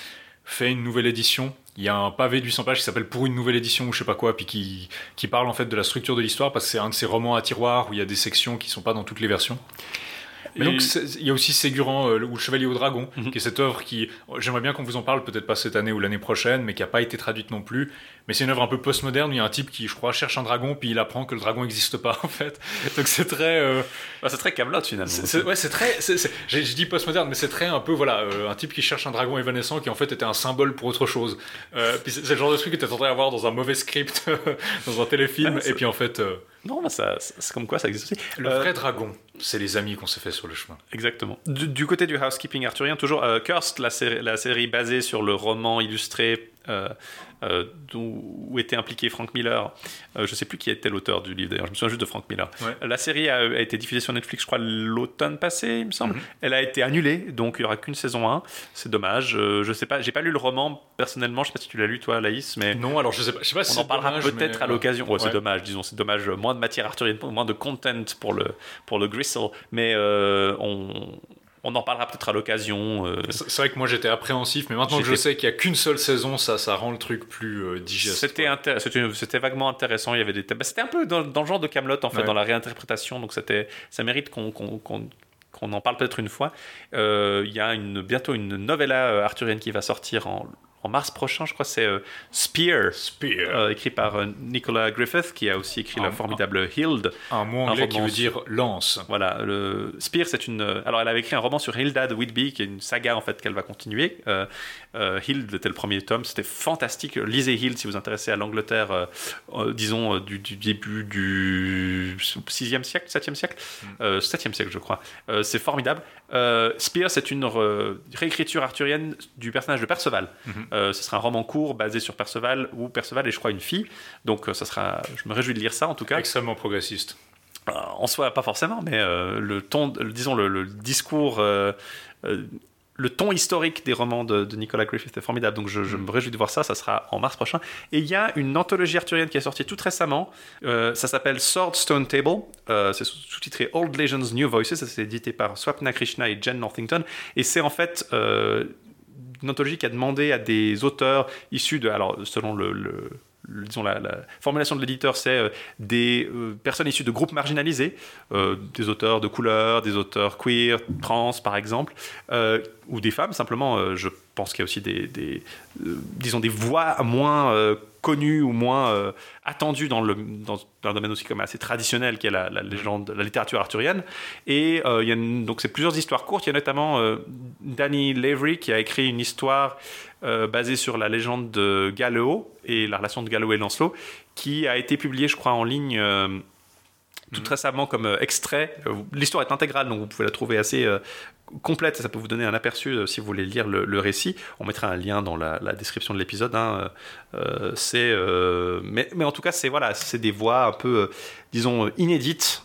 fait une nouvelle édition. Il y a un pavé de 800 pages qui s'appelle Pour une nouvelle édition ou je sais pas quoi, puis qui, qui parle en fait de la structure de l'histoire, parce que c'est un de ces romans à tiroir où il y a des sections qui sont pas dans toutes les versions. Mais Et- donc, il y a aussi Ségurant euh, ou le Chevalier au Dragon, Mhm. qui est cette œuvre qui, j'aimerais bien qu'on vous en parle, peut-être pas cette année ou l'année prochaine, mais qui n'a pas été traduite non plus. Mais c'est une œuvre un peu postmoderne où il y a un type qui, je crois, cherche un dragon, puis il apprend que le dragon n'existe pas, *laughs* en fait. Donc c'est très. euh, Bah, c'est très Camelot finalement. ouais, c'est très. je dis postmoderne, mais c'est très un peu, voilà, euh, un type qui cherche un dragon évanescent qui en fait était un symbole pour autre chose. Euh, *laughs* puis c'est le genre de truc que tu attendrais avoir dans un mauvais script, *laughs* dans un téléfilm, Ouais, et puis en fait, Non, bah, ça, c'est comme quoi ça existe aussi. le Euh, vrai dragon, c'est les amis qu'on s'est fait sur le chemin. Exactement. Du, du côté du housekeeping arthurien, toujours euh, Cursed, la série, la série basée sur le roman illustré euh, euh, où était impliqué Frank Miller. Euh, je sais plus qui était l'auteur du livre d'ailleurs, je me souviens juste de Frank Miller. Ouais. La série a, a été diffusée sur Netflix, je crois, l'automne passé, il me semble. Mhm. Elle a été annulée, donc il y aura qu'une saison 1. C'est dommage. Euh, je sais pas, j'ai pas lu le roman personnellement, je sais pas si tu l'as lu toi, Laïs, mais. Non, alors je sais pas, je sais pas si On en parlera peut-être mais- à l'occasion. Ouais, c'est dommage, disons, c'est dommage. Moins de matière arthurienne, moins de content pour le, pour le gristle. Mais euh, on, on en parlera peut-être à l'occasion. euh. C'est vrai que moi j'étais appréhensif, mais maintenant que je sais qu'il y a qu'une seule saison, ça, ça rend le truc plus euh, digeste. C'était vaguement intéressant. Il y avait des thèmes. bah, c'était un peu dans, dans le genre de Camelot en fait, Ouais. dans la réinterprétation. Donc c'était, ça mérite qu'on qu'on- qu'on- qu'on en parle peut-être une fois. Euh, Il y a une, bientôt une novella euh, arthurienne qui va sortir en, en mars prochain, je crois. C'est euh, Spear. Spear. euh, écrit par euh, Nicolas Griffith, qui a aussi écrit Ah, la formidable Hild. un mot un anglais qui veut dire lance. Voilà, le Spear, c'est une. Alors, elle avait écrit un roman sur Hilda de Whitby, qui est une saga en fait qu'elle va continuer. Euh, Hild était le premier tome, c'était fantastique. Lisez Hild si vous intéressez à l'Angleterre, euh, euh, disons euh, du, du début du 6e siècle, 7e siècle, euh, 7e siècle, je crois. C'est formidable. Spear, c'est une re- réécriture arthurienne du personnage de Perceval. Mhm. Euh, ce sera un roman court basé sur Perceval, où Perceval est, je crois, une fille. Donc, ça sera. Je me réjouis de lire ça en tout cas. Extrêmement progressiste. En soi, pas forcément, mais euh, le ton, disons le, le discours, euh, euh, le ton historique des romans de, de Nicolas Griffith est formidable, donc je, je me réjouis de voir ça. Ça sera en mars prochain. Et il y a une anthologie arthurienne qui est sortie tout récemment. Euh, ça s'appelle Sword Stone Table. Euh, c'est sous- sous-titré Old Legends New Voices. Ça c'est édité par Swapna Krishna et Jen Northington. Et c'est en fait euh, une anthologie qui a demandé à des auteurs issus de, alors selon le- disons la, la formulation de l'éditeur, c'est euh, des euh, personnes issues de groupes marginalisés, euh, des auteurs de couleur, des auteurs queer, trans par exemple, ou des femmes simplement. je pense qu'il y a aussi des, disons des voix moins connues ou moins euh, attendues dans le dans un domaine aussi comme assez traditionnel qui est la, légende, la littérature arthurienne. Et euh, il y a donc c'est plusieurs histoires courtes. Il y a notamment euh, Danny Lavery qui a écrit une histoire euh, basée sur la légende de Galleo et la relation de Galleo et Lancelot, qui a été publiée, je crois, en ligne. Tout récemment comme euh, extrait. Euh, L'histoire est intégrale, donc vous pouvez la trouver assez euh, complète et ça peut vous donner un aperçu euh, si vous voulez lire le, le récit. On mettra un lien dans la, la description de l'épisode. hein. Euh, c'est, mais, mais en tout cas, c'est voilà, c'est des voix un peu, disons, inédites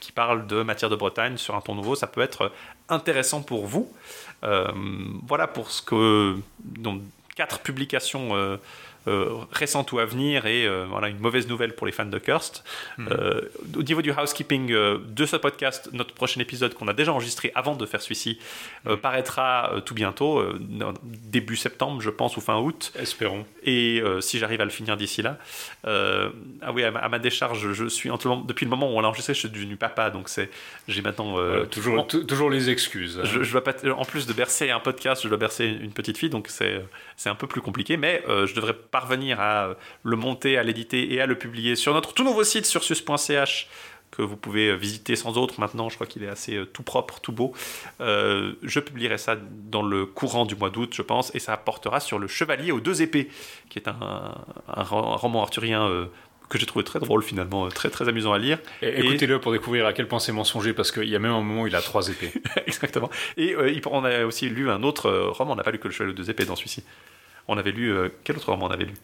qui parlent de matière de Bretagne sur un ton nouveau. Ça peut être intéressant pour vous. Voilà pour ce que donc quatre publications. Euh, récentes ou à venir et euh, voilà une mauvaise nouvelle pour les fans de Kirst. Euh, au niveau du housekeeping de ce podcast, notre prochain épisode qu'on a déjà enregistré avant de faire celui-ci euh, paraîtra tout bientôt, début septembre, je pense, ou fin août. Espérons. Et si j'arrive à le finir d'ici là, ah oui, à ma, décharge, je suis depuis le moment où on l'a enregistré, je suis devenu papa, donc c'est j'ai maintenant Voilà, toujours, en- toujours les excuses. hein. je, je dois pas, en plus de bercer un podcast, je dois bercer une petite fille, donc c'est c'est un peu plus compliqué, mais euh, je devrais parvenir à euh, le monter, à l'éditer et à le publier sur notre tout nouveau site sur sus.ch que vous pouvez euh, visiter sans autre maintenant. Je crois qu'il est assez euh, tout propre, tout beau. Euh, je publierai ça dans le courant du mois d'août, je pense, et ça portera sur le Chevalier aux deux épées, qui est un, un ro- un roman arthurien. euh, que j'ai trouvé très drôle finalement, très très amusant à lire. Et Écoutez-le pour découvrir à quel point c'est mensonger, parce qu'il y a même un moment où il a trois épées. *laughs* Exactement. Et on a aussi lu un autre roman, on n'a pas lu que le Chevalier aux deux épées dans celui-ci. On avait lu. euh, quel autre roman on avait lu?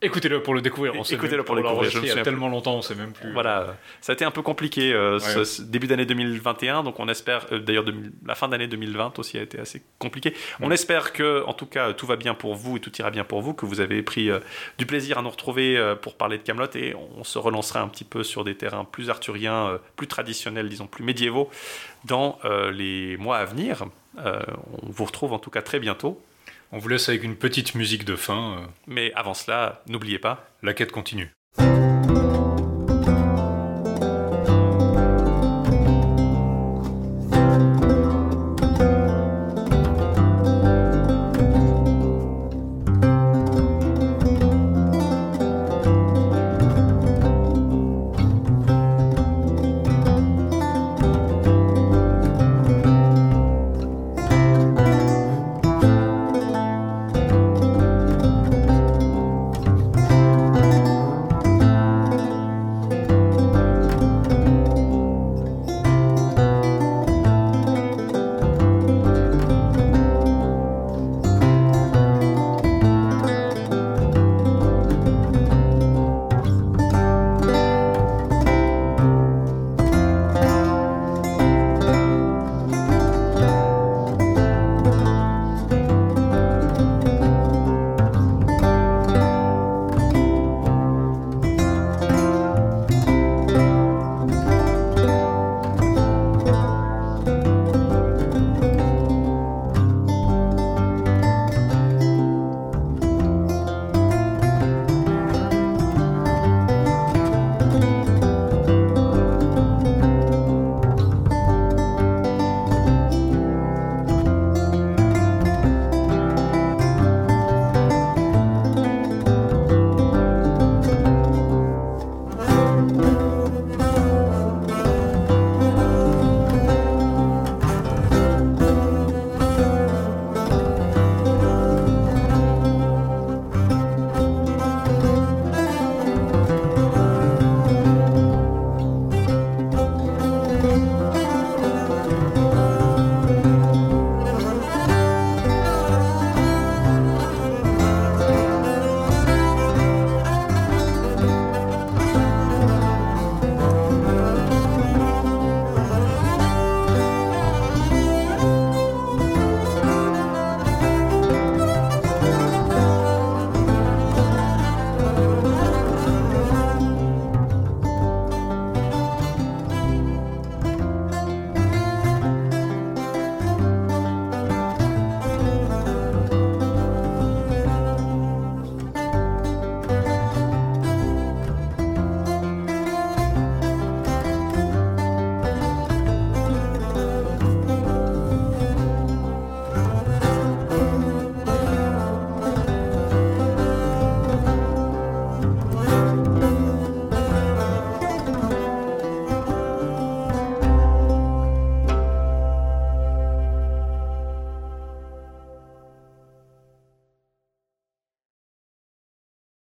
Écoutez-le pour le découvrir. on sait Écoutez-le même- pour on le l'a découvrir, je enregistré me Il y a souviens tellement longtemps, on sait même plus. Voilà, euh, ça a été un peu compliqué euh, ce, Ouais. ce début d'année 2021, donc on espère, euh, d'ailleurs 2000 la fin d'année 2020 aussi a été assez compliqué. On espère que, en tout cas, tout va bien pour vous et tout ira bien pour vous, que vous avez pris euh, du plaisir à nous retrouver euh, pour parler de Camelot et on se relancera un petit peu sur des terrains plus arthuriens, euh, plus traditionnels, disons plus médiévaux, dans euh, les mois à venir. Euh, on vous retrouve en tout cas très bientôt, On vous laisse avec une petite musique de fin. euh, mais avant cela, n'oubliez pas. la quête continue.